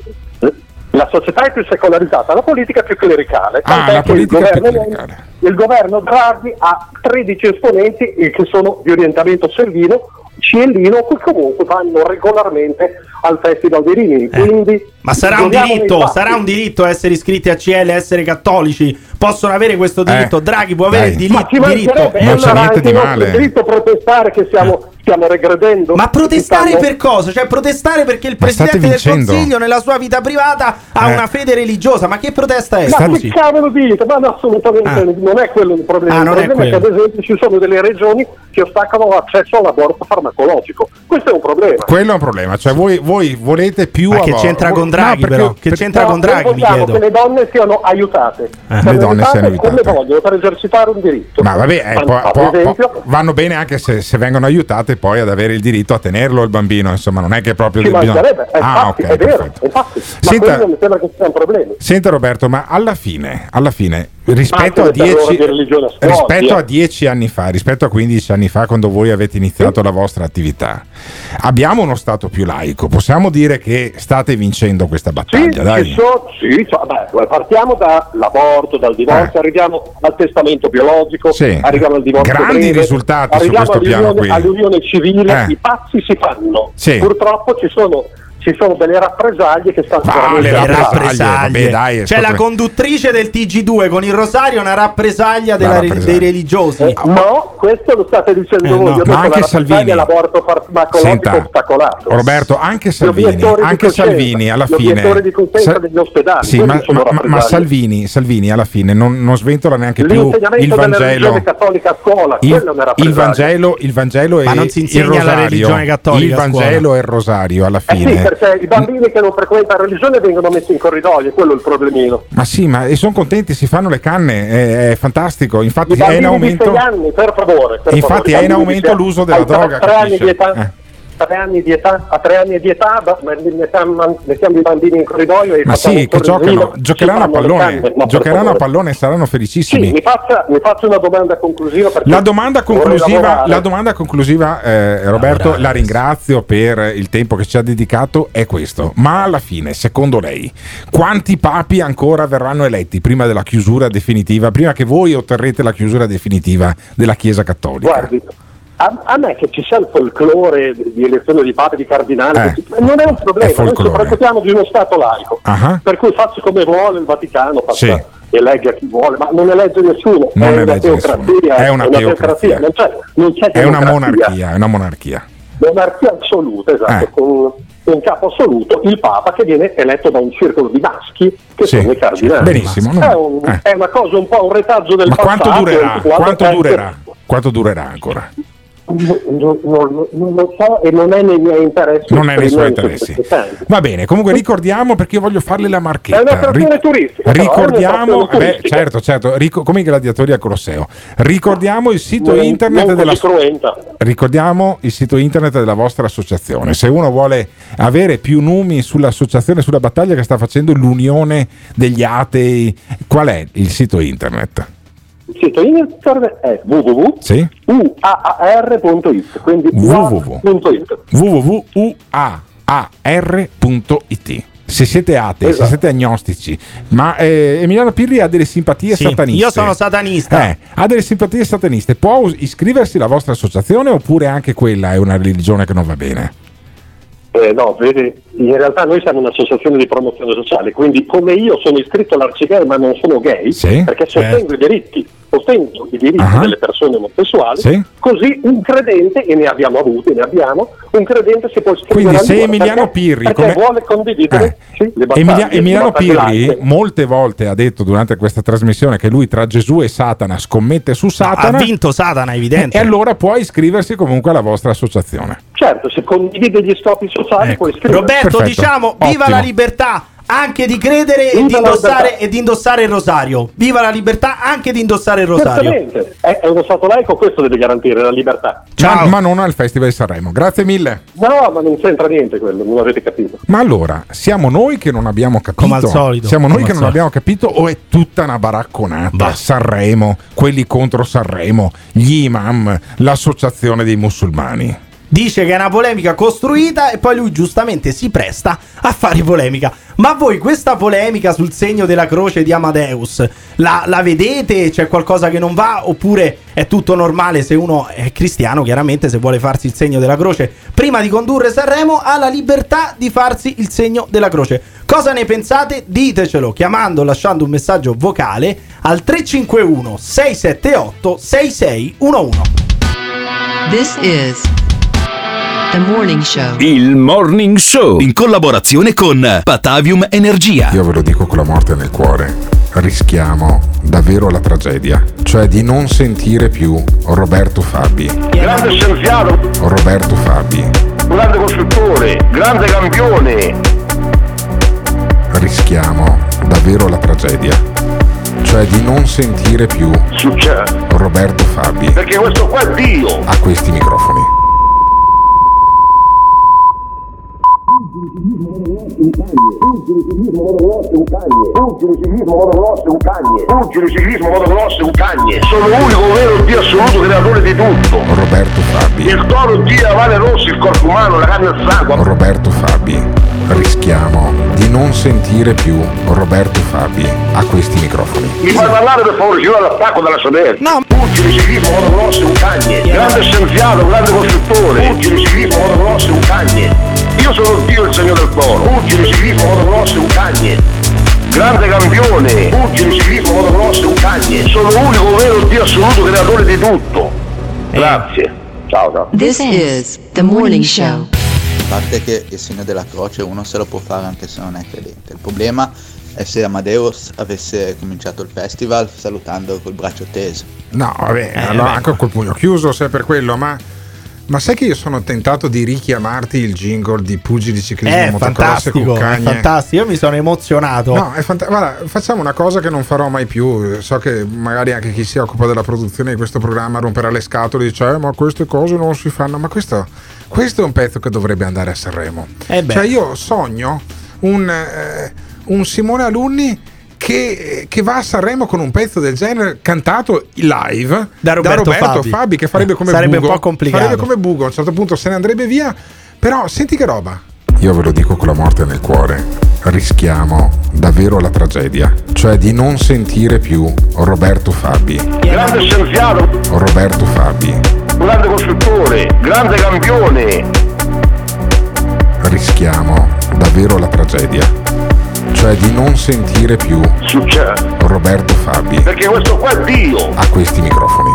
[SPEAKER 37] La società è più secolarizzata, la politica è più clericale.
[SPEAKER 3] Ah,
[SPEAKER 37] tant'è
[SPEAKER 3] la
[SPEAKER 37] che il governo-
[SPEAKER 3] clericale.
[SPEAKER 37] Il governo Draghi ha 13 esponenti che sono di orientamento selvino, ciellino, che comunque vanno regolarmente al Festival dei Rimini. Quindi
[SPEAKER 4] Eh. Ma sarà un diritto, sarà un diritto essere iscritti a CL, essere cattolici. Possono avere questo diritto.
[SPEAKER 3] Eh,
[SPEAKER 4] Draghi può avere
[SPEAKER 3] dai.
[SPEAKER 4] il diri-
[SPEAKER 37] Ma ci
[SPEAKER 4] diritto.
[SPEAKER 37] mancherebbe,
[SPEAKER 3] Non c'è
[SPEAKER 37] allora
[SPEAKER 3] niente di
[SPEAKER 37] il
[SPEAKER 3] male.
[SPEAKER 37] diritto a protestare che stiamo, stiamo regredendo.
[SPEAKER 4] Ma protestare
[SPEAKER 37] Stiamo-
[SPEAKER 4] per cosa? Cioè protestare perché il
[SPEAKER 3] Ma state
[SPEAKER 4] presidente del consiglio nella sua vita privata ha
[SPEAKER 3] Eh.
[SPEAKER 4] una fede religiosa. Ma che protesta è?
[SPEAKER 37] Ma
[SPEAKER 4] Scusi.
[SPEAKER 37] che cavolo dite? Ma no, assolutamente
[SPEAKER 4] Ah.
[SPEAKER 37] non è quello il problema.
[SPEAKER 4] Ah,
[SPEAKER 37] il
[SPEAKER 4] non è
[SPEAKER 37] problema è, che
[SPEAKER 4] quello.
[SPEAKER 37] ad esempio ci sono delle regioni che ostacolano l'accesso all'aborto farmacologico. Questo è un problema.
[SPEAKER 3] Quello è un problema, cioè voi, voi volete più
[SPEAKER 4] Ma che c'entra con
[SPEAKER 3] No,
[SPEAKER 4] Draghi,
[SPEAKER 3] perché-
[SPEAKER 4] però? Che c'entra
[SPEAKER 37] No,
[SPEAKER 4] con Draghi, mi
[SPEAKER 37] vogliamo
[SPEAKER 4] chiedo.
[SPEAKER 37] che le donne siano aiutate.
[SPEAKER 3] Eh, donne siano
[SPEAKER 37] aiutate come vogliono per esercitare un diritto.
[SPEAKER 3] Ma vabbè, eh, può-
[SPEAKER 37] esempio,
[SPEAKER 3] può- vanno bene anche se, se vengono aiutate poi ad avere il diritto a tenerlo il bambino, insomma, non è che proprio
[SPEAKER 37] ci
[SPEAKER 3] bisogna-
[SPEAKER 37] mancherebbe,
[SPEAKER 3] Ah,
[SPEAKER 37] infatti,
[SPEAKER 3] ok,
[SPEAKER 37] è vero, infatti. Ma
[SPEAKER 3] Senta-
[SPEAKER 37] mi sembra che sia un problema.
[SPEAKER 3] Senta Roberto, ma alla fine, alla fine rispetto, a
[SPEAKER 37] le terrore
[SPEAKER 3] 10,
[SPEAKER 37] di religione a
[SPEAKER 3] rispetto a 10 anni fa, rispetto a 15 anni fa, quando voi avete iniziato la vostra attività, abbiamo uno Stato più laico. Possiamo dire che state vincendo questa
[SPEAKER 37] Sì,
[SPEAKER 3] battaglia, dai.
[SPEAKER 37] ci sono- sì, so- vabbè, partiamo dall'aborto, dal divorzio, arriviamo al testamento biologico,
[SPEAKER 3] Eh. Sì.
[SPEAKER 37] arriviamo al divorzio
[SPEAKER 3] Grandi
[SPEAKER 37] breve,
[SPEAKER 3] risultati su questo piano
[SPEAKER 37] all'unione,
[SPEAKER 3] qui.
[SPEAKER 37] all'unione civile,
[SPEAKER 3] Eh.
[SPEAKER 37] i pazzi si fanno.
[SPEAKER 3] Sì.
[SPEAKER 37] Purtroppo ci sono, ci sono delle rappresaglie che stanno veramente
[SPEAKER 3] le rappresaglie. vabbè, dai,
[SPEAKER 4] C'è la conduttrice del TG2 con il rosario, una rappresaglia della-
[SPEAKER 3] rappresaglia.
[SPEAKER 4] dei religiosi.
[SPEAKER 37] Eh, no, questo lo state dicendo
[SPEAKER 4] Eh,
[SPEAKER 37] voi.
[SPEAKER 4] no.
[SPEAKER 3] Ma anche
[SPEAKER 37] la
[SPEAKER 3] Salvini.
[SPEAKER 37] rappresaglia è l'aborto farmacologico
[SPEAKER 3] Senta,
[SPEAKER 37] ostacolato.
[SPEAKER 3] Roberto, anche Salvini, anche Salvini alla fine.
[SPEAKER 37] di
[SPEAKER 3] Sa-
[SPEAKER 37] degli ospedali,
[SPEAKER 3] Sì, ma, ma- ma- ma. Salvini, Salvini alla fine non, non sventola neanche più il
[SPEAKER 37] della
[SPEAKER 3] Vangelo.
[SPEAKER 37] religione cattolica a scuola,
[SPEAKER 3] Il, il. Vangelo, il Vangelo
[SPEAKER 4] Ma
[SPEAKER 3] e
[SPEAKER 4] non si
[SPEAKER 3] il
[SPEAKER 4] insegna la
[SPEAKER 3] rosario.
[SPEAKER 4] religione cattolica
[SPEAKER 3] Il. Vangelo e il rosario alla
[SPEAKER 37] Eh sì,
[SPEAKER 3] fine.
[SPEAKER 37] Perché i bambini che non frequentano la religione vengono messi in corridoio, quello è il problemino.
[SPEAKER 3] ma sì, ma sono contenti, si fanno le canne, è, è fantastico. Infatti è in aumento.
[SPEAKER 37] 6 anni, per favore. per
[SPEAKER 3] Infatti
[SPEAKER 37] favore,
[SPEAKER 3] è in aumento l'uso della droga,
[SPEAKER 37] tre anni di età,
[SPEAKER 3] Eh.
[SPEAKER 37] Tre anni di età, a tre anni di età, mettiamo, mettiamo i bambini in corridoio e
[SPEAKER 3] Ma sì, che giocano, giocheranno a pallone.
[SPEAKER 37] No,
[SPEAKER 3] giocheranno a pallone e saranno
[SPEAKER 37] Sì,
[SPEAKER 3] felicissimi.
[SPEAKER 37] mi faccia, mi faccia una domanda conclusiva.
[SPEAKER 3] La domanda conclusiva, la domanda conclusiva eh, Roberto, la ringrazio per il tempo che ci ha dedicato, è questo. Ma alla fine, secondo lei, quanti papi ancora verranno eletti prima della chiusura definitiva, prima che voi otterrete la chiusura definitiva della Chiesa Cattolica?
[SPEAKER 37] Guardi, a, a me che ci sia il folklore di elezione di papi, di cardinali,
[SPEAKER 3] Eh,
[SPEAKER 37] non è un
[SPEAKER 3] è
[SPEAKER 37] problema, noi ci
[SPEAKER 3] folklore.
[SPEAKER 37] preoccupiamo di uno Stato laico,
[SPEAKER 3] Ah,
[SPEAKER 37] per cui faccia come vuole il Vaticano, faccia,
[SPEAKER 3] Sì.
[SPEAKER 37] elegge chi vuole, ma non elegge nessuno,
[SPEAKER 3] Non
[SPEAKER 37] è, una teocrazia.
[SPEAKER 3] È una teocrazia.
[SPEAKER 37] non c'è, non c'è
[SPEAKER 3] È una monarchia, è una monarchia.
[SPEAKER 37] monarchia assoluta, esatto,
[SPEAKER 3] Eh.
[SPEAKER 37] con un capo assoluto, il Papa che viene eletto da un circolo di maschi che
[SPEAKER 3] Sì,
[SPEAKER 37] sono i cardinali.
[SPEAKER 3] benissimo,
[SPEAKER 37] È, un-
[SPEAKER 3] eh.
[SPEAKER 37] è una cosa un po' un retaggio del
[SPEAKER 3] Ma
[SPEAKER 37] passato.
[SPEAKER 3] quanto durerà? Quanto durerà? Quanto durerà ancora?
[SPEAKER 37] Non, non- non- lo so e non è nei miei interessi.
[SPEAKER 3] Non è nei suoi interessi. Va bene, comunque ricordiamo perché io voglio farle la
[SPEAKER 37] È
[SPEAKER 3] marchetta.
[SPEAKER 37] un'attrazione turistica. è
[SPEAKER 3] Ricordiamo,
[SPEAKER 37] un'attrazione
[SPEAKER 3] beh, certo, certo, ric- come i gladiatori al Colosseo. Ricordiamo il sito internet della. Ricordiamo il sito internet della vostra associazione. Se uno vuole avere più numi sull'associazione, sulla battaglia che sta facendo l'Unione degli Atei, qual è il sito internet?
[SPEAKER 37] Il sito internet è
[SPEAKER 3] Sì?
[SPEAKER 37] www.uaar.it, quindi
[SPEAKER 3] www.
[SPEAKER 37] uaar.it.
[SPEAKER 3] www.uar.it se siete atei,
[SPEAKER 37] Esatto.
[SPEAKER 3] se siete agnostici, ma eh, Emiliano Pirri ha delle simpatie
[SPEAKER 4] Sì,
[SPEAKER 3] sataniste.
[SPEAKER 4] io sono satanista.
[SPEAKER 3] Eh, ha delle simpatie sataniste. Può iscriversi alla vostra associazione oppure anche quella è una religione che non va bene?
[SPEAKER 37] Eh, no, vedi, in realtà noi siamo un'associazione di promozione sociale, quindi come io sono iscritto all'arcigay ma non sono gay,
[SPEAKER 3] Sì,
[SPEAKER 37] perché sostengo i diritti, sostengo i diritti
[SPEAKER 3] Ah.
[SPEAKER 37] delle persone omosessuali,
[SPEAKER 3] Sì.
[SPEAKER 37] così un credente, e ne abbiamo avuti, ne abbiamo, un credente si può iscrivere
[SPEAKER 3] Quindi
[SPEAKER 37] al
[SPEAKER 3] se Emiliano
[SPEAKER 37] perché-
[SPEAKER 3] Pirri
[SPEAKER 37] perché
[SPEAKER 3] come-
[SPEAKER 37] vuole condividere
[SPEAKER 3] Eh.
[SPEAKER 37] sì, le battaglie,
[SPEAKER 3] Emilia- Emiliano Pirri molte volte ha detto durante questa trasmissione che lui tra Gesù e Satana scommette su Satana
[SPEAKER 4] ha vinto Satana, evidente.
[SPEAKER 3] e allora può iscriversi comunque alla vostra associazione.
[SPEAKER 37] Certo, se condivide gli scopi sociali può iscriversi.
[SPEAKER 4] Roberto,
[SPEAKER 3] Perfetto.
[SPEAKER 4] diciamo viva
[SPEAKER 3] Ottimo.
[SPEAKER 4] la libertà. anche di credere e di, indossare, e di indossare il rosario. Viva la libertà anche di indossare il rosario.
[SPEAKER 37] Certamente, è, è uno Stato laico, questo deve garantire la libertà.
[SPEAKER 3] Ma, ma non al Festival di Sanremo. Grazie mille.
[SPEAKER 37] No, ma non c'entra niente quello, non avete capito.
[SPEAKER 3] Ma allora, siamo noi che non abbiamo capito?
[SPEAKER 4] Come al solito,
[SPEAKER 3] Siamo noi
[SPEAKER 4] come
[SPEAKER 3] che non
[SPEAKER 4] solito.
[SPEAKER 3] abbiamo capito o è tutta una baracconata? Sanremo, quelli contro Sanremo, gli imam, l'associazione dei musulmani.
[SPEAKER 4] Dice che è una polemica costruita e poi lui giustamente si presta a fare polemica. Ma voi questa polemica sul segno della croce di Amadeus la, la vedete? C'è qualcosa che non va? Oppure è tutto normale se uno è cristiano, chiaramente se vuole farsi il segno della croce prima di condurre Sanremo ha la libertà di farsi il segno della croce. Cosa ne pensate? Ditecelo chiamando lasciando un messaggio vocale al 351 678 6611.
[SPEAKER 11] This is morning show.
[SPEAKER 5] Il Morning Show in collaborazione con Patavium Energia.
[SPEAKER 3] Io ve lo dico con la morte nel cuore. Rischiamo davvero la tragedia, cioè di non sentire più Roberto Fabi.
[SPEAKER 38] Grande scienziato,
[SPEAKER 3] Roberto Fabi.
[SPEAKER 38] grande costruttore, grande campione.
[SPEAKER 3] Rischiamo davvero la tragedia, cioè di non sentire più. Roberto Fabi
[SPEAKER 38] Perché questo qua è Dio.
[SPEAKER 3] a questi microfoni.
[SPEAKER 38] Fuggi il ciclismo motocross è un cagne. Il ciclismo è un cagne. Sono l'unico vero Dio assoluto creatore di tutto.
[SPEAKER 3] Roberto Fabi.
[SPEAKER 38] Il toro Dio, la vale rossa, il corpo umano, la carne e il sangue.
[SPEAKER 3] Roberto Fabi. Rischiamo di non sentire più Roberto Fabi a questi microfoni.
[SPEAKER 38] Mi fai parlare per favore, ci vuole l'attacco dalla Soder. No. Fuggi il ciclismo motocross è un cagne. Grande scienziato, grande costruttore. Fuggi il ciclismo motocross è un cagne. Io sono Dio il segno del toro. Fuggi il ciclismo motocross è un cagne. Grande campione. Il ciclismo motocross è un cagne. Sono l'unico vero Dio assoluto creatore di tutto. Grazie. Ciao ciao.
[SPEAKER 11] This is the morning show.
[SPEAKER 39] A parte che il segno della croce uno se lo può fare anche se non è credente. Il problema è se Amadeus avesse cominciato il festival salutando col braccio teso.
[SPEAKER 3] No, vabbè,
[SPEAKER 39] Eh,
[SPEAKER 3] allora anche col pugno chiuso se è per quello, ma, ma sai che io sono tentato di richiamarti il jingle di Pugili Ciclismo
[SPEAKER 4] È
[SPEAKER 3] Motocross e
[SPEAKER 4] fantastico, è
[SPEAKER 3] Cuccagne?
[SPEAKER 4] fantastico. Io mi sono emozionato.
[SPEAKER 3] No, è fanta- guarda, facciamo una cosa che non farò mai più. So che magari anche chi si occupa della produzione di questo programma romperà le scatole e dice: "Eh, ma queste cose non si fanno. Ma questo, questo è un pezzo che dovrebbe andare a Sanremo.
[SPEAKER 4] Eh
[SPEAKER 3] cioè, io sogno un, eh, un Simone Alunni. Che, che va a Sanremo con un pezzo del genere cantato live
[SPEAKER 4] Da Roberto Fabi.
[SPEAKER 3] Fabi, che farebbe come
[SPEAKER 4] Sarebbe
[SPEAKER 3] Bugo.
[SPEAKER 4] un po' complicato.
[SPEAKER 3] farebbe come Bugo. A un certo punto se ne andrebbe via. Però senti che roba. Io ve lo dico con la morte nel cuore. Rischiamo davvero la tragedia. Cioè di non sentire più Roberto Fabi.
[SPEAKER 38] Grande scienziato,
[SPEAKER 3] Roberto Fabi.
[SPEAKER 38] Grande costruttore, grande campione.
[SPEAKER 3] rischiamo davvero la tragedia cioè di non sentire più
[SPEAKER 38] Succede.
[SPEAKER 3] Roberto Fabi
[SPEAKER 38] Perché questo qua è Dio.
[SPEAKER 3] a questi microfoni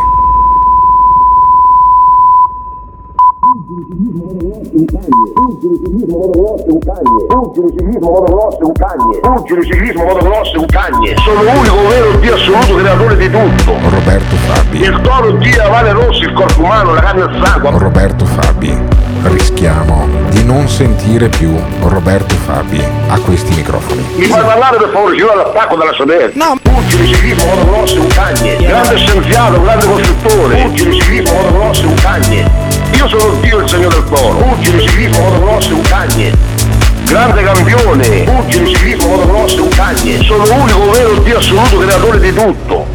[SPEAKER 38] Fuggi il ciclismo motocross è un cagne. Fuggi il ciclismo motocross è un cagne. Sono l'unico vero Dio assoluto creatore di tutto.
[SPEAKER 3] Roberto Fabi
[SPEAKER 38] Il toro Dio, la vale rossa, il corpo umano, la carne e il sangue.
[SPEAKER 3] Roberto Fabi rischiamo non sentire più Roberto Fabi a questi microfoni
[SPEAKER 38] Mi fai parlare per favore, ci vuole l'attacco dalla Soder. No. Fuggi il ciclismo motocross è un cagne. Grande scienziato, grande costruttore. Fuggi il ciclismo motocross è un cagne. Io sono Dio il segno del toro. Fuggi il ciclismo motocross è un cagne. Grande campione. Il ciclismo motocross cagne. Sono l'unico vero Dio assoluto creatore di tutto.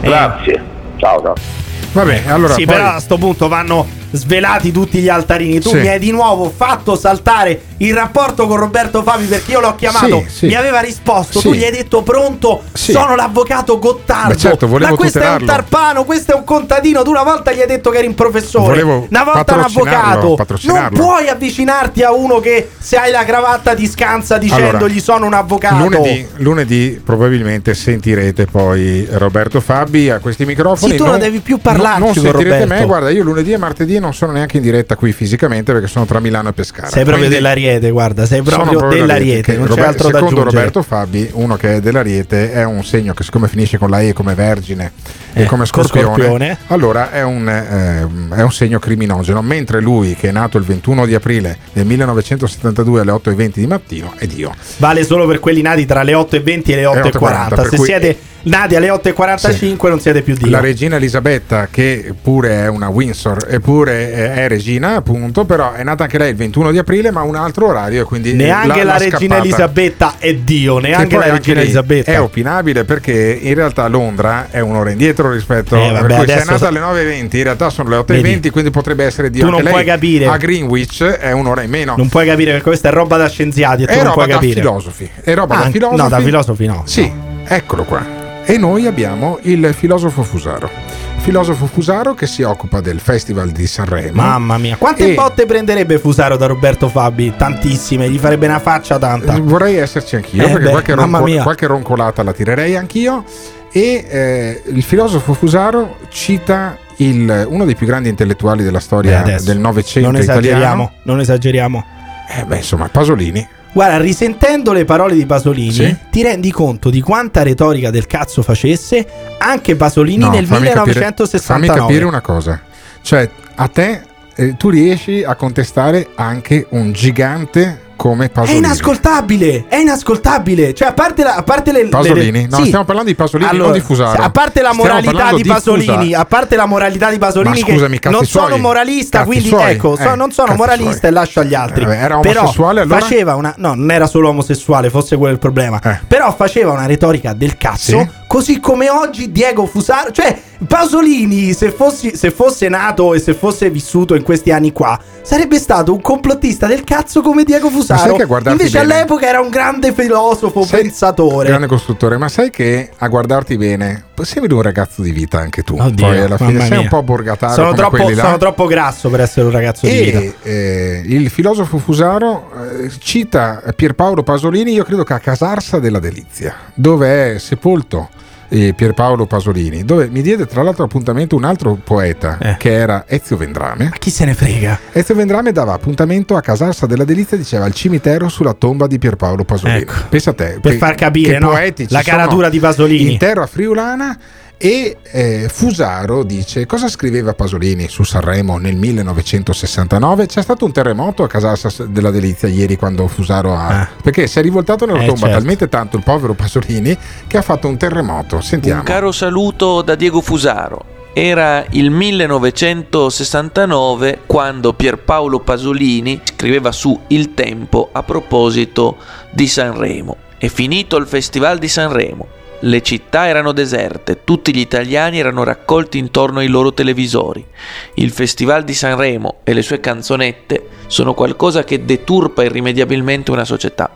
[SPEAKER 38] Grazie. Ciao ciao.
[SPEAKER 3] Vabbè, allora
[SPEAKER 4] sì,
[SPEAKER 3] poi-
[SPEAKER 4] però a sto punto vanno svelati tutti gli altarini. Tu
[SPEAKER 3] Sì.
[SPEAKER 4] mi hai di nuovo fatto saltare il rapporto con Roberto Fabi perché io l'ho chiamato,
[SPEAKER 3] sì, sì.
[SPEAKER 4] mi aveva risposto,
[SPEAKER 3] sì.
[SPEAKER 4] tu gli hai detto pronto, sono l'avvocato Gottardo.
[SPEAKER 3] Ma, certo,
[SPEAKER 4] Ma questo tutelarlo. è un tarpano, questo è un contadino, tu una volta gli hai detto che eri un professore,
[SPEAKER 3] volevo
[SPEAKER 4] una volta un avvocato. Non puoi avvicinarti a uno che se hai la cravatta ti scansa dicendogli
[SPEAKER 3] allora,
[SPEAKER 4] sono un avvocato.
[SPEAKER 3] Lunedì, lunedì, probabilmente sentirete poi Roberto Fabi a questi microfoni.
[SPEAKER 4] Sì, tu non, non devi più parlare.
[SPEAKER 3] Non,
[SPEAKER 4] non
[SPEAKER 3] sentirete
[SPEAKER 4] Roberto.
[SPEAKER 3] me, guarda, io lunedì e martedì non sono neanche in diretta qui fisicamente perché sono tra Milano e Pescara.
[SPEAKER 4] Sei proprio
[SPEAKER 3] della
[SPEAKER 4] dell'Ariete, guarda, sei
[SPEAKER 3] sono
[SPEAKER 4] proprio dell'Ariete, non c'è
[SPEAKER 3] Robert-
[SPEAKER 4] altro da
[SPEAKER 3] Secondo. Roberto Fabi, uno che è dell'Ariete è un segno che siccome finisce con la E come Vergine
[SPEAKER 4] Eh,
[SPEAKER 3] come Scorpione,
[SPEAKER 4] Scorpione.
[SPEAKER 3] allora è un, ehm, è un segno criminogeno, mentre lui che è nato il 21 di aprile del 1972 alle 8.20 di mattino è Dio.
[SPEAKER 4] Vale solo per quelli nati tra le 8.20 e le 8.40.
[SPEAKER 3] per
[SPEAKER 4] Se
[SPEAKER 3] cui-
[SPEAKER 4] siete nati alle 8.45 non siete più Dio.
[SPEAKER 3] La regina Elisabetta, che pure è una Windsor, eppure è- regina, appunto, però è nata anche lei il 21 di aprile, ma ha un altro orario e quindi
[SPEAKER 4] Neanche la,
[SPEAKER 3] l'ha
[SPEAKER 4] regina
[SPEAKER 3] scappata.
[SPEAKER 4] Elisabetta è Dio,
[SPEAKER 3] Che
[SPEAKER 4] neanche la regina Elisabetta.
[SPEAKER 3] È opinabile perché in realtà Londra è un'ora indietro rispetto
[SPEAKER 4] Eh, vabbè,
[SPEAKER 3] per cui se è
[SPEAKER 4] adesso
[SPEAKER 3] nata
[SPEAKER 4] sa-
[SPEAKER 3] alle 9.20, in realtà sono le 8.20,
[SPEAKER 4] Vedi.
[SPEAKER 3] quindi potrebbe essere Dio.
[SPEAKER 4] Tu non puoi capire.
[SPEAKER 3] A Greenwich è un'ora in meno.
[SPEAKER 4] Non puoi capire perché questa è roba da scienziati e tu
[SPEAKER 3] È
[SPEAKER 4] non
[SPEAKER 3] roba
[SPEAKER 4] puoi
[SPEAKER 3] da
[SPEAKER 4] capire.
[SPEAKER 3] filosofi. È roba da
[SPEAKER 4] Ah,
[SPEAKER 3] filosofi.
[SPEAKER 4] No, da filosofi no.
[SPEAKER 3] Sì, eccolo qua. E noi abbiamo il filosofo Fusaro. Filosofo Fusaro che si occupa del Festival di Sanremo.
[SPEAKER 4] Mamma mia, quante
[SPEAKER 3] E-
[SPEAKER 4] botte prenderebbe Fusaro da Roberto Fabi? Tantissime, gli farebbe una faccia tanta.
[SPEAKER 3] Vorrei esserci anch'io,
[SPEAKER 4] Eh
[SPEAKER 3] perché
[SPEAKER 4] beh,
[SPEAKER 3] qualche, ronco- qualche roncolata la tirerei anch'io. E eh, il filosofo Fusaro cita il- uno dei più grandi intellettuali della
[SPEAKER 4] Eh,
[SPEAKER 3] storia
[SPEAKER 4] adesso,
[SPEAKER 3] del Novecento
[SPEAKER 4] Non esageriamo,
[SPEAKER 3] italiano.
[SPEAKER 4] non esageriamo.
[SPEAKER 3] Eh, beh, insomma, Pasolini.
[SPEAKER 4] Guarda, risentendo le parole di Pasolini,
[SPEAKER 3] Sì.
[SPEAKER 4] ti rendi conto di quanta retorica del cazzo facesse anche Pasolini
[SPEAKER 3] No,
[SPEAKER 4] nel
[SPEAKER 3] fammi capire-
[SPEAKER 4] 1969.
[SPEAKER 3] fammi capire una cosa. Cioè, a te eh, tu riesci a contestare anche un gigante come
[SPEAKER 4] È
[SPEAKER 3] Pasolini.
[SPEAKER 4] inascoltabile, è inascoltabile. Cioè, a parte, la, a parte le, le-
[SPEAKER 3] Pasolini? No,
[SPEAKER 4] sì.
[SPEAKER 3] stiamo parlando di Pasolini,
[SPEAKER 4] Allora,
[SPEAKER 3] non di Fusaro.
[SPEAKER 4] A parte la moralità di
[SPEAKER 3] di
[SPEAKER 4] Pasolini, a parte la moralità di Pasolini,
[SPEAKER 3] Ma scusami,
[SPEAKER 4] che non sono moralista, quindi
[SPEAKER 3] suoi.
[SPEAKER 4] ecco, so-
[SPEAKER 3] Eh,
[SPEAKER 4] non sono moralista
[SPEAKER 3] suoi.
[SPEAKER 4] e lascio agli altri.
[SPEAKER 3] Eh, era
[SPEAKER 4] Però
[SPEAKER 3] omosessuale, allora?
[SPEAKER 4] faceva una. No, non era solo omosessuale, fosse quello il problema. Però faceva una retorica del cazzo.
[SPEAKER 3] Eh. Sì.
[SPEAKER 4] Così come oggi Diego Fusaro, cioè Pasolini, se, fossi- se fosse nato e se fosse vissuto in questi anni qua, sarebbe stato un complottista del cazzo come Diego
[SPEAKER 3] sai
[SPEAKER 4] Fusaro. Invece
[SPEAKER 3] bene-
[SPEAKER 4] all'epoca era un grande filosofo,
[SPEAKER 3] Sei-
[SPEAKER 4] pensatore.
[SPEAKER 3] Grande costruttore, ma sai che a guardarti bene sembri un ragazzo di vita anche tu.
[SPEAKER 4] Oddio,
[SPEAKER 3] Poi alla fine sei un po' borgatario
[SPEAKER 4] sono
[SPEAKER 3] come
[SPEAKER 4] troppo,
[SPEAKER 3] quelli là.
[SPEAKER 4] sono troppo grasso per essere un ragazzo di vita.
[SPEAKER 3] E eh, il filosofo Fusaro eh, cita Pierpaolo Pasolini, io credo che a Casarsa della Delizia, dove è sepolto eh, Pierpaolo Pasolini, dove mi diede tra l'altro appuntamento un altro poeta che era Ezio Vendrame.
[SPEAKER 4] Chi se ne frega?
[SPEAKER 3] Ezio Vendrame dava appuntamento a Casarsa della Delizia, diceva il cimitero sulla tomba di Pierpaolo Pasolini.
[SPEAKER 4] Ecco.
[SPEAKER 3] Pensa a te.
[SPEAKER 4] Per
[SPEAKER 3] che-
[SPEAKER 4] far capire, no? La caratura di Pasolini.
[SPEAKER 3] In terra friulana. E eh, Fusaro dice cosa scriveva Pasolini su Sanremo nel 1969? C'è stato un terremoto a Casarsa della Delizia ieri quando Fusaro ha. Perché si è rivoltato nella
[SPEAKER 40] Eh,
[SPEAKER 3] tomba
[SPEAKER 40] certo.
[SPEAKER 3] talmente tanto il povero Pasolini che ha fatto un terremoto. Sentiamo.
[SPEAKER 40] Un caro saluto da Diego Fusaro. Era il 1969 quando Pierpaolo Pasolini scriveva su Il Tempo a proposito di Sanremo. È finito il Festival di Sanremo. Le città erano deserte, tutti gli italiani erano raccolti intorno ai loro televisori. Il Festival di Sanremo e le sue canzonette sono qualcosa che deturpa irrimediabilmente una società.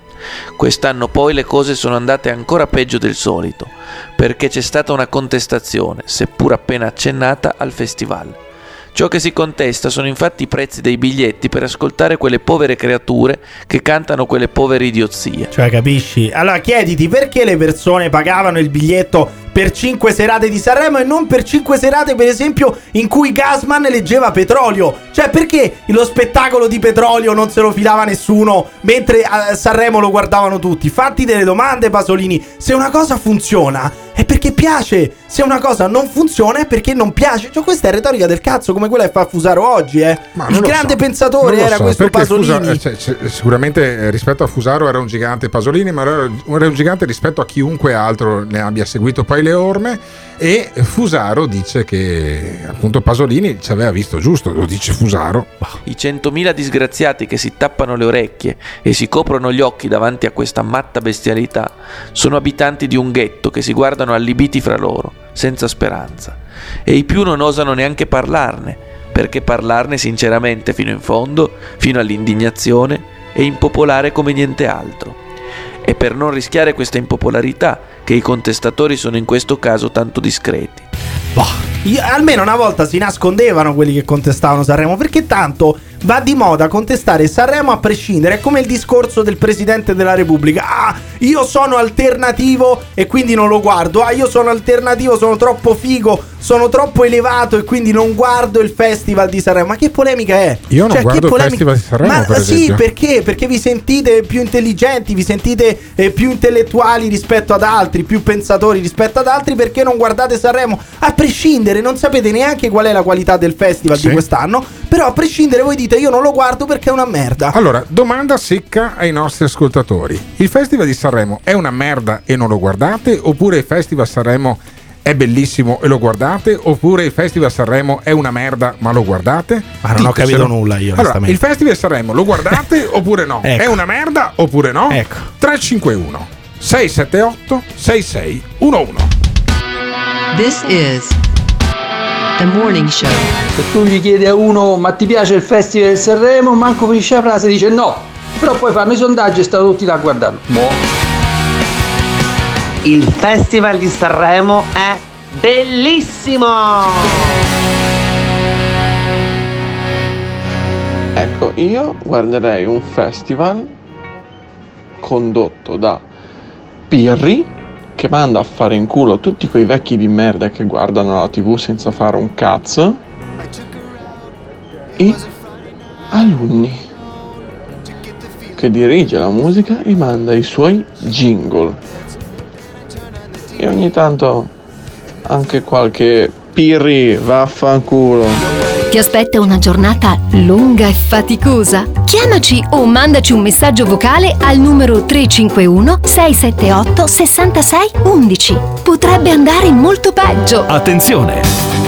[SPEAKER 40] Quest'anno poi le cose sono andate ancora peggio del solito, perché c'è stata una contestazione, seppur appena accennata, al festival. Ciò che si contesta sono infatti i prezzi dei biglietti per ascoltare quelle povere creature che cantano quelle povere idiozie.
[SPEAKER 4] Cioè, capisci? Allora chiediti perché le persone pagavano il biglietto per 5 serate di Sanremo e non per 5 serate, per esempio, in cui Gasman leggeva petrolio. Cioè, perché lo spettacolo di petrolio non se lo filava nessuno, mentre a Sanremo lo guardavano tutti? Fatti delle domande, Pasolini. Se una cosa funziona, è perché piace. Se una cosa non funziona, è perché non piace. Cioè, questa è retorica del cazzo, come quella che fa Fusaro oggi, eh. Il grande
[SPEAKER 3] so.
[SPEAKER 4] pensatore
[SPEAKER 3] Non
[SPEAKER 4] era
[SPEAKER 3] so,
[SPEAKER 4] questo Pasolini.
[SPEAKER 3] Fusa- eh, cioè, cioè, sicuramente eh, rispetto a Fusaro era un gigante Pasolini, ma era, era un gigante rispetto a chiunque altro ne abbia seguito poi le orme. E Fusaro dice che appunto Pasolini ci aveva visto giusto, lo dice Fusaro.
[SPEAKER 40] I centomila disgraziati che si tappano le orecchie e si coprono gli occhi davanti a questa matta bestialità sono abitanti di un ghetto che si guardano allibiti fra loro, senza speranza. E i più non osano neanche parlarne, perché parlarne sinceramente fino in fondo, fino all'indignazione, è impopolare come niente altro. È per non rischiare questa impopolarità che i contestatori sono in questo caso tanto discreti.
[SPEAKER 4] Bah, io- almeno una volta si nascondevano quelli che contestavano Sanremo, perché tanto va di moda contestare Sanremo a prescindere. È come il discorso del Presidente della Repubblica. Ah, io sono alternativo e quindi non lo guardo. Ah, io sono alternativo, sono troppo figo, sono troppo elevato e quindi non guardo il Festival di Sanremo. Ma che polemica è?
[SPEAKER 3] Io non
[SPEAKER 4] Cioè,
[SPEAKER 3] guardo il
[SPEAKER 4] polemica-
[SPEAKER 3] Festival di Sanremo,
[SPEAKER 4] Ma
[SPEAKER 3] per
[SPEAKER 4] sì, perché? Perché vi sentite più intelligenti, vi sentite eh, più intellettuali rispetto ad altri, più pensatori rispetto ad altri perché non guardate Sanremo. A prescindere, non sapete neanche qual è la qualità del festival
[SPEAKER 3] Sì.
[SPEAKER 4] di quest'anno, però a prescindere voi dite io non lo guardo perché è una merda.
[SPEAKER 3] Allora, domanda secca ai nostri ascoltatori. Il Festival di Sanremo è una merda e non lo guardate? Oppure il Festival Sanremo è bellissimo e lo guardate? Oppure il Festival Sanremo è una merda ma lo guardate?
[SPEAKER 4] Ma non ho
[SPEAKER 3] Ditecelo.
[SPEAKER 4] capito nulla io,
[SPEAKER 3] Allora,
[SPEAKER 4] onestamente.
[SPEAKER 3] il Festival di Sanremo lo guardate [laughs] oppure no?
[SPEAKER 4] Ecco.
[SPEAKER 3] È una merda oppure no?
[SPEAKER 4] Ecco.
[SPEAKER 3] 351 678 6611
[SPEAKER 11] This is The Morning Show.
[SPEAKER 19] Se tu gli chiedi a uno ma ti piace il Festival del Sanremo, manco finisce la frase dice no. Però poi fanno i sondaggi e stanno tutti là a guardarlo. Mo.
[SPEAKER 41] Il Festival di Sanremo è bellissimo!
[SPEAKER 42] Ecco, io guarderei un festival condotto da Pirri che manda a fare in culo tutti quei vecchi di merda che guardano la tv senza fare un cazzo. E alunni che dirige la musica e manda i suoi jingle. E ogni tanto anche qualche Pirri vaffanculo
[SPEAKER 36] Ti aspetta una giornata lunga e faticosa? Chiamaci o mandaci un messaggio vocale al numero 351 678 66 11. Potrebbe andare molto peggio.
[SPEAKER 5] Attenzione!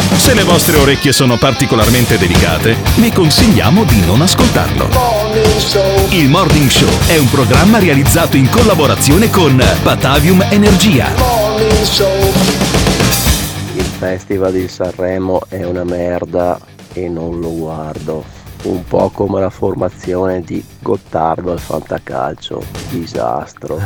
[SPEAKER 5] Se le vostre orecchie sono particolarmente delicate, vi consigliamo di non ascoltarlo.
[SPEAKER 28] Morning Show.
[SPEAKER 5] Il Morning Show è un programma realizzato in collaborazione con Batavium Energia.
[SPEAKER 28] Morning Show.
[SPEAKER 43] Il Festival di Sanremo è una merda e non lo guardo. Un po' come la formazione di Gottardo al Fantacalcio. Disastro.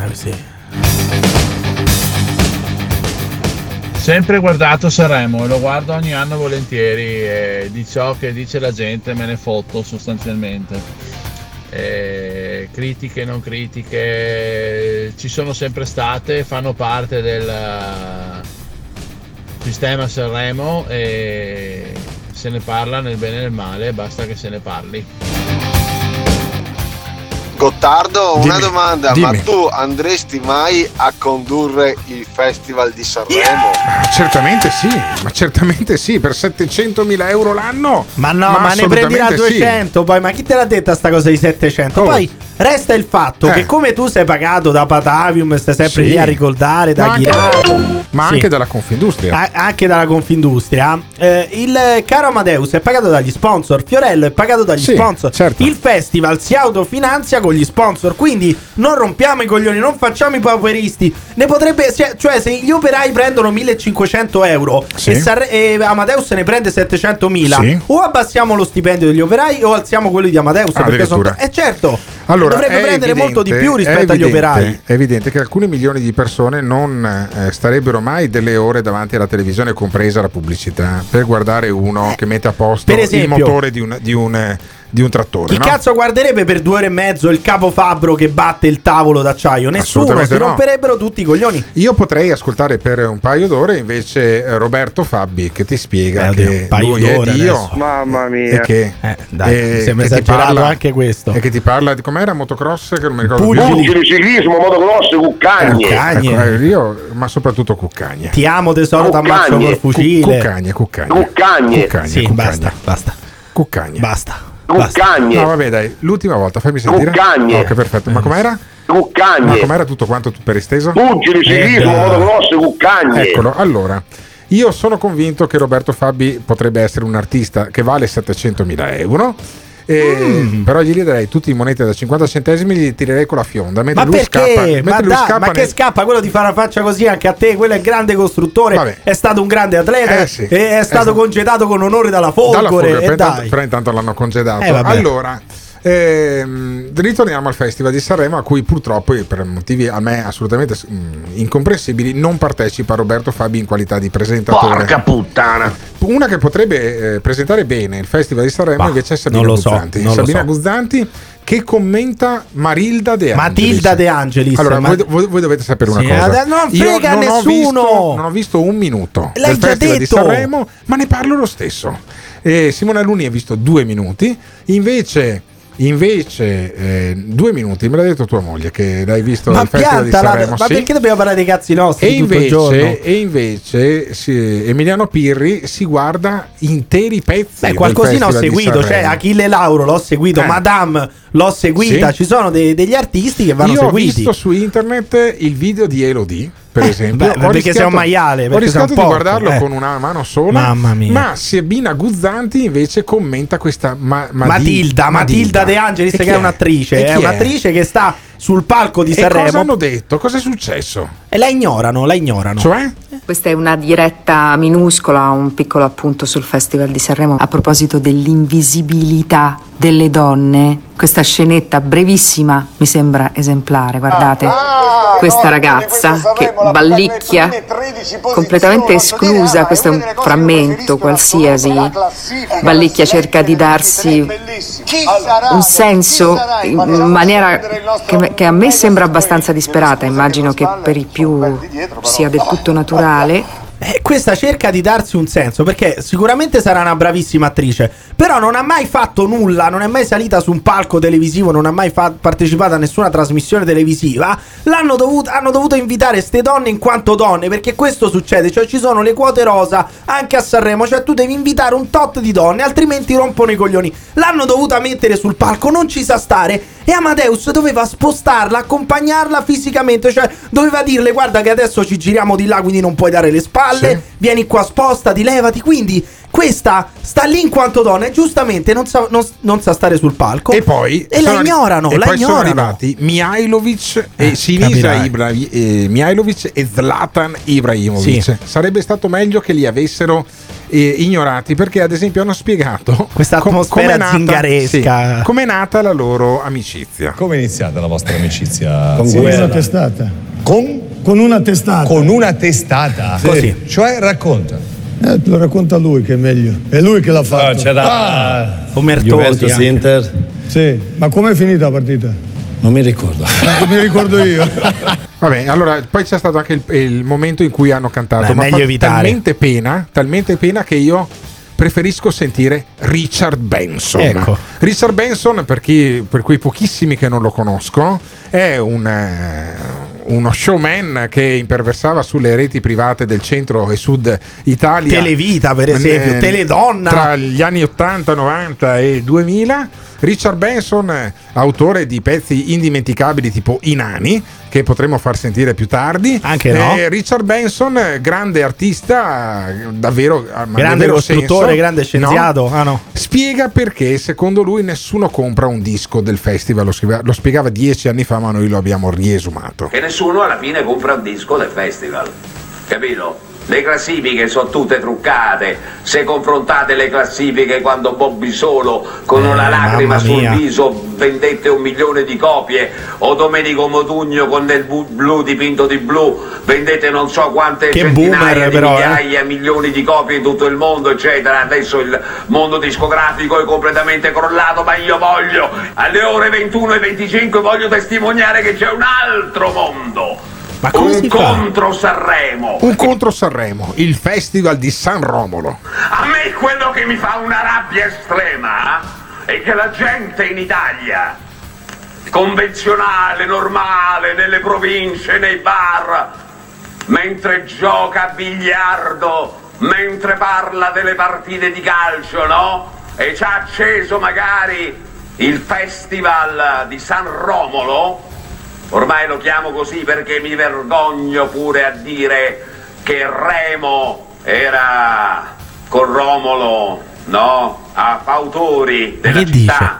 [SPEAKER 44] Sempre guardato Sanremo e lo guardo ogni anno volentieri e di ciò che dice la gente me ne fotto sostanzialmente. Eh, critiche, non critiche, ci sono sempre state, fanno parte del eh, sistema Sanremo e se ne parla nel bene e nel male, basta che se ne parli.
[SPEAKER 45] Una
[SPEAKER 44] Dimmi,
[SPEAKER 45] domanda,
[SPEAKER 44] dimmi.
[SPEAKER 45] ma tu andresti mai a condurre il Festival di Sanremo?
[SPEAKER 3] Ah, certamente sì, ma certamente sì, per 700.000 euro l'anno.
[SPEAKER 4] Ma no, ma, ne prenderà
[SPEAKER 3] assolutamente sì.
[SPEAKER 4] 200 poi, ma chi te l'ha detta sta cosa di 700?
[SPEAKER 3] Oh.
[SPEAKER 4] Poi resta il fatto
[SPEAKER 3] Eh.
[SPEAKER 4] che come tu sei pagato da Patavium, stai sempre
[SPEAKER 3] Sì.
[SPEAKER 4] lì a ricordare, da
[SPEAKER 3] Ma anche-. Ma
[SPEAKER 4] Sì.
[SPEAKER 3] anche dalla Confindustria.
[SPEAKER 4] A- anche dalla Confindustria. Eh, il caro Amadeus è pagato dagli sponsor, Fiorello è pagato dagli
[SPEAKER 3] Sì,
[SPEAKER 4] sponsor.
[SPEAKER 3] certo.
[SPEAKER 4] Il festival si autofinanzia con gli sponsor, quindi non rompiamo i coglioni, non facciamo i pauperisti. Ne potrebbe, cioè, cioè, se gli operai prendono 1500 euro
[SPEAKER 3] Sì.
[SPEAKER 4] e, Sanre- e Amadeus ne prende 700.000,
[SPEAKER 3] Sì.
[SPEAKER 4] o abbassiamo lo stipendio degli operai o alziamo quello di Amadeus. Perché sono, eh certo,
[SPEAKER 3] Allora,
[SPEAKER 4] dovrebbe prendere molto di
[SPEAKER 3] evidente-
[SPEAKER 4] più rispetto agli
[SPEAKER 3] evidente-
[SPEAKER 4] operai.
[SPEAKER 3] È evidente che alcuni milioni di persone non eh, starebbero mai delle ore davanti alla televisione, compresa la pubblicità, per guardare uno che mette a posto
[SPEAKER 4] per
[SPEAKER 3] il
[SPEAKER 4] esempio-
[SPEAKER 3] motore di un, di un, eh, di un trattore.
[SPEAKER 4] Chi
[SPEAKER 3] no?
[SPEAKER 4] cazzo guarderebbe per due ore e mezzo il capo fabbro che batte il tavolo d'acciaio? Nessuno,
[SPEAKER 3] Assolutamente
[SPEAKER 4] si
[SPEAKER 3] no.
[SPEAKER 4] romperebbero tutti i coglioni.
[SPEAKER 3] Io potrei ascoltare per un paio d'ore invece eh, Roberto Fabbi che ti spiega
[SPEAKER 4] Eh, oddio,
[SPEAKER 3] che
[SPEAKER 4] un paio
[SPEAKER 3] lui è
[SPEAKER 4] d'ore
[SPEAKER 3] Dio
[SPEAKER 4] adesso.
[SPEAKER 45] Mamma mia.
[SPEAKER 3] e che,
[SPEAKER 4] Eh, dai,
[SPEAKER 3] e
[SPEAKER 4] sembra
[SPEAKER 3] che ti
[SPEAKER 4] esagerato
[SPEAKER 3] parla-
[SPEAKER 4] anche questo.
[SPEAKER 3] E che ti parla di com'era motocross che non mi ricordo
[SPEAKER 4] Pugili.
[SPEAKER 3] più.
[SPEAKER 45] Pugili, ciclismo, motocross, cuccagne.
[SPEAKER 4] Cuccagne.
[SPEAKER 3] Ecco, io, ma soprattutto cuccagne.
[SPEAKER 4] Ti amo tesoro, t'ammazzo
[SPEAKER 45] Cuccagne.
[SPEAKER 4] col fucile.
[SPEAKER 3] Cuccagne, cuccagne.
[SPEAKER 45] Cuccagne.
[SPEAKER 3] Cuccagne,
[SPEAKER 4] Sì,
[SPEAKER 3] cuccagne.
[SPEAKER 4] basta, basta,
[SPEAKER 3] Cuccagne.
[SPEAKER 4] basta.
[SPEAKER 45] Cuccagne.
[SPEAKER 3] No, vabbè, dai, l'ultima volta, fammi sentire.
[SPEAKER 45] Cuccagne.
[SPEAKER 3] Ok, perfetto. Ma com'era?
[SPEAKER 45] Cuccagne.
[SPEAKER 3] Ma com'era tutto quanto tu per esteso?
[SPEAKER 45] Pugili, ciclismo,
[SPEAKER 3] Eh,
[SPEAKER 45] motocross, cuccagne.
[SPEAKER 3] Eccolo, allora. Io sono convinto che Roberto Fabi potrebbe essere un artista che vale 700.000 euro.
[SPEAKER 4] Mm.
[SPEAKER 3] Però gli darei tutti in monete da 50 centesimi gli tirerei con la fionda. Mentre
[SPEAKER 4] Ma
[SPEAKER 3] lui
[SPEAKER 4] perché?
[SPEAKER 3] scappa,
[SPEAKER 4] ma,
[SPEAKER 3] lui
[SPEAKER 4] dai,
[SPEAKER 3] scappa
[SPEAKER 4] ma che
[SPEAKER 3] nel-
[SPEAKER 4] scappa quello di fare una faccia così anche a te? Quello è il grande costruttore, è stato un grande atleta,
[SPEAKER 3] Eh sì.
[SPEAKER 4] e è stato
[SPEAKER 3] Esatto.
[SPEAKER 4] congedato con onore dalla Folgore.
[SPEAKER 3] Dalla Folgore,
[SPEAKER 4] e
[SPEAKER 3] però, intanto, però intanto l'hanno congedato.
[SPEAKER 4] Eh, vabbè.
[SPEAKER 3] allora, ehm, ritorniamo al Festival di Sanremo a cui purtroppo, per motivi a me assolutamente mm, incomprensibili, non partecipa Roberto Fabi in qualità di presentatore.
[SPEAKER 38] Porca puttana.
[SPEAKER 3] Una che potrebbe eh, presentare bene il Festival di Sanremo
[SPEAKER 4] Bah,
[SPEAKER 3] invece è Sabina
[SPEAKER 4] so,
[SPEAKER 3] Guzzanti.
[SPEAKER 4] lo
[SPEAKER 3] Sabina
[SPEAKER 4] so.
[SPEAKER 3] Guzzanti che commenta Marilda De Angelis.
[SPEAKER 4] Matilda De Angelis.
[SPEAKER 3] Allora,
[SPEAKER 4] Ma-
[SPEAKER 3] voi, voi- dovete sapere una
[SPEAKER 4] Sì,
[SPEAKER 3] cosa.
[SPEAKER 4] adesso non
[SPEAKER 3] Io
[SPEAKER 4] frega
[SPEAKER 3] non ho
[SPEAKER 4] nessuno.
[SPEAKER 3] visto- non ho visto un minuto
[SPEAKER 4] L'hai
[SPEAKER 3] del Festival di
[SPEAKER 4] detto.
[SPEAKER 3] Sanremo, ma ne parlo lo stesso. Eh, Simone Aluni ha visto due minuti, invece. Invece, eh, due minuti, me l'ha detto tua moglie che l'hai visto
[SPEAKER 4] Ma
[SPEAKER 3] al Festival di Sanremo.
[SPEAKER 4] ma
[SPEAKER 3] sì.
[SPEAKER 4] perché dobbiamo parlare dei cazzi nostri
[SPEAKER 3] E invece, e invece sì, Emiliano Pirri si guarda interi pezzi.
[SPEAKER 4] Beh, qualcosina ho seguito, cioè. Achille Lauro l'ho seguito,
[SPEAKER 3] Eh.
[SPEAKER 4] Madame l'ho seguita,
[SPEAKER 3] Sì.
[SPEAKER 4] ci sono dei- degli artisti che vanno
[SPEAKER 3] Io ho
[SPEAKER 4] seguiti.
[SPEAKER 3] visto su internet il video di Elodie, per
[SPEAKER 4] Eh,
[SPEAKER 3] esempio.
[SPEAKER 4] beh, perché
[SPEAKER 3] rischiato-
[SPEAKER 4] sei un maiale,
[SPEAKER 3] Ho rischiato di
[SPEAKER 4] porco,
[SPEAKER 3] guardarlo
[SPEAKER 4] eh.
[SPEAKER 3] con una mano sola.
[SPEAKER 4] Mamma mia.
[SPEAKER 3] Ma Sabina Guzzanti invece commenta questa ma- Madi-
[SPEAKER 4] Matilda, Matilda De Angelis, che è un'attrice, è un'attrice che sta sul palco di
[SPEAKER 3] E cosa
[SPEAKER 4] Sanremo
[SPEAKER 3] hanno detto? Cosa è successo?
[SPEAKER 4] e la ignorano, la ignorano.
[SPEAKER 3] Cioè?
[SPEAKER 46] Questa è una diretta minuscola, un piccolo appunto sul Festival di Sanremo a proposito dell'invisibilità delle donne. Questa scenetta brevissima mi sembra esemplare, guardate. Questa ragazza che ballicchia, completamente esclusa, questo è un frammento qualsiasi. Ballicchia cerca di darsi un senso in maniera che, che a me sembra abbastanza disperata, immagino che per i più sia del tutto naturale.
[SPEAKER 4] Eh, questa cerca di darsi un senso perché sicuramente sarà una bravissima attrice, però non ha mai fatto nulla, non è mai salita su un palco televisivo, non ha mai fa- partecipato a nessuna trasmissione televisiva. L'hanno dovuto, hanno dovuto invitare ste donne in quanto donne perché questo succede, cioè ci sono le quote rosa anche a Sanremo, cioè tu devi invitare un tot di donne, altrimenti rompono i coglioni. L'hanno dovuta mettere sul palco, non ci sa stare. E Amadeus doveva spostarla, accompagnarla fisicamente, cioè doveva dirle guarda che adesso ci giriamo di là, quindi non puoi dare le spalle, vieni qua spostati, levati. Quindi questa sta lì in quanto donna e giustamente non sa, non- non sa stare sul palco.
[SPEAKER 3] E poi
[SPEAKER 4] E la
[SPEAKER 3] sono arri-
[SPEAKER 4] ignorano,
[SPEAKER 3] e
[SPEAKER 4] la
[SPEAKER 3] poi sono
[SPEAKER 4] ignorano.
[SPEAKER 3] arrivati Mihailovic e Sinisa
[SPEAKER 4] capirai.
[SPEAKER 3] Ibrahi- eh, Mihailovic e Zlatan Ibrahimovic.
[SPEAKER 4] Sì.
[SPEAKER 3] Sarebbe stato meglio che li avessero eh, ignorati perché ad esempio hanno spiegato
[SPEAKER 4] Questa
[SPEAKER 3] com-
[SPEAKER 4] atmosfera
[SPEAKER 3] nata-
[SPEAKER 4] zingaresca.
[SPEAKER 3] sì, com'è nata la loro amicizia.
[SPEAKER 47] Come è iniziata la vostra amicizia?
[SPEAKER 48] Con una testata.
[SPEAKER 47] Con?
[SPEAKER 48] Con una testata.
[SPEAKER 47] Con una testata?
[SPEAKER 48] Sì. Così.
[SPEAKER 47] Cioè, racconta.
[SPEAKER 48] Eh, te lo racconta lui che è meglio. È lui che l'ha fatto.
[SPEAKER 47] Ah, c'era-
[SPEAKER 4] Omertosi
[SPEAKER 48] Juventus. Inter. Sì, ma com'è finita la partita? Non mi ricordo. [laughs] Non mi ricordo io.
[SPEAKER 3] Vabbè, allora poi c'è stato anche il, il momento in cui hanno cantato,
[SPEAKER 4] Beh,
[SPEAKER 3] ma
[SPEAKER 4] meglio evitare.
[SPEAKER 3] talmente pena, talmente pena che io preferisco sentire Richard Benson.
[SPEAKER 4] Ecco.
[SPEAKER 3] Richard Benson, per, chi, per quei pochissimi che non lo conoscono, è un, eh, uno showman che imperversava sulle reti private del centro e sud Italia.
[SPEAKER 4] Televita, per esempio,
[SPEAKER 3] Eh,
[SPEAKER 4] Teledonna.
[SPEAKER 3] Tra gli anni 80, 90 e 2000. Richard Benson, autore di pezzi indimenticabili tipo I Nani, che potremo far sentire più tardi.
[SPEAKER 4] Anche no.
[SPEAKER 3] Eh, Richard Benson, grande artista, davvero ah,
[SPEAKER 4] Grande costruttore,
[SPEAKER 3] senso,
[SPEAKER 4] grande scienziato.
[SPEAKER 3] no?
[SPEAKER 4] Ah no.
[SPEAKER 3] Spiega perché secondo lui nessuno compra un disco del festival. Lo, scriveva- lo spiegava dieci anni fa, ma noi lo abbiamo riesumato.
[SPEAKER 49] che nessuno alla fine compra un disco del festival. Capito? Le classifiche sono tutte truccate. Se confrontate le classifiche quando Bobby Solo con
[SPEAKER 4] Eh,
[SPEAKER 49] una lacrima sul viso vendette un milione di copie, o Domenico Modugno con del blu dipinto di blu vendette non so quante
[SPEAKER 4] Che
[SPEAKER 49] centinaia
[SPEAKER 4] boomer,
[SPEAKER 49] di
[SPEAKER 4] però, eh.
[SPEAKER 49] migliaia, milioni di copie in tutto il mondo, eccetera. Adesso il mondo discografico è completamente crollato, ma io voglio alle ore 21 e 25 voglio testimoniare che c'è un altro mondo.
[SPEAKER 3] Ma come
[SPEAKER 49] un
[SPEAKER 3] si fa?
[SPEAKER 49] contro Sanremo.
[SPEAKER 3] Un contro Sanremo, il festival di San Romolo.
[SPEAKER 49] A me quello che mi fa una rabbia estrema è che la gente in Italia, convenzionale, normale, nelle province, nei bar, mentre gioca a biliardo, mentre parla delle partite di calcio, no? E ci ha acceso magari il festival di San Romolo, ormai lo chiamo così perché mi vergogno pure a dire che Remo era con Romolo, no? A Fautori della
[SPEAKER 4] che
[SPEAKER 49] città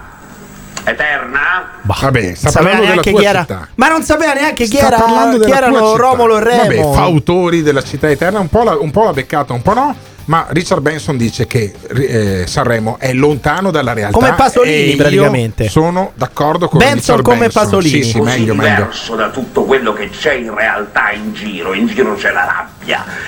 [SPEAKER 49] eterna.
[SPEAKER 3] Vabbè, sta
[SPEAKER 4] sapeva
[SPEAKER 3] parlando della tua
[SPEAKER 4] chi era.
[SPEAKER 3] città.
[SPEAKER 4] Ma non sapeva neanche chi,
[SPEAKER 3] Sta
[SPEAKER 4] era,
[SPEAKER 3] parlando
[SPEAKER 4] chi erano
[SPEAKER 3] città.
[SPEAKER 4] Romolo e Remo.
[SPEAKER 3] Vabbè, fautori della città eterna, un po' la, un po' l'ha beccata, un po' no. Ma Richard Benson dice che eh, Sanremo è lontano dalla realtà.
[SPEAKER 4] Come Pasolini,
[SPEAKER 3] e io
[SPEAKER 4] praticamente.
[SPEAKER 3] Sono d'accordo con
[SPEAKER 4] Benson
[SPEAKER 3] Richard
[SPEAKER 4] come
[SPEAKER 3] Benson.
[SPEAKER 4] Pasolini.
[SPEAKER 3] Sì, sì, meglio, meglio.
[SPEAKER 49] diverso da tutto quello che c'è in realtà in giro. In giro c'è la rabbia,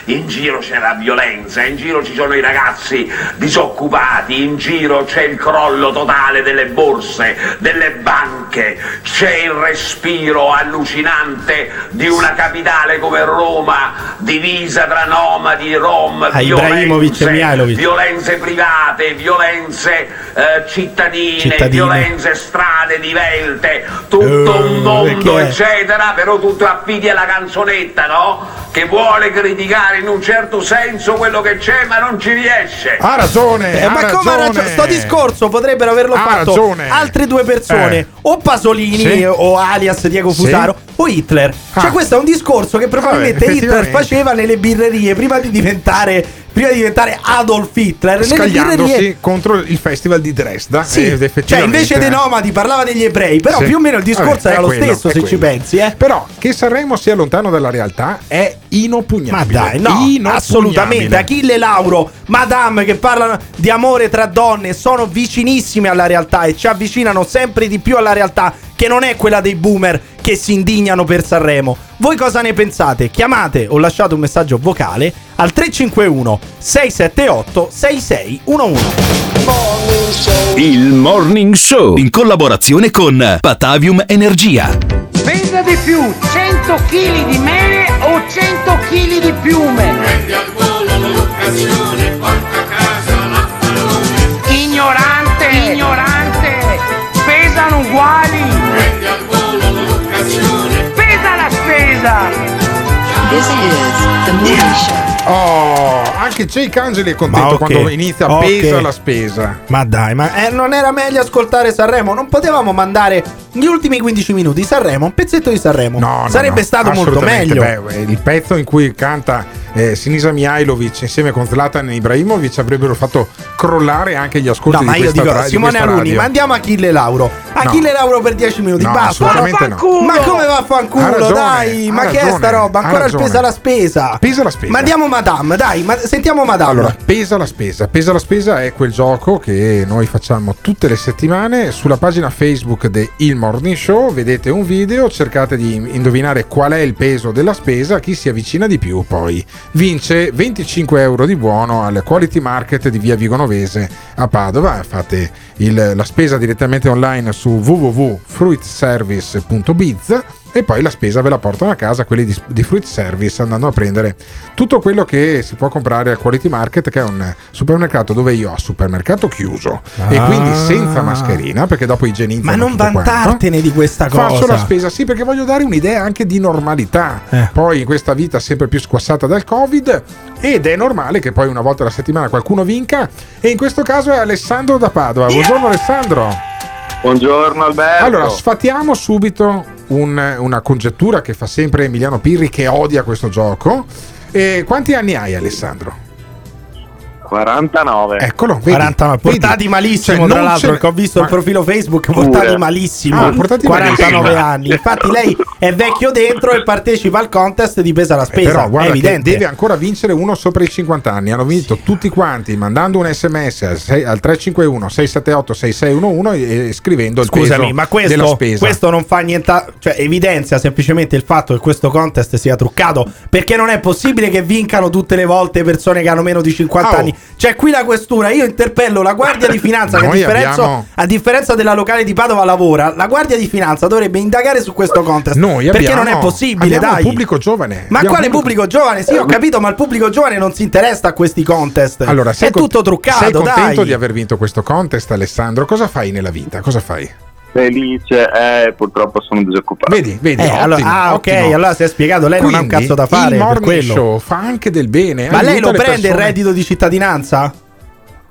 [SPEAKER 49] in giro c'è la violenza, in giro ci sono i ragazzi disoccupati, in giro c'è il crollo totale delle borse, delle banche, c'è il respiro allucinante di una capitale come Roma, divisa tra nomadi, rom,
[SPEAKER 4] Ah, e Mihailovic.
[SPEAKER 49] violenze private, violenze eh, cittadine,
[SPEAKER 4] Cittadine.
[SPEAKER 49] violenze strade divelte, tutto
[SPEAKER 4] Eh,
[SPEAKER 49] un mondo,
[SPEAKER 4] che è?
[SPEAKER 49] eccetera, però tu affidi alla canzonetta, no? Che vuole criticare in un certo senso quello che c'è, ma non ci riesce.
[SPEAKER 3] Ha ragione.
[SPEAKER 4] Eh,
[SPEAKER 3] ha
[SPEAKER 4] ma come ha
[SPEAKER 3] ragione.
[SPEAKER 4] ragione? Sto discorso potrebbero averlo
[SPEAKER 3] Ha
[SPEAKER 4] fatto
[SPEAKER 3] ragione.
[SPEAKER 4] altre due persone,
[SPEAKER 3] Eh.
[SPEAKER 4] o Pasolini
[SPEAKER 3] Sì.
[SPEAKER 4] o alias Diego
[SPEAKER 3] Sì.
[SPEAKER 4] Fusaro o Hitler. Cioè,
[SPEAKER 3] Ah.
[SPEAKER 4] questo è un discorso che probabilmente
[SPEAKER 3] Vabbè,
[SPEAKER 4] Hitler faceva nelle birrerie prima di diventare, prima di diventare Adolf Hitler.
[SPEAKER 3] Scagliandosi contro il festival di Dresda.
[SPEAKER 4] Sì,
[SPEAKER 3] ed
[SPEAKER 4] cioè invece dei nomadi parlava degli ebrei, però
[SPEAKER 3] Sì.
[SPEAKER 4] più o meno il discorso
[SPEAKER 3] Vabbè,
[SPEAKER 4] era lo
[SPEAKER 3] quello,
[SPEAKER 4] stesso se ci
[SPEAKER 3] quello.
[SPEAKER 4] pensi, eh.
[SPEAKER 3] Però che Sanremo sia lontano dalla realtà è
[SPEAKER 4] Ma
[SPEAKER 3] inoppugnabile.
[SPEAKER 4] dai, no,
[SPEAKER 3] Inoppugnabile.
[SPEAKER 4] assolutamente. Achille Lauro, Madame che parlano di amore tra donne sono vicinissime alla realtà e ci avvicinano sempre di più alla realtà che non è quella dei boomer che si indignano per Sanremo. Voi cosa ne pensate? Chiamate o lasciate un messaggio vocale al 351 678 6611.
[SPEAKER 5] Il Morning Show in collaborazione con Patavium Energia.
[SPEAKER 28] Pesa di più 100 kg di mele o 100 kg di piume? Ignorante, ignorante, pesano uguali.
[SPEAKER 11] This is the morning show.
[SPEAKER 3] Oh, anche Jake Angeli è contento
[SPEAKER 4] Ma ok,
[SPEAKER 3] quando inizia
[SPEAKER 4] ok.
[SPEAKER 3] pesa la spesa.
[SPEAKER 4] Ma dai, ma eh, non era meglio ascoltare Sanremo? Non potevamo mandare gli ultimi 15 minuti Sanremo, un pezzetto di Sanremo.
[SPEAKER 3] No, no,
[SPEAKER 4] Sarebbe
[SPEAKER 3] no,
[SPEAKER 4] stato molto meglio.
[SPEAKER 3] Beh, il pezzo in cui canta eh, Sinisa Mihailovic insieme con Zlatan Ibrahimovic avrebbero fatto crollare anche gli ascolti
[SPEAKER 4] No, ma
[SPEAKER 3] di
[SPEAKER 4] io
[SPEAKER 3] questa,
[SPEAKER 4] dico
[SPEAKER 3] tra- di
[SPEAKER 4] Simone
[SPEAKER 3] questa
[SPEAKER 4] Aluni,
[SPEAKER 3] radio.
[SPEAKER 4] ma andiamo a Achille Lauro. Achille Lauro per 10 minuti,
[SPEAKER 3] No,
[SPEAKER 4] basta.
[SPEAKER 3] assolutamente no.
[SPEAKER 4] Ma come va a
[SPEAKER 3] Ha
[SPEAKER 4] fanculo?
[SPEAKER 3] ragione,
[SPEAKER 4] dai, ma che è
[SPEAKER 3] ragione,
[SPEAKER 4] sta roba? Ancora
[SPEAKER 3] ragione.
[SPEAKER 4] spesa la spesa.
[SPEAKER 3] Pesa la spesa.
[SPEAKER 4] Ma andiamo Madame, dai, ma sentiamo Madame.
[SPEAKER 3] Allora, pesa la spesa. Pesa la spesa è quel gioco che noi facciamo tutte le settimane sulla pagina Facebook di Il Morning Show. Vedete un video, cercate di indovinare qual è il peso della spesa. Chi si avvicina di più poi vince 25 euro di buono al Quality Market di Via Vigonovese a Padova. Fate il- la spesa direttamente online su www.fruitservice.biz e poi la spesa ve la portano a casa quelli di, di Fruit Service andando a prendere tutto quello che si può comprare al Quality Market che è un supermercato dove io ho supermercato chiuso e
[SPEAKER 4] Ah.
[SPEAKER 3] quindi senza mascherina perché dopo igienizzano
[SPEAKER 4] Ma non
[SPEAKER 3] tutto quanto.
[SPEAKER 4] vantartene di questa cosa.
[SPEAKER 3] Faccio la spesa, sì, perché voglio dare un'idea anche di normalità.
[SPEAKER 4] Eh.
[SPEAKER 3] Poi in questa vita sempre più squassata dal Covid ed è normale che poi una volta alla settimana qualcuno vinca e in questo caso è Alessandro da Padova. Buongiorno Alessandro.
[SPEAKER 50] Buongiorno Alberto.
[SPEAKER 3] Allora, sfatiamo subito un- una congettura che fa sempre Emiliano Pirri che odia questo gioco. E quanti anni hai Alessandro?
[SPEAKER 50] 49.
[SPEAKER 3] Eccolo, vedi,
[SPEAKER 4] 49, portati
[SPEAKER 3] vedi?
[SPEAKER 4] malissimo
[SPEAKER 3] Cioè,
[SPEAKER 4] tra
[SPEAKER 3] non
[SPEAKER 4] l'altro perché ho visto il
[SPEAKER 3] ma-
[SPEAKER 4] profilo Facebook portati
[SPEAKER 50] Pure.
[SPEAKER 4] malissimo
[SPEAKER 3] Ah, portati
[SPEAKER 4] 49
[SPEAKER 3] malissimo.
[SPEAKER 4] anni infatti lei è vecchio dentro e partecipa al contest di pesa la spesa
[SPEAKER 3] Eh, Però
[SPEAKER 4] è
[SPEAKER 3] guarda che
[SPEAKER 4] evidente
[SPEAKER 3] deve ancora vincere uno sopra i 50 anni. Hanno vinto tutti quanti mandando un sms al, sei- al 351 678 6611 e, scrivendo il
[SPEAKER 4] Scusami,
[SPEAKER 3] peso
[SPEAKER 4] ma
[SPEAKER 3] della
[SPEAKER 4] questo,
[SPEAKER 3] spesa.
[SPEAKER 4] questo non fa niente, cioè evidenzia semplicemente il fatto che questo contest sia truccato. Perché non è possibile che vincano tutte le volte persone che hanno meno di 50
[SPEAKER 3] Oh.
[SPEAKER 4] anni. Cioè, qui la questura, io interpello la Guardia di Finanza, che a differenza,
[SPEAKER 3] abbiamo-
[SPEAKER 4] a differenza della locale di Padova lavora. La Guardia di Finanza dovrebbe indagare su questo contest.
[SPEAKER 3] Noi
[SPEAKER 4] perché
[SPEAKER 3] abbiamo-
[SPEAKER 4] non è possibile, dai.
[SPEAKER 3] pubblico giovane.
[SPEAKER 4] Ma
[SPEAKER 3] Abbiamo
[SPEAKER 4] quale
[SPEAKER 3] un
[SPEAKER 4] pubblico giovane? Sì, ho capito, ma il pubblico giovane non si interessa a questi contest.
[SPEAKER 3] Allora,
[SPEAKER 4] è
[SPEAKER 3] con-
[SPEAKER 4] tutto truccato,
[SPEAKER 3] Sei contento
[SPEAKER 4] dai.
[SPEAKER 3] di aver vinto questo contest, Alessandro? Cosa fai nella vita? Cosa fai?
[SPEAKER 50] Felice, eh, purtroppo sono disoccupato.
[SPEAKER 3] Vedi, vedi,
[SPEAKER 4] Eh,
[SPEAKER 3] ottimo,
[SPEAKER 4] allora- ah, ok,
[SPEAKER 3] ottimo.
[SPEAKER 4] allora si è spiegato, lei non ha un
[SPEAKER 3] Quindi,
[SPEAKER 4] cazzo da fare
[SPEAKER 3] Il
[SPEAKER 4] per
[SPEAKER 3] morning
[SPEAKER 4] quello.
[SPEAKER 3] show fa anche del bene.
[SPEAKER 4] Ma lei
[SPEAKER 3] aiuta
[SPEAKER 4] lo prende il
[SPEAKER 3] persone.
[SPEAKER 4] reddito di cittadinanza?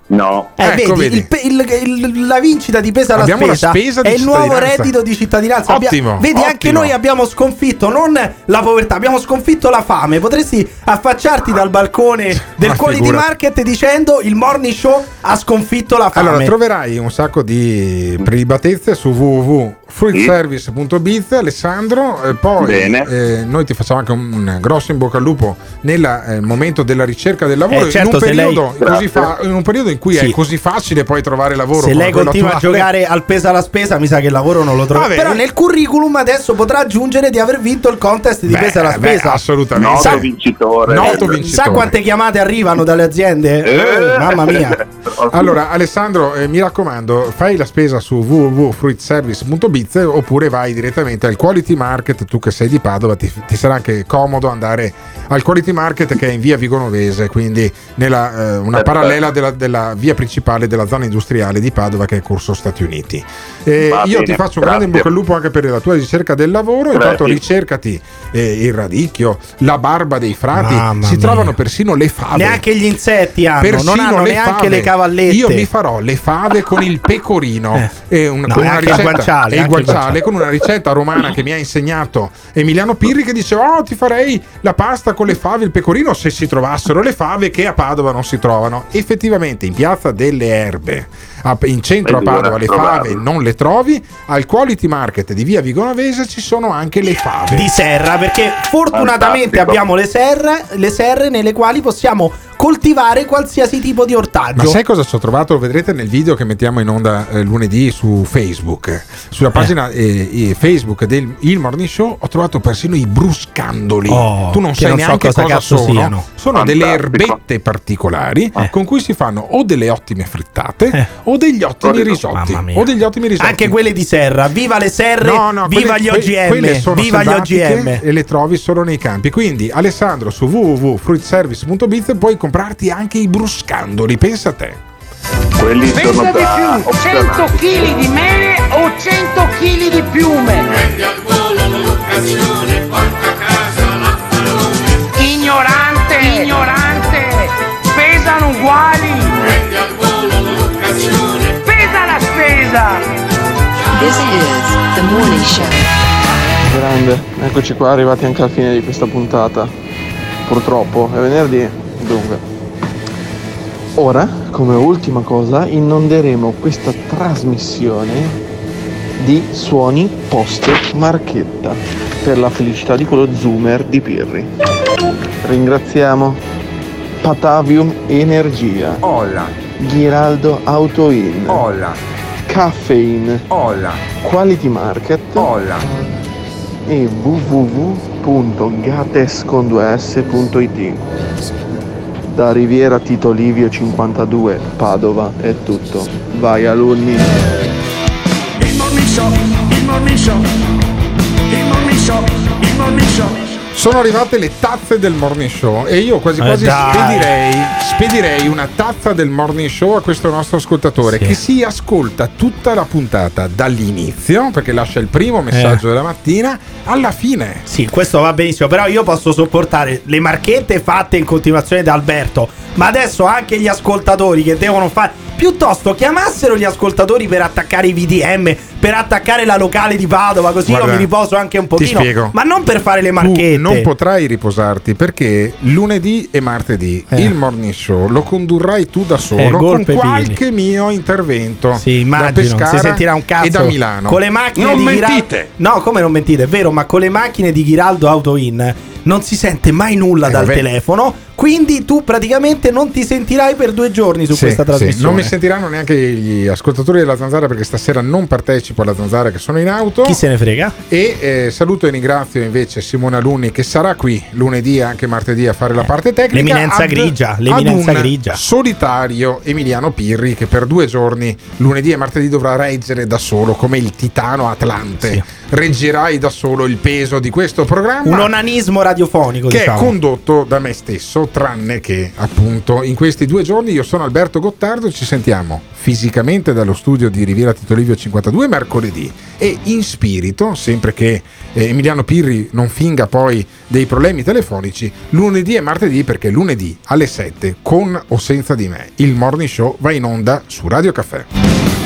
[SPEAKER 50] No.
[SPEAKER 4] Eh,
[SPEAKER 3] Ecco,
[SPEAKER 4] vedi,
[SPEAKER 3] vedi.
[SPEAKER 4] il il- il- la vincita di pesa alla
[SPEAKER 3] Abbiamo
[SPEAKER 4] spesa,
[SPEAKER 3] spesa
[SPEAKER 4] è il nuovo reddito di cittadinanza. Abbia-
[SPEAKER 3] Ottimo,
[SPEAKER 4] vedi, anche
[SPEAKER 3] ottimo.
[SPEAKER 4] noi abbiamo sconfitto non la povertà, abbiamo sconfitto la fame. Potresti affacciarti dal balcone [laughs] del
[SPEAKER 3] Ma
[SPEAKER 4] Quality
[SPEAKER 3] figura.
[SPEAKER 4] Market dicendo il morning show ha sconfitto la fame.
[SPEAKER 3] Allora, troverai un sacco di prelibatezze su www.fruitservice.biz Alessandro, e poi
[SPEAKER 50] Bene.
[SPEAKER 3] eh, noi ti facciamo anche un, un grosso in bocca al lupo nel eh, momento della ricerca del lavoro,
[SPEAKER 4] Eh, certo,
[SPEAKER 3] in, un
[SPEAKER 4] lei-
[SPEAKER 3] periodo così fa- in un periodo in cui
[SPEAKER 4] Sì.
[SPEAKER 3] è così facile poi trovare lavoro.
[SPEAKER 4] Se lei continua a giocare al pesa alla spesa, mi sa che il lavoro non lo trova. Però nel curriculum adesso potrà aggiungere di aver vinto il contest di
[SPEAKER 3] Beh,
[SPEAKER 4] pesa alla
[SPEAKER 3] beh,
[SPEAKER 4] spesa.
[SPEAKER 3] assolutamente.
[SPEAKER 50] Noto
[SPEAKER 4] Sa-
[SPEAKER 50] vincitore.
[SPEAKER 3] Noto
[SPEAKER 50] Eh,
[SPEAKER 3] vincitore.
[SPEAKER 4] Sa quante chiamate arrivano dalle aziende? Eh, mamma mia. [laughs]
[SPEAKER 3] Allora, Alessandro, eh, mi raccomando, fai la spesa su www.fruitservice.biz oppure vai direttamente al Quality Market. Tu che sei di Padova, ti, ti sarà anche comodo andare al Quality Market che è in via Vigonovese, quindi nella, eh, una parallela della, della via principale della zona industriale di Padova che è Corso Stati Uniti. Eh, io
[SPEAKER 50] bene,
[SPEAKER 3] ti faccio un grande in bocca al lupo anche per la tua ricerca del lavoro.
[SPEAKER 50] Grazie.
[SPEAKER 3] Intanto ricercati eh, il radicchio, la barba dei frati,
[SPEAKER 4] Mamma
[SPEAKER 3] si
[SPEAKER 4] mia.
[SPEAKER 3] trovano persino le fave.
[SPEAKER 4] Neanche gli insetti hanno,
[SPEAKER 3] Persino
[SPEAKER 4] non hanno
[SPEAKER 3] le
[SPEAKER 4] neanche
[SPEAKER 3] fave.
[SPEAKER 4] le cavallette.
[SPEAKER 3] Io mi farò le fave con il pecorino e un-
[SPEAKER 4] No,
[SPEAKER 3] con una ricetta
[SPEAKER 4] guanciale,
[SPEAKER 3] e il guanciale con una ricetta romana che mi ha insegnato Emiliano Pirri che diceva "Oh, ti farei la pasta con le fave e il pecorino se si trovassero le fave che a Padova non si trovano". Effettivamente in Piazza delle Erbe, in centro a Padova le fave non le trovi, al Quality Market di Via Vigonovese ci sono anche le fave.
[SPEAKER 4] di serra perché fortunatamente
[SPEAKER 50] Fantastico.
[SPEAKER 4] abbiamo le serre, le serre nelle quali possiamo coltivare qualsiasi tipo di ortaggio.
[SPEAKER 3] Ma sai cosa ci ho trovato? Lo vedrete nel video che mettiamo in onda eh, lunedì su Facebook. Sulla pagina eh, eh, Facebook del Il Morning Show ho trovato persino i bruscandoli.
[SPEAKER 4] Oh,
[SPEAKER 3] tu non sai
[SPEAKER 4] non so
[SPEAKER 3] neanche
[SPEAKER 4] cosa
[SPEAKER 3] cosa,
[SPEAKER 4] cazzo
[SPEAKER 3] sono.
[SPEAKER 4] siano.
[SPEAKER 3] Sono delle
[SPEAKER 50] Fantastico.
[SPEAKER 3] erbette particolari
[SPEAKER 4] Eh.
[SPEAKER 3] con cui si fanno o delle ottime frittate
[SPEAKER 4] Eh.
[SPEAKER 3] o degli ottimi risotti. O degli ottimi risotti.
[SPEAKER 4] Anche quelle di serra, viva le serre,
[SPEAKER 3] No, no,
[SPEAKER 4] viva
[SPEAKER 3] quelle-
[SPEAKER 4] gli OGM,
[SPEAKER 3] quelle sono
[SPEAKER 4] viva gli OGM.
[SPEAKER 3] e le trovi solo nei campi. Quindi, Alessandro, su www.fruitservice.biz puoi comprarti anche i bruscandoli. Pensa a te.
[SPEAKER 50] Quelli sono
[SPEAKER 32] Pensa di
[SPEAKER 50] da
[SPEAKER 32] più, 100
[SPEAKER 50] opzionati.
[SPEAKER 32] kg di mele o 100 kg di piume? Ignorante, ignorante, pesano uguali. Pesa la spesa.
[SPEAKER 11] This is the morning show.
[SPEAKER 42] Grande, eccoci qua arrivati anche alla fine di questa puntata. Purtroppo è venerdì, dunque. Ora, come ultima cosa, inonderemo questa trasmissione di suoni post marchetta per la felicità di quello zoomer di Pirri. Ringraziamo Patavium Energia.
[SPEAKER 51] Hola,
[SPEAKER 42] Ghiraldo Autoin.
[SPEAKER 51] hola,
[SPEAKER 42] Caffeine.
[SPEAKER 51] hola,
[SPEAKER 42] Quality Market.
[SPEAKER 51] hola.
[SPEAKER 42] e www.gates.it da Riviera Tito Livio 52 Padova è tutto. Vai alunni.
[SPEAKER 28] Il morning show, il morning show,
[SPEAKER 3] Sono arrivate le tazze del morning show e io quasi
[SPEAKER 4] Eh,
[SPEAKER 3] quasi
[SPEAKER 4] dai.
[SPEAKER 3] spedirei, spedirei una tazza del morning show a questo nostro ascoltatore
[SPEAKER 4] Sì.
[SPEAKER 3] che si ascolta tutta la puntata dall'inizio perché lascia il primo messaggio
[SPEAKER 4] Eh.
[SPEAKER 3] della mattina alla fine.
[SPEAKER 4] Sì, questo va benissimo, però io posso sopportare le marchette fatte in continuazione da Alberto, ma adesso anche gli ascoltatori che devono fare piuttosto chiamassero gli ascoltatori per attaccare i VDM, per attaccare la locale di Padova, così
[SPEAKER 3] Guarda,
[SPEAKER 4] io mi riposo anche un
[SPEAKER 3] ti
[SPEAKER 4] pochino,
[SPEAKER 3] spiego.
[SPEAKER 4] ma non per fare le marchette.
[SPEAKER 3] Tu non potrai riposarti perché lunedì e martedì
[SPEAKER 4] Eh.
[SPEAKER 3] il morning show lo condurrai tu da
[SPEAKER 4] Eh,
[SPEAKER 3] solo
[SPEAKER 4] gol
[SPEAKER 3] con qualche mio intervento
[SPEAKER 4] Sì,
[SPEAKER 3] da
[SPEAKER 4] immagino,
[SPEAKER 3] Pescara
[SPEAKER 4] si sentirà un cazzo
[SPEAKER 3] e da Milano.
[SPEAKER 4] Con le macchine
[SPEAKER 3] Non
[SPEAKER 4] di Ghiraldo.
[SPEAKER 3] mentite!
[SPEAKER 4] No, come non mentite, è vero, ma con le macchine di Ghiraldo Auto In non si sente mai nulla
[SPEAKER 3] Eh,
[SPEAKER 4] dal
[SPEAKER 3] vabbè.
[SPEAKER 4] telefono. Quindi tu praticamente non ti sentirai per due giorni su
[SPEAKER 3] Sì,
[SPEAKER 4] questa
[SPEAKER 3] sì.
[SPEAKER 4] trasmissione.
[SPEAKER 3] Non mi sentiranno neanche gli ascoltatori della Zanzara perché stasera non partecipo alla Zanzara che sono in auto.
[SPEAKER 4] Chi se ne frega?
[SPEAKER 3] E eh, saluto e ringrazio invece Simone Alunni che sarà qui lunedì e anche martedì a fare la parte tecnica.
[SPEAKER 4] L'eminenza
[SPEAKER 3] ad-
[SPEAKER 4] grigia, l'eminenza grigia.
[SPEAKER 3] Solitario Emiliano Pirri che per due giorni, lunedì e martedì, dovrà reggere da solo come il titano Atlante. Reggerai da solo il peso di questo programma
[SPEAKER 4] Un onanismo radiofonico,
[SPEAKER 3] che
[SPEAKER 4] diciamo.
[SPEAKER 3] è condotto da me stesso, tranne che appunto in questi due giorni io sono Alberto Gottardo, ci sentiamo fisicamente dallo studio di Riviera Tito Livio 52, mercoledì. E in spirito, sempre che eh, Emiliano Pirri non finga poi dei problemi telefonici, lunedì e martedì, perché lunedì alle 7, con o senza di me, il morning show va in onda su Radio Caffè.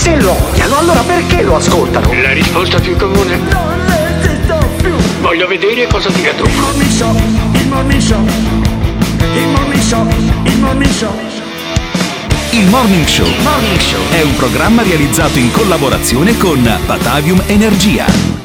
[SPEAKER 52] Se lo odiano, allora perché lo ascoltano?
[SPEAKER 44] La risposta più comune?
[SPEAKER 15] Non resisto più.
[SPEAKER 44] Voglio vedere cosa dirà tu.
[SPEAKER 15] Il morning show, il morning show. Il morning show, il morning show.
[SPEAKER 5] Il Morning Show è un programma realizzato in collaborazione con Batavium Energia.